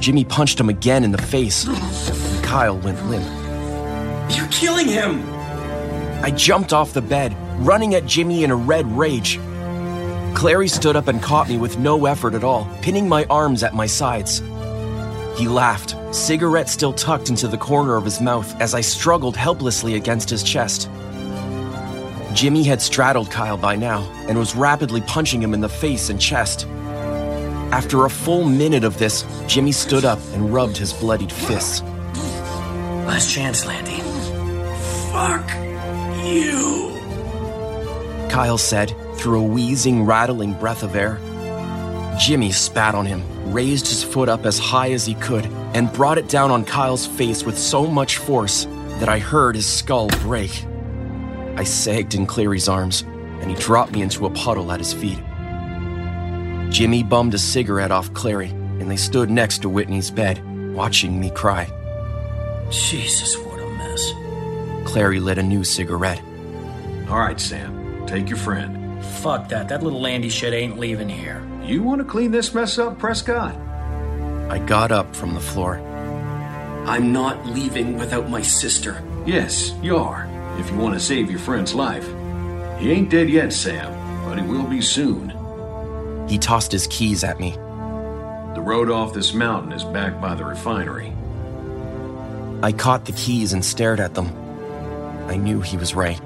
Jimmy punched him again in the face, and Kyle went limp. You're killing him! I jumped off the bed, running at Jimmy in a red rage. Clery stood up and caught me with no effort at all, pinning my arms at my sides. He laughed, cigarette still tucked into the corner of his mouth as I struggled helplessly against his chest. Jimmy had straddled Kyle by now and was rapidly punching him in the face and chest. After a full minute of this, Jimmy stood up and rubbed his bloodied fists. Last chance, Landy. Fuck you. Kyle said through a wheezing, rattling breath of air. Jimmy spat on him, raised his foot up as high as he could, and brought it down on Kyle's face with so much force that I heard his skull break. I sagged in Clery's arms and he dropped me into a puddle at his feet. Jimmy bummed a cigarette off Clary, and they stood next to Whitney's bed, watching me cry. Jesus, what a mess. Clery lit a new cigarette. All right, Sam, take your friend. Fuck that. That little Landy shit ain't leaving here. You want to clean this mess up, Prescott? I got up from the floor. I'm not leaving without my sister. Yes, you are, if you want to save your friend's life. He ain't dead yet, Sam, but he will be soon. He tossed his keys at me. The road off this mountain is back by the refinery. I caught the keys and stared at them. I knew he was right.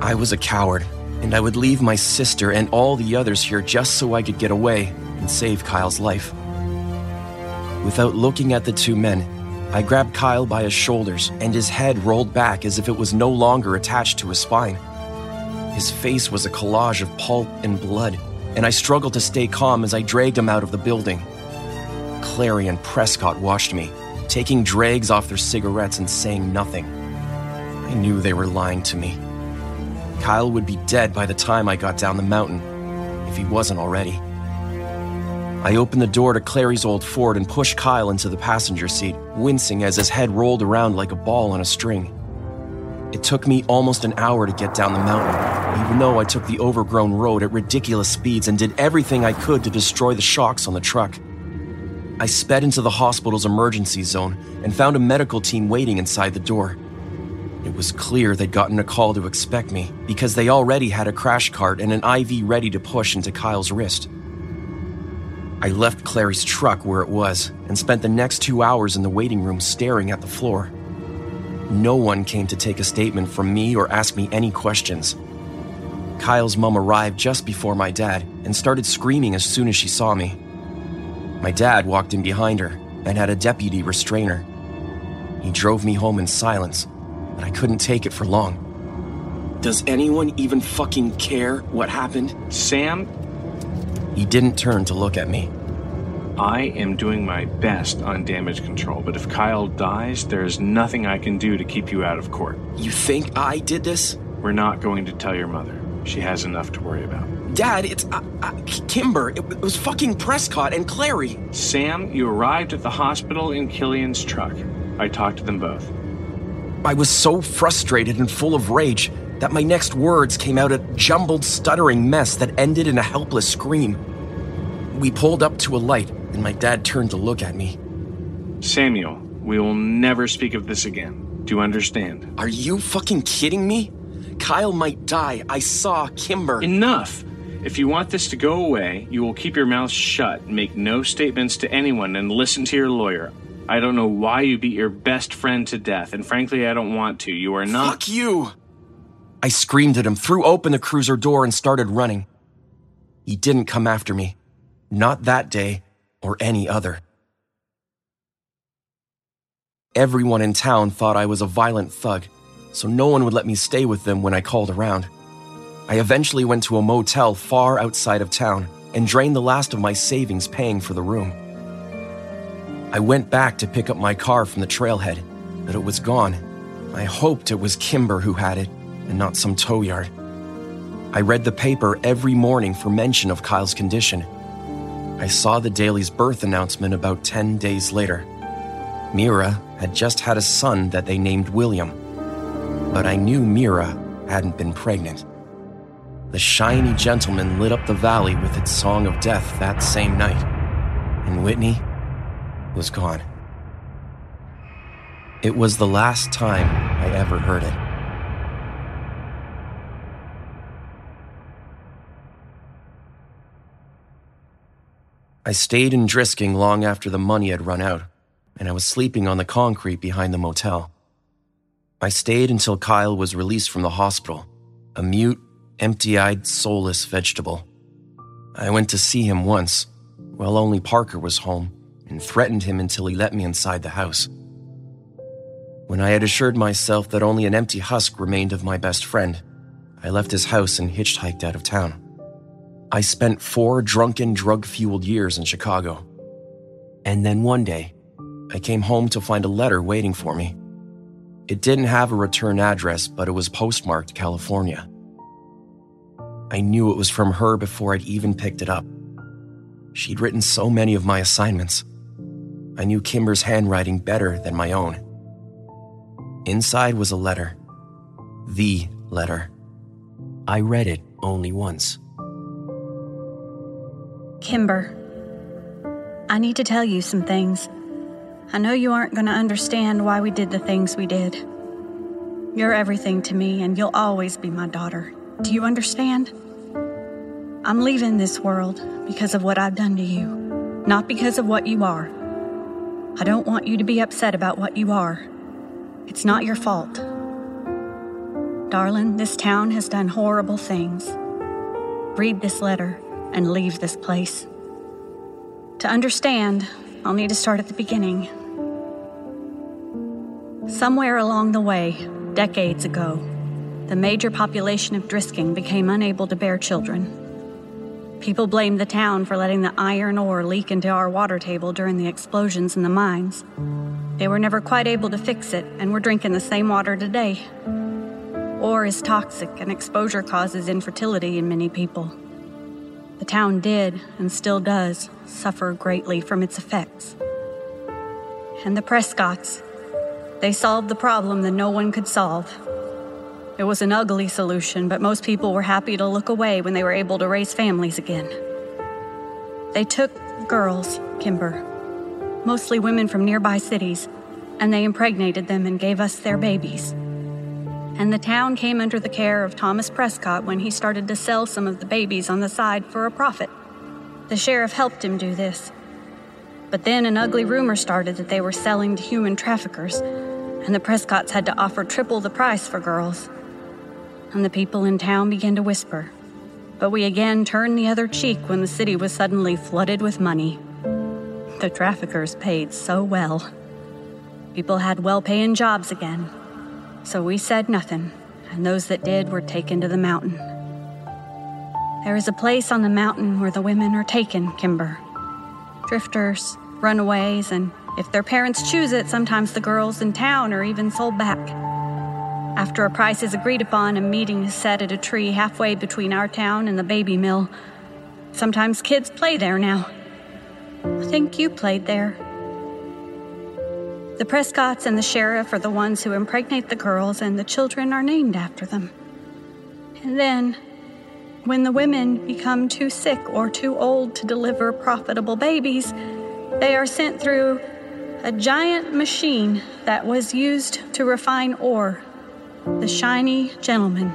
I was a coward, and I would leave my sister and all the others here just so I could get away and save Kyle's life. Without looking at the two men, I grabbed Kyle by his shoulders, and his head rolled back as if it was no longer attached to his spine. His face was a collage of pulp and blood, and I struggled to stay calm as I dragged him out of the building. Clery and Prescott watched me, taking drags off their cigarettes and saying nothing. I knew they were lying to me. Kyle would be dead by the time I got down the mountain, if he wasn't already. I opened the door to Clery's old Ford and pushed Kyle into the passenger seat, wincing as his head rolled around like a ball on a string. It took me almost an hour to get down the mountain, even though I took the overgrown road at ridiculous speeds and did everything I could to destroy the shocks on the truck. I sped into the hospital's emergency zone and found a medical team waiting inside the door. It was clear they'd gotten a call to expect me because they already had a crash cart and an IV ready to push into Kyle's wrist. I left Clery's truck where it was and spent the next two hours in the waiting room staring at the floor. No one came to take a statement from me or ask me any questions. Kyle's mom arrived just before my dad and started screaming as soon as she saw me. My dad walked in behind her and had a deputy restrain her. He drove me home in silence, but I couldn't take it for long. Does anyone even fucking care what happened? Sam? He didn't turn to look at me. I am doing my best on damage control, but if Kyle dies, there is nothing I can do to keep you out of court. You think I did this? We're not going to tell your mother. She has enough to worry about. Dad, it's uh, uh, Kimber. It, it was fucking Prescott and Clery. Sam, you arrived at the hospital in Killian's truck. I talked to them both. I was so frustrated and full of rage that my next words came out a jumbled, stuttering mess that ended in a helpless scream. We pulled up to a light, and my dad turned to look at me. Samuel, we will never speak of this again. Do you understand? Are you fucking kidding me? Kyle might die. I saw Kimber. Enough! If you want this to go away, you will keep your mouth shut, make no statements to anyone, and listen to your lawyer. I don't know why you beat your best friend to death, and frankly, I don't want to. You are not. Fuck you! I screamed at him, threw open the cruiser door, and started running. He didn't come after me. Not that day or any other. Everyone in town thought I was a violent thug, so no one would let me stay with them when I called around. I eventually went to a motel far outside of town and drained the last of my savings paying for the room. I went back to pick up my car from the trailhead, but it was gone. I hoped it was Kimber who had it and not some tow yard. I read the paper every morning for mention of Kyle's condition. I saw the Daily's birth announcement about 10 days later. Meera had just had a son that they named William, but I knew Meera hadn't been pregnant. The shiny gentleman lit up the valley with its song of death that same night, and Whitney was gone. It was the last time I ever heard it. I stayed in Drisking long after the money had run out, and I was sleeping on the concrete behind the motel. I stayed until Kyle was released from the hospital, a mute, empty eyed, soulless vegetable. I went to see him once, while only Parker was home, and threatened him until he let me inside the house. When I had assured myself that only an empty husk remained of my best friend, I left his house and hitchhiked out of town. I spent four drunken, drug fueled years in Chicago. And then one day, I came home to find a letter waiting for me. It didn't have a return address, but it was postmarked California. I knew it was from her before I'd even picked it up. She'd written so many of my assignments. I knew Kimber's handwriting better than my own. Inside was a letter. The letter. I read it only once. Kimber, I need to tell you some things. I know you aren't going to understand why we did the things we did. You're everything to me, and you'll always be my daughter. Do you understand? I'm leaving this world because of what I've done to you, not because of what you are. I don't want you to be upset about what you are. It's not your fault. Darling, this town has done horrible things. Read this letter and leave this place. To understand, I'll need to start at the beginning. Somewhere along the way, decades ago, the major population of Drisking became unable to bear children. People blamed the town for letting the iron ore leak into our water table during the explosions in the mines. They were never quite able to fix it, and we're drinking the same water today. Ore is toxic, and exposure causes infertility in many people. The town did, and still does, suffer greatly from its effects. And the Prescotts, they solved the problem that no one could solve it was an ugly solution, but most people were happy to look away when they were able to raise families again. They took girls, Kimber, mostly women from nearby cities, and they impregnated them and gave us their babies. And the town came under the care of Thomas Prescott when he started to sell some of the babies on the side for a profit. The sheriff helped him do this. But then an ugly rumor started that they were selling to human traffickers, and the Prescotts had to offer triple the price for girls and the people in town began to whisper. But we again turned the other cheek when the city was suddenly flooded with money. The traffickers paid so well. People had well paying jobs again. So we said nothing, and those that did were taken to the mountain. There is a place on the mountain where the women are taken, Kimber. Drifters, runaways, and if their parents choose it, sometimes the girls in town are even sold back. After a price is agreed upon, a meeting is set at a tree halfway between our town and the baby mill. Sometimes kids play there now. I think you played there. The Prescotts and the sheriff are the ones who impregnate the girls, and the children are named after them. And then, when the women become too sick or too old to deliver profitable babies, they are sent through a giant machine that was used to refine ore the shiny gentlemen.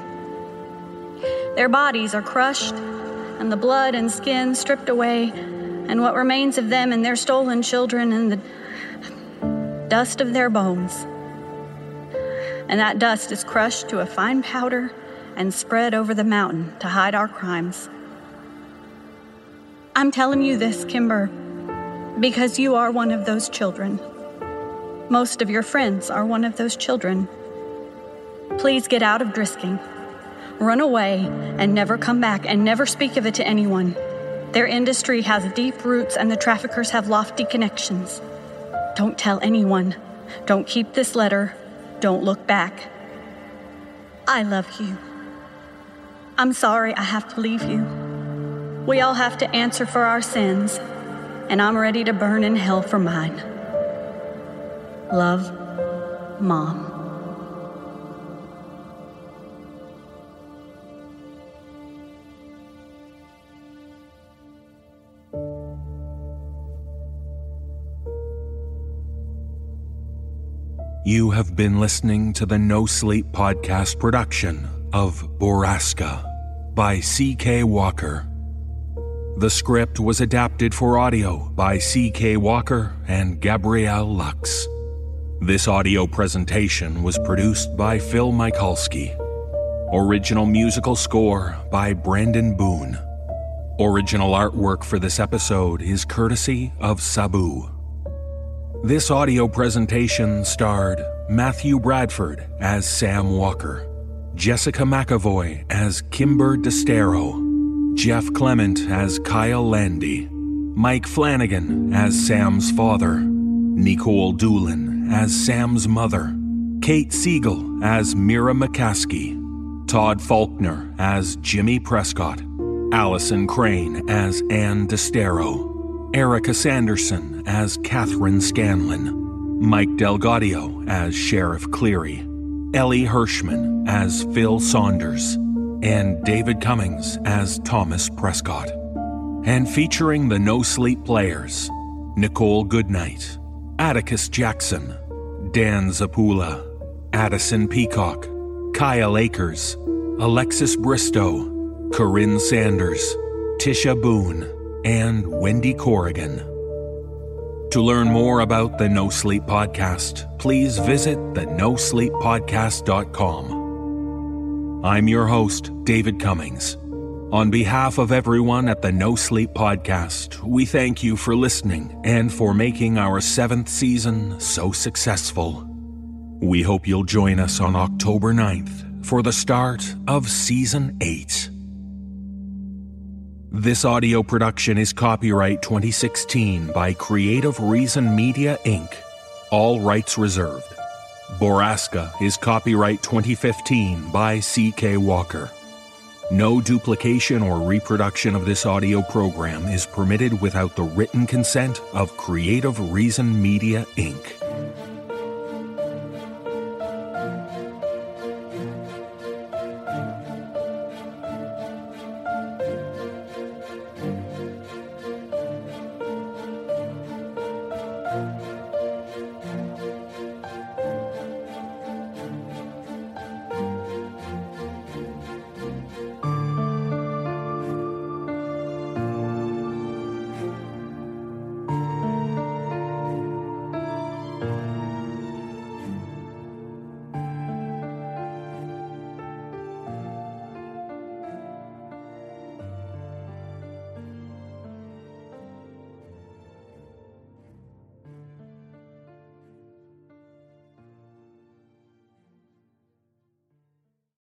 Their bodies are crushed, and the blood and skin stripped away, and what remains of them and their stolen children and the dust of their bones. And that dust is crushed to a fine powder and spread over the mountain to hide our crimes. I'm telling you this, Kimber, because you are one of those children. Most of your friends are one of those children. Please get out of Drisking. Run away and never come back and never speak of it to anyone. Their industry has deep roots and the traffickers have lofty connections. Don't tell anyone. Don't keep this letter. Don't look back. I love you. I'm sorry I have to leave you. We all have to answer for our sins, and I'm ready to burn in hell for mine. Love, Mom. You have been listening to the No Sleep podcast production of Borrasca by C.K. Walker. The script was adapted for audio by C.K. Walker and Gabrielle Lux. This audio presentation was produced by Phil Michalski. Original musical score by Brandon Boone. Original artwork for this episode is courtesy of Sabu. This audio presentation starred Matthew Bradford as Sam Walker, Jessica McEvoy as Kimber Destaro, Jeff Clement as Kyle Landy, Mike Flanagan as Sam's father, Nikolle Doolin as Sam's mother, Kate Siegel as Meera McCaskey, Todd Faulkner as Jimmy Prescott, Alison Crane as Anne Destaro, Erika Sanderson as Kathryn Scanlon, Mike DelGaudio as Sheriff Clery, Elie Hirschman as Phil Saunders, and David Cummings as Thomas Prescott. And featuring the No Sleep players Nichole Goodnight, Atticus Jackson, Dan Zappulla, Addison Peacock, Kyle Akers, Alexis Bristowe, Corinne Sanders, Tisha Boone, and Wendy Corrigan. To learn more about the No Sleep Podcast, please visit the nosleeppodcast.com. I'm your host, David Cummings. On behalf of everyone at the No Sleep Podcast, we thank you for listening and for making our seventh season so successful. We hope you'll join us on October 9th for the start of Season 8. This audio production is copyright 2016 by Creative Reason Media Inc., all rights reserved. Borrasca is copyright 2015 by C.K. Walker. No duplication or reproduction of this audio program is permitted without the written consent of Creative Reason Media Inc.